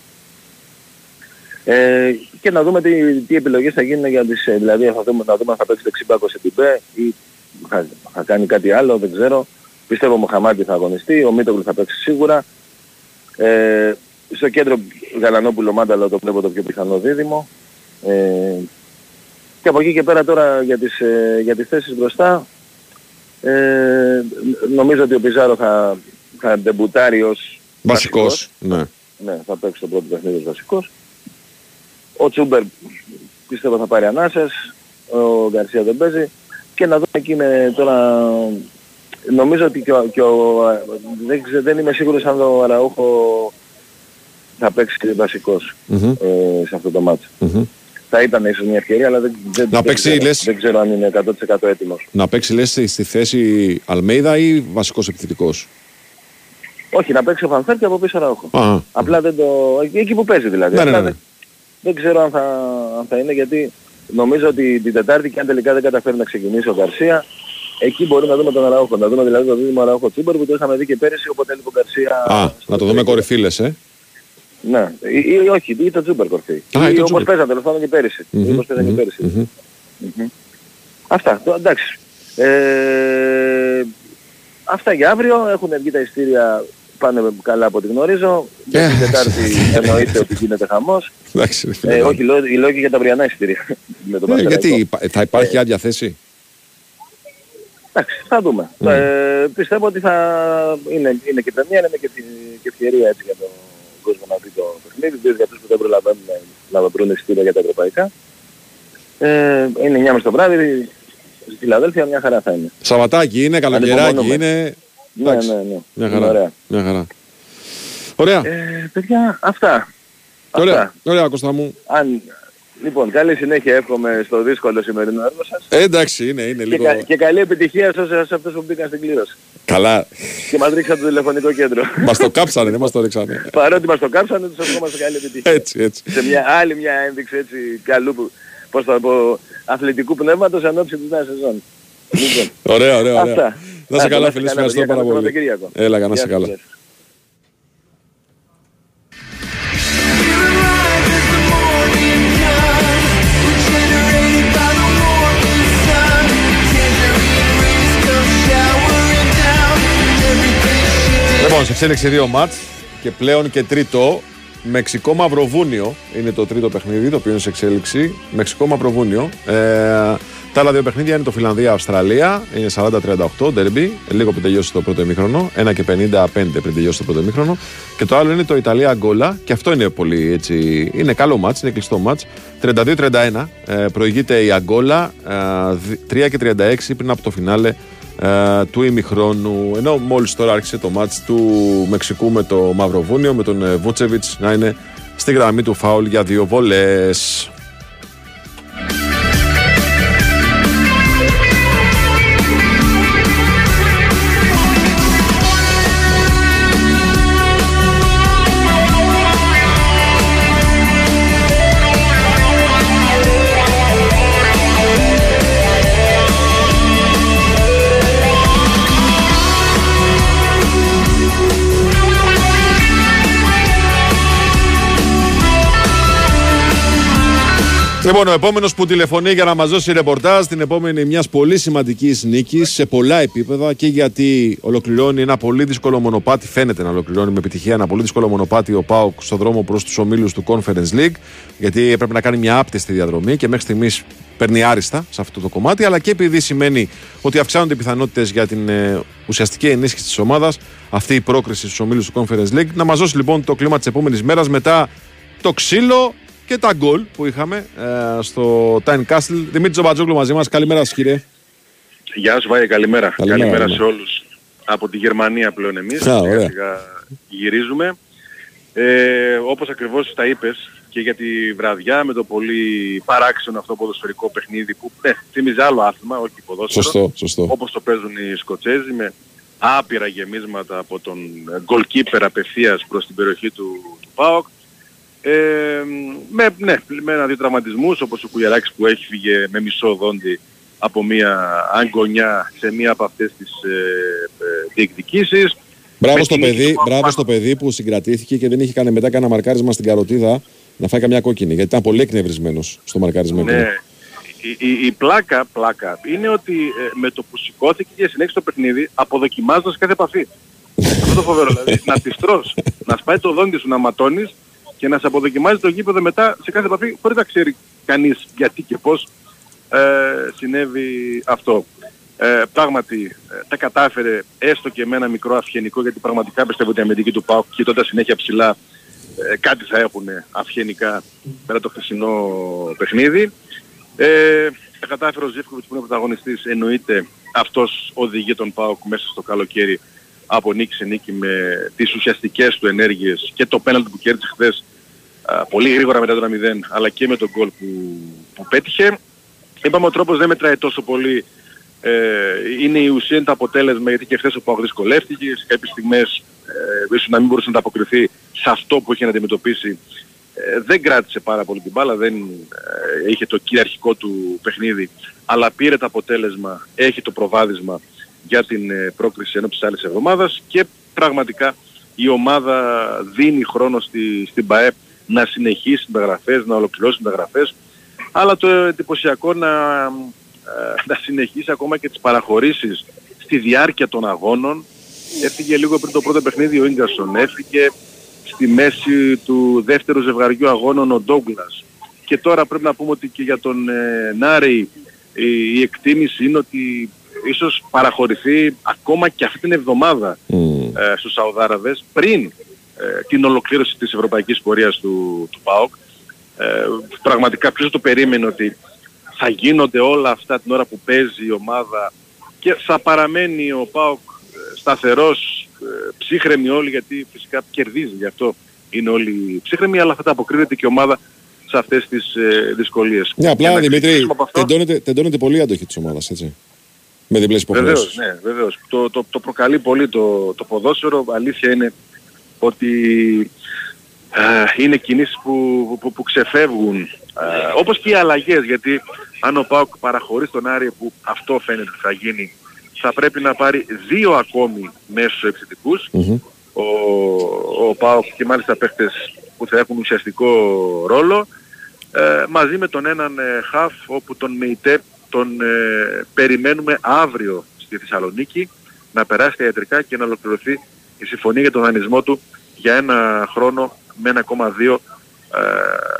[SPEAKER 11] Ε, και να δούμε τι, τι επιλογές θα γίνουν για τις, ε, δηλαδή θα δούμε, να δούμε αν θα παίξει δεξιμπάκο σε τυπέ ή θα, θα κάνει κάτι άλλο, δεν ξέρω. Πιστεύω ο Μοχαμάτι θα αγωνιστεί, ο Μίτογλου θα παίξει σίγουρα. Ε, στο κέντρο Γαλανόπουλο Μάνταλο το βλέπω το πιο πιθανό δίδυμο. Ε, και από εκεί και πέρα τώρα για τις, ε, για τις θέσεις μπροστά ε, νομίζω ότι ο Πιζάρο θα, θα ντεμπουτάρει ως
[SPEAKER 1] Βασικός. Ναι.
[SPEAKER 11] ναι, θα παίξει το πρώτο παιχνίδι ως βασικός. Ο Τσούμπερ πιστεύω θα πάρει ανάσες, ο Γκαρσία δεν παίζει. και να δούμε εκεί με τώρα... Νομίζω ότι και ο, και ο, δεν, ξε- δεν είμαι σίγουρος αν ο Αραούχο θα παίξει και βασικός
[SPEAKER 1] Μμμ.
[SPEAKER 11] ε, σε αυτό το μάτσο.
[SPEAKER 1] Μμμ.
[SPEAKER 11] Θα ήταν ίσως μια ευκαιρία, αλλά δεν, δεν,
[SPEAKER 1] Να
[SPEAKER 11] δεν
[SPEAKER 1] παίξει,
[SPEAKER 11] ξέρω,
[SPEAKER 1] λες-
[SPEAKER 11] δεν ξέρω αν είναι 100% έτοιμος.
[SPEAKER 1] Να παίξει λες στη θέση Αλμέιδα ή βασικός επιθετικός;
[SPEAKER 11] Όχι, να παίξει ο Φανφέρ και από πίσω Αραούχο.
[SPEAKER 1] Α,
[SPEAKER 11] Απλά δεν το... εκεί- εκεί που παίζει δηλαδή.
[SPEAKER 1] Ναι, ναι,
[SPEAKER 11] Απλά
[SPEAKER 1] ναι.
[SPEAKER 11] Δεν, δεν ξέρω αν θα, αν θα είναι γιατί νομίζω ότι την Τετάρτη και αν τελικά δεν καταφέρει να ξεκινήσει ο Γκαρσία εκεί μπορεί να δούμε τον Αραούχο. Να δούμε δηλαδή το δίδυμο Αραούχο Τσίμπορ που το είχαμε δει και πέρυσι όποτε έλειπε ο Γκαρσία.
[SPEAKER 1] Α,
[SPEAKER 11] στο
[SPEAKER 1] να το δούμε
[SPEAKER 11] τρίτο.
[SPEAKER 1] κορυφή λες, ε.
[SPEAKER 11] Ναι, ή, ή όχι, ή το Τσίμπορ κορυφή.
[SPEAKER 1] Α, ή το
[SPEAKER 11] Ή όπως
[SPEAKER 1] Τζούμπερ.
[SPEAKER 11] παίζανε τέλος πάντων και πέρυσι. Ή
[SPEAKER 1] Μμμ,
[SPEAKER 11] όπως παίζανε και
[SPEAKER 1] μμμ,
[SPEAKER 11] πέρυσι.
[SPEAKER 1] μμμ.
[SPEAKER 11] Μμμ. Αυτά, το, εντάξει. Ε, αυτά για αύριο, έχουν βγει τα ειστήρια, πάνε καλά από ό,τι γνωρίζω. Για
[SPEAKER 1] Ε,
[SPEAKER 11] την Τετάρτη εννοείται ότι γίνεται χαμός.
[SPEAKER 1] Εντάξει, ρε φίλε.
[SPEAKER 11] Ε, όχι, λέω- οι λόγοι για τα αυριανά ειστήρια. με τον
[SPEAKER 1] Ε, γιατί
[SPEAKER 11] Πανσεραϊκό.
[SPEAKER 1] υπά- θα υπάρχει άδεια θέση;
[SPEAKER 11] Εντάξει, θα δούμε.
[SPEAKER 1] Ναι.
[SPEAKER 11] Ε, πιστεύω ότι θα είναι, είναι και πρεμιέρα, είναι και, και ευκαιρία έτσι για τον κόσμο να δει το παιχνίδι, ιδίως για αυτούς που δεν προλαβαίνουν να βρουν ειστήρια για τα ευρωπαϊκά. Ε, είναι 9 το βράδυ, στη Φιλαδέλφια μια χαρά θα είναι.
[SPEAKER 1] Σαββατάκι είναι, καλοκαιράκι
[SPEAKER 11] Ανυπομονούμε.
[SPEAKER 1] είναι.
[SPEAKER 11] Ναι,
[SPEAKER 1] Εντάξει,
[SPEAKER 11] ναι, ναι.
[SPEAKER 1] Μια
[SPEAKER 11] Είναι
[SPEAKER 1] χαρά.
[SPEAKER 11] Ωραία.
[SPEAKER 1] Μια χαρά. Ωραία.
[SPEAKER 11] Ε, παιδιά, αυτά.
[SPEAKER 1] Ωραία.
[SPEAKER 11] Αυτά.
[SPEAKER 1] Ωραία, Κώστα μου.
[SPEAKER 11] Αν, λοιπόν, καλή συνέχεια εύχομαι στο δύσκολο σημερινό έργο σας.
[SPEAKER 1] Ε, εντάξει, είναι, είναι
[SPEAKER 11] Και,
[SPEAKER 1] λίγο.
[SPEAKER 11] κα- και καλή επιτυχία σε, όσους- σε αυτούς που μπήκαν στην κλήρωση.
[SPEAKER 1] Καλά.
[SPEAKER 11] Και μας ρίξαν το τηλεφωνικό κέντρο.
[SPEAKER 1] Μας το κάψανε, δεν μας το ρίξανε.
[SPEAKER 11] Παρότι μας το κάψανε, τους ευχόμαστε καλή επιτυχία.
[SPEAKER 1] Έτσι, έτσι.
[SPEAKER 11] σε μια άλλη μια ένδειξη έτσι καλού, που- πώς θα πω, αθλητικού πνεύματος εν ώψη της νέας σεζόν. Λοιπόν,
[SPEAKER 1] Ωραία, ωραία. ωραία.
[SPEAKER 11] Αυτά.
[SPEAKER 1] Να σε
[SPEAKER 11] Άντε,
[SPEAKER 1] καλά,
[SPEAKER 11] να
[SPEAKER 1] φίλε,
[SPEAKER 11] είστε
[SPEAKER 1] ευχαριστώ
[SPEAKER 11] καλά,
[SPEAKER 1] πάρα
[SPEAKER 11] παιδιά. Καλό
[SPEAKER 1] πολύ.
[SPEAKER 11] Σαββατοκύριακο.
[SPEAKER 1] Έλα, να
[SPEAKER 11] Γεια
[SPEAKER 1] σε
[SPEAKER 11] σας,
[SPEAKER 1] καλά. Λοιπόν, σε εξέλιξη δύο μάτς και πλέον και τρίτο. Μεξικό Μαυροβούνιο είναι το τρίτο παιχνίδι, το οποίο είναι σε εξέλιξη. Μεξικό Μαυροβούνιο. Ε, τα άλλα δύο παιχνίδια είναι το Φιλανδία-Αυστραλία. Είναι 40-38, ντερμπι. Λίγο πριν τελειώσει το πρώτο ημίχρονο. 1 και 55 πριν τελειώσει το πρώτο ημίχρονο. Και το άλλο είναι το Ιταλία-Γκόλα. Και αυτό είναι πολύ έτσι. Είναι καλό μάτς, είναι κλειστό μάτς. 32-31. Ε, προηγείται η Αγκόλα. Ε, 3 και 36 πριν από το φινάλε ε, του ημιχρόνου. Ενώ μόλις τώρα άρχισε το μάτς του Μεξικού με το Μαυροβούνιο, με τον ε, Βούτσεβιτς να είναι στη γραμμή του φάουλ για δύο βολές. Λοιπόν, ο επόμενος που τηλεφωνεί για να μας δώσει ρεπορτάζ την επόμενη μιας πολύ σημαντικής νίκης σε πολλά επίπεδα και γιατί ολοκληρώνει ένα πολύ δύσκολο μονοπάτι. Φαίνεται να ολοκληρώνει με επιτυχία ένα πολύ δύσκολο μονοπάτι ο Πάουκ στο δρόμο προς τους ομίλους του Conference League. Γιατί έπρεπε να κάνει μια άπτεστη διαδρομή και μέχρι στιγμής παίρνει άριστα σε αυτό το κομμάτι. Αλλά και επειδή σημαίνει ότι αυξάνονται οι πιθανότητες για την ε, ουσιαστική ενίσχυση της ομάδας, αυτή η πρόκριση στους ομίλους του Conference League. Να μας δώσει λοιπόν το κλίμα της επόμενης μέρας μετά το ξύλο και τα γκολ που είχαμε ε, στο Time Castle. Δημήτρη Τζομπατζόγλου μαζί μας. Καλημέρα σας, κύριε.
[SPEAKER 12] Γεια σου Βάη, καλημέρα.
[SPEAKER 1] Καλημέρα,
[SPEAKER 12] καλημέρα
[SPEAKER 1] καλημέρα.
[SPEAKER 12] σε όλους. Από τη Γερμανία πλέον εμείς.
[SPEAKER 1] Α,
[SPEAKER 12] σιγά
[SPEAKER 1] ωραία.
[SPEAKER 12] σιγά γυρίζουμε. Ε, όπως ακριβώς τα είπες και για τη βραδιά με το πολύ παράξενο αυτό ποδοσφαιρικό παιχνίδι που ναι, θύμιζε άλλο άθλημα, όχι ποδόσφαιρο.
[SPEAKER 1] Σωστό, σωστό.
[SPEAKER 12] Όπως το παίζουν οι Σκοτσέζοι με άπειρα γεμίσματα από τον goalkeeper απευθείας προς την περιοχή του, του ΠΑΟΚ. Ε, με, ναι, με ένα-δύο τραυματισμούς όπως ο Κουγεράκης που έχει φύγε με μισό δόντι από μια αγκονιά σε μία από αυτές τις ε, ε, διεκδικήσεις.
[SPEAKER 1] Μπράβο
[SPEAKER 12] Με
[SPEAKER 1] στο,
[SPEAKER 12] την νίκη
[SPEAKER 1] παιδί,
[SPEAKER 12] του Πάουκ
[SPEAKER 1] μπράβο
[SPEAKER 12] πάνω-
[SPEAKER 1] στο παιδί που συγκρατήθηκε και δεν είχε κάνει μετά κανένα μαρκάρισμα στην καροτίδα να φάει καμιά κόκκινη. Γιατί ήταν πολύ εκνευρισμένος στο μαρκάρισμα.
[SPEAKER 12] Ναι. Η, η, η πλάκα, πλάκα είναι ότι ε, με το που σηκώθηκε και συνέχισε το παιχνίδι αποδοκιμάζοντας κάθε επαφή. Αυτό το φοβερό. Δηλαδή να τη τρως, να σπάει το δόντι σου να ματώνεις και να σε αποδοκιμάζει το γήπεδο μετά σε κάθε επαφή χωρίς να ξέρει κανείς γιατί και πώς ε, συνέβη αυτό. Ε, πράγματι ε, τα κατάφερε έστω και με ένα μικρό αυγενικό γιατί πραγματικά πιστεύω ότι η αμυντική του ΠΑΟΚ και τότε συνέχεια ψηλά ε, κάτι θα έχουν αυγενικά μετά το χθεσινό παιχνίδι. Ε, τα κατάφερε ο Ζήφκοβιτς που είναι πρωταγωνιστής, εννοείται αυτός οδηγεί τον ΠΑΟΚ μέσα στο καλοκαίρι από νίκη σε νίκη με τις ουσιαστικές του ενέργειες και το πέναλτι που κέρδισε χθες α, πολύ γρήγορα μετά το 1-0 αλλά και με τον γκολ που, που πέτυχε. Είπαμε ο τρόπος δεν μετράει τόσο πολύ ε, είναι η ουσία, είναι το αποτέλεσμα γιατί και χθες ο Πάοκ δυσκολεύτηκε, σε κάποιες στιγμές ε, ίσως να μην μπορούσε να αποκριθεί σε αυτό που είχε να αντιμετωπίσει. Ε, δεν κράτησε πάρα πολύ την μπάλα, δεν ε, είχε το κυριαρχικό του παιχνίδι, αλλά πήρε το αποτέλεσμα, έχει το προβάδισμα για την ε, πρόκριση ενώ της άλλης εβδομάδας και πραγματικά η ομάδα δίνει χρόνο στη, στην ΠαΕ να συνεχίσει μεταγραφές, να ολοκληρώσει μεταγραφές, αλλά το εντυπωσιακό να, ε, να συνεχίσει ακόμα και τις παραχωρήσεις στη διάρκεια των αγώνων. Έφυγε λίγο πριν το πρώτο παιχνίδι ο Ίγκασον, έφυγε στη μέση του δεύτερου ζευγαριού αγώνων ο Ντόγκλας. Και τώρα πρέπει να πούμε ότι και για τον ε, Νάρη η, η εκτίμηση είναι ότι ίσως παραχωρηθεί ακόμα και αυτή την εβδομάδα ε, στους Σαουδάραβες πριν ε, την ολοκλήρωση της ευρωπαϊκής πορείας του, του ΠΑΟΚ. Ε, πραγματικά ποιος το περίμενε ότι θα γίνονται όλα αυτά την ώρα που παίζει η ομάδα και θα παραμένει ο ΠΑΟΚ ε, σταθερός, ε, ψύχρεμοι όλοι γιατί φυσικά κερδίζει γι' αυτό είναι όλοι ψύχρεμοι αλλά θα τα αποκρίνεται και η ομάδα σε αυτές τις ε, δυσκολίες.
[SPEAKER 1] Ναι, απλά
[SPEAKER 12] Για να
[SPEAKER 1] Δημήτρη,
[SPEAKER 12] ξεκινήσουμε από αυτό-
[SPEAKER 1] τεντώνεται, τεντώνεται πολύ η αντοχή της ομάδας, έτσι. Με διπλές
[SPEAKER 12] Βεβαίως,
[SPEAKER 1] υποχρεώσεις.
[SPEAKER 12] ναι, βεβαίως. Το, το, το προκαλεί πολύ το, το ποδόσφαιρο. Αλήθεια είναι ότι ε, είναι κινήσεις που, που, που ξεφεύγουν. Ε, όπως και οι αλλαγές, γιατί αν ο Πάουκ παραχωρεί στον Άρη που αυτό φαίνεται ότι θα γίνει, θα πρέπει να πάρει δύο ακόμη μέσους επιθετικούς. Ο, ο Πάουκ και μάλιστα παίχτες που θα έχουν ουσιαστικό ρόλο ε, μαζί με τον έναν ε, χαφ όπου τον ΜΕΙΤΕ τον ε, περιμένουμε αύριο στη Θεσσαλονίκη να περάσει τα ιατρικά και να ολοκληρωθεί η συμφωνία για τον δανεισμό του για ένα χρόνο με 1,2 ε,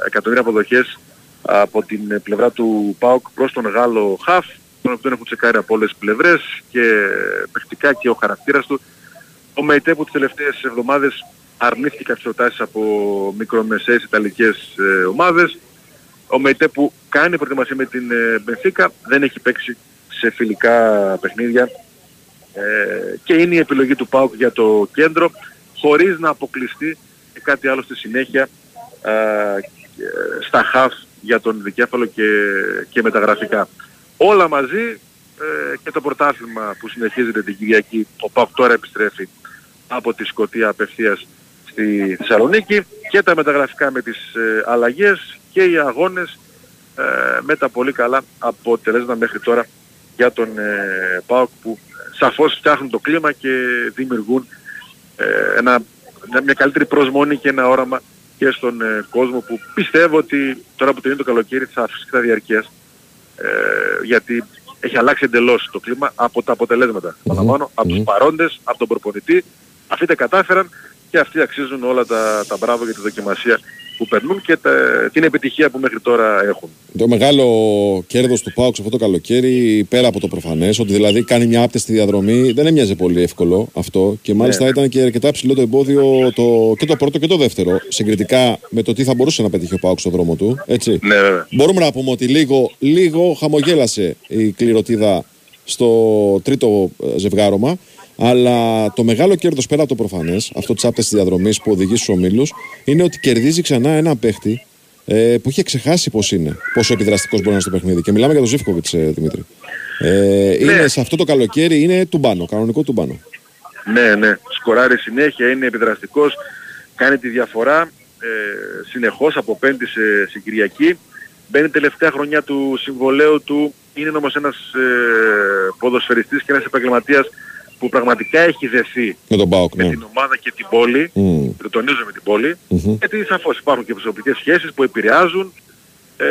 [SPEAKER 12] εκατομμύρια αποδοχές από την ε, πλευρά του ΠΑΟΚ προς τον Γάλλο Χαφ τον οποίο έχουν τσεκάρει από όλες τις πλευρές και παιχτικά και ο χαρακτήρας του. Ο ΜΕΙΤΕ που τις τελευταίες εβδομάδες αρνήθηκε κάποιες προτάσεις από μικρομεσαίες ιταλικές ε, ομάδες. Ο ΜΕΙΤΕ που κάνει προετοιμασία με την ε, Μπενφίκα δεν έχει παίξει σε φιλικά παιχνίδια. ε, και είναι η επιλογή του ΠΑΟΚ για το κέντρο χωρίς να αποκλειστεί και κάτι άλλο στη συνέχεια ε, ε, στα χαφ για τον δικέφαλο και, και μεταγραφικά. Όλα μαζί ε, και το πρωτάθλημα που συνεχίζεται την Κυριακή, ο ΠΑΟΚ τώρα επιστρέφει από τη Σκωτία απευθείας στη Θεσσαλονίκη και τα μεταγραφικά με τις ε, αλλαγές και οι αγώνες ε, με τα πολύ καλά αποτελέσματα μέχρι τώρα για τον ε, ΠΑΟΚ που σαφώς φτιάχνουν το κλίμα και δημιουργούν ε, ένα, μια- μια καλύτερη προσμονή και ένα όραμα και στον ε, κόσμο που πιστεύω ότι τώρα που τελειώνει το καλοκαίρι θα αφήσει τα διαρκές ε, γιατί έχει αλλάξει εντελώς το κλίμα από τα αποτελέσματα. Παραλαμβάνω, από τους παρόντες, από τον προπονητή. Αυτοί τα κατάφεραν και αυτοί αξίζουν όλα τα, τα μπράβο για τη δοκιμασία που περνούν και τα, την επιτυχία που μέχρι τώρα έχουν.
[SPEAKER 1] Το μεγάλο κέρδος του Πάουξ αυτό το καλοκαίρι, πέρα από το προφανές, ότι δηλαδή κάνει μια άπτεστη διαδρομή, δεν έμοιαζε πολύ εύκολο αυτό. Και μάλιστα
[SPEAKER 12] Ναι.
[SPEAKER 1] ήταν και αρκετά ψηλό το εμπόδιο το, και το πρώτο και το δεύτερο, συγκριτικά με το τι θα μπορούσε να πετύχει ο Πάουξ στο δρόμο του. Έτσι.
[SPEAKER 12] Ναι, βέβαια.
[SPEAKER 1] Μπορούμε να πούμε ότι λίγο, λίγο χαμογέλασε η κληροτίδα στο τρίτο ε, ζευγάρωμα. Αλλά το μεγάλο κέρδος πέρα από το προφανές, αυτό της άπτεστη διαδρομής που οδηγεί στους ομίλους, είναι ότι κερδίζει ξανά ένα παίχτη ε, που είχε ξεχάσει πώς είναι, πόσο επιδραστικός μπορεί να είναι στο παιχνίδι. Και μιλάμε για τον Ζήφκοβιτς, ε, Δημήτρη. Ε, είναι σε αυτό το καλοκαίρι, είναι τουμπάνο, κανονικό τουμπάνο.
[SPEAKER 12] Ναι, ναι. Σκοράρει συνέχεια, είναι επιδραστικός, κάνει τη διαφορά ε, συνεχώς από πέμπτη σε, σε Κυριακή. Μπαίνει τελευταία χρονιά του συμβολέου του, είναι όμως ένας ε, ποδοσφαιριστής και ένας επαγγελματίας που πραγματικά έχει δεθεί
[SPEAKER 1] Με τον Πάοκ,
[SPEAKER 12] με
[SPEAKER 1] ναι.
[SPEAKER 12] την ομάδα και την πόλη.
[SPEAKER 1] Μμ.
[SPEAKER 12] Το τονίζω με την πόλη.
[SPEAKER 1] Μμμ.
[SPEAKER 12] Γιατί σαφώς υπάρχουν και προσωπικές σχέσεις που επηρεάζουν. Ε,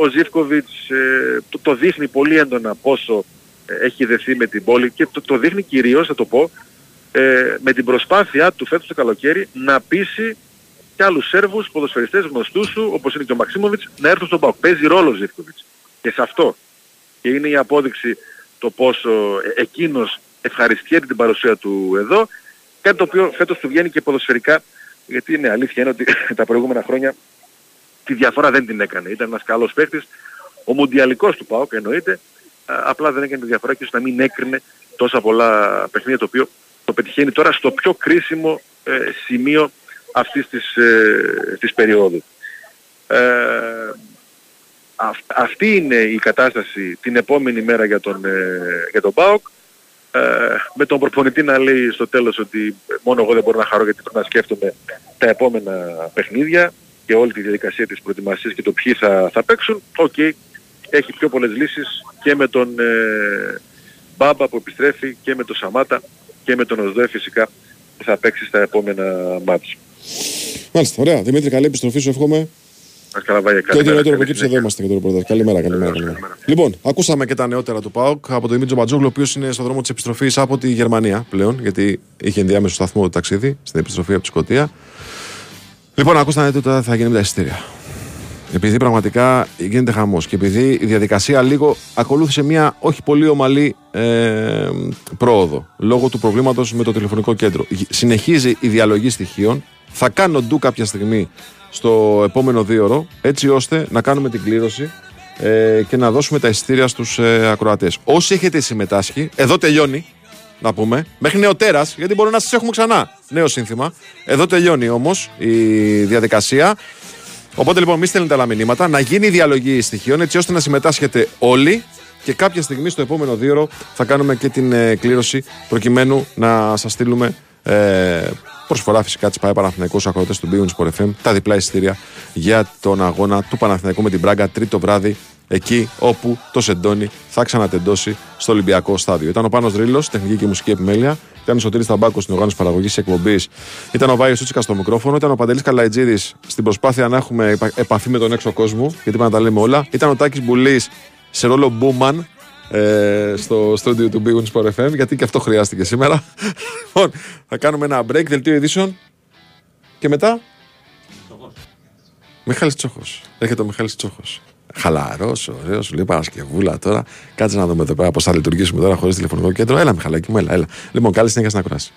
[SPEAKER 12] ο Ζίβκοβιτς ε, το, το δείχνει πολύ έντονα πόσο ε, έχει δεθεί με την πόλη και το, το δείχνει κυρίως, θα το πω, ε, με την προσπάθειά του φέτος το καλοκαίρι να πείσει και άλλους Σέρβους ποδοσφαιριστές γνωστούς σου, όπως είναι και ο Μαξίμοβιτς, να έρθουν στον ΠΑΟΚ. Παίζει ρόλο ο Ζίβκοβιτς. Και σε αυτό. Και είναι η απόδειξη το πόσο ε, εκείνος ευχαριστιέται την παρουσία του εδώ, κάτι το οποίο φέτος του βγαίνει και ποδοσφαιρικά, γιατί είναι αλήθεια είναι ότι τα προηγούμενα χρόνια τη διαφορά δεν την έκανε. Ήταν ένας καλός παίκτης, ο μουντιαλικός του ΠΑΟΚ εννοείται, α, απλά δεν έκανε τη διαφορά και ίσως να μην έκρινε τόσα πολλά παιχνίδια το οποίο το πετυχαίνει τώρα στο πιο κρίσιμο ε, σημείο αυτής της, ε, της περίοδου. Ε, αυ- αυτή είναι η κατάσταση την επόμενη μέρα για τον, ε, για τον ΠΑΟΚ. Ε, με τον προπονητή να λέει στο τέλος ότι μόνο εγώ δεν μπορώ να χαρώ γιατί πρέπει να σκέφτομαι τα επόμενα παιχνίδια και όλη τη διαδικασία της προετοιμασίας και το ποιοι θα, θα παίξουν. Οκ, έχει πιο πολλές λύσεις και με τον ε, Μπάμπα που επιστρέφει και με τον Σαμάτα και με τον Οσδέ φυσικά που θα παίξει στα επόμενα μάτια.
[SPEAKER 1] Μάλιστα, ωραία. Δημήτρη, καλή επιστροφή σου, εύχομαι.
[SPEAKER 12] Μας καλαβάγια
[SPEAKER 1] Και ό,τι νεότερο προκύψει εδώ είμαστε για το ρεπορτάζ. Καλημέρα, καλημέρα. καλημέρα. Λοιπόν, ακούσαμε και τα νεότερα του ΠΑΟΚ από τον Δημήτρη Μπατζόγλου, ο οποίος είναι στον δρόμο της επιστροφής από τη Γερμανία πλέον, γιατί είχε ενδιάμεσο σταθμό το ταξίδι στην επιστροφή από τη Σκωτία. Λοιπόν, ακούσατε τι θα γίνει με τα εισιτήρια. Επειδή πραγματικά γίνεται χαμός και επειδή η διαδικασία λίγο ακολούθησε μια όχι πολύ ομαλή ε, πρόοδο λόγω του προβλήματος με το τηλεφωνικό κέντρο. Συνεχίζει η διαλογή στοιχείων. Θα κάνω ντου κάποια στιγμή στο επόμενο δύο έτσι ώστε να κάνουμε την κλήρωση ε, και να δώσουμε τα εισιτήρια στους ε, ακροατές. Όσοι έχετε συμμετάσχει, εδώ τελειώνει να πούμε, μέχρι νεοτέρα, γιατί μπορεί να σας έχουμε ξανά. Νέο σύνθημα. Εδώ τελειώνει όμως η διαδικασία. Οπότε λοιπόν, μη στέλνετε άλλα μηνύματα, να γίνει η διαλογή στοιχείων έτσι ώστε να συμμετάσχετε όλοι και κάποια στιγμή στο επόμενο δύο θα κάνουμε και την ε, κλήρωση προκειμένου να σας στείλουμε ε, προσφορά φυσικά της ΠΑΕ Παναθηναϊκού ακροτέ του Beyond Sport FM τα διπλά εισιτήρια για τον αγώνα του Παναθηναϊκού με την Μπράγκα τρίτο βράδυ εκεί όπου το Σεντόνι θα ξανατεντώσει στο Ολυμπιακό στάδιο. Ήταν ο Πάνος Ρήλος, τεχνική και μουσική επιμέλεια. Ήταν ο Σωτήρης Ταμπάκος στην οργάνωση παραγωγής εκπομπής. Ήταν ο Βάιος Τσούτσικα στο μικρόφωνο. Ήταν ο Παντελής Καλαϊτζίδης στην προσπάθεια να έχουμε επα- επαφή με τον έξω κόσμο, γιατί πρέπει να τα λέμε όλα. Ήταν ο Τάκης Μπουλής σε ρόλο Μπούμαν ε, στο στούντιο του Big Sport FM, γιατί και αυτό χρειάστηκε σήμερα. λοιπόν, θα κάνουμε ένα break, δελτίο ειδήσεων και μετά. Μιχάλης Τσόχος. Έρχεται ο Μιχάλης Τσόχος. Χαλαρός, ωραίος, σου λέει Παρασκευούλα τώρα. Κάτσε να δούμε εδώ πέρα πώς θα λειτουργήσουμε τώρα χωρίς τηλεφωνικό κέντρο. Έλα, Μιχαλάκι μου, έλα, έλα. Λοιπόν, καλή συνέχεια στην ακρόαση.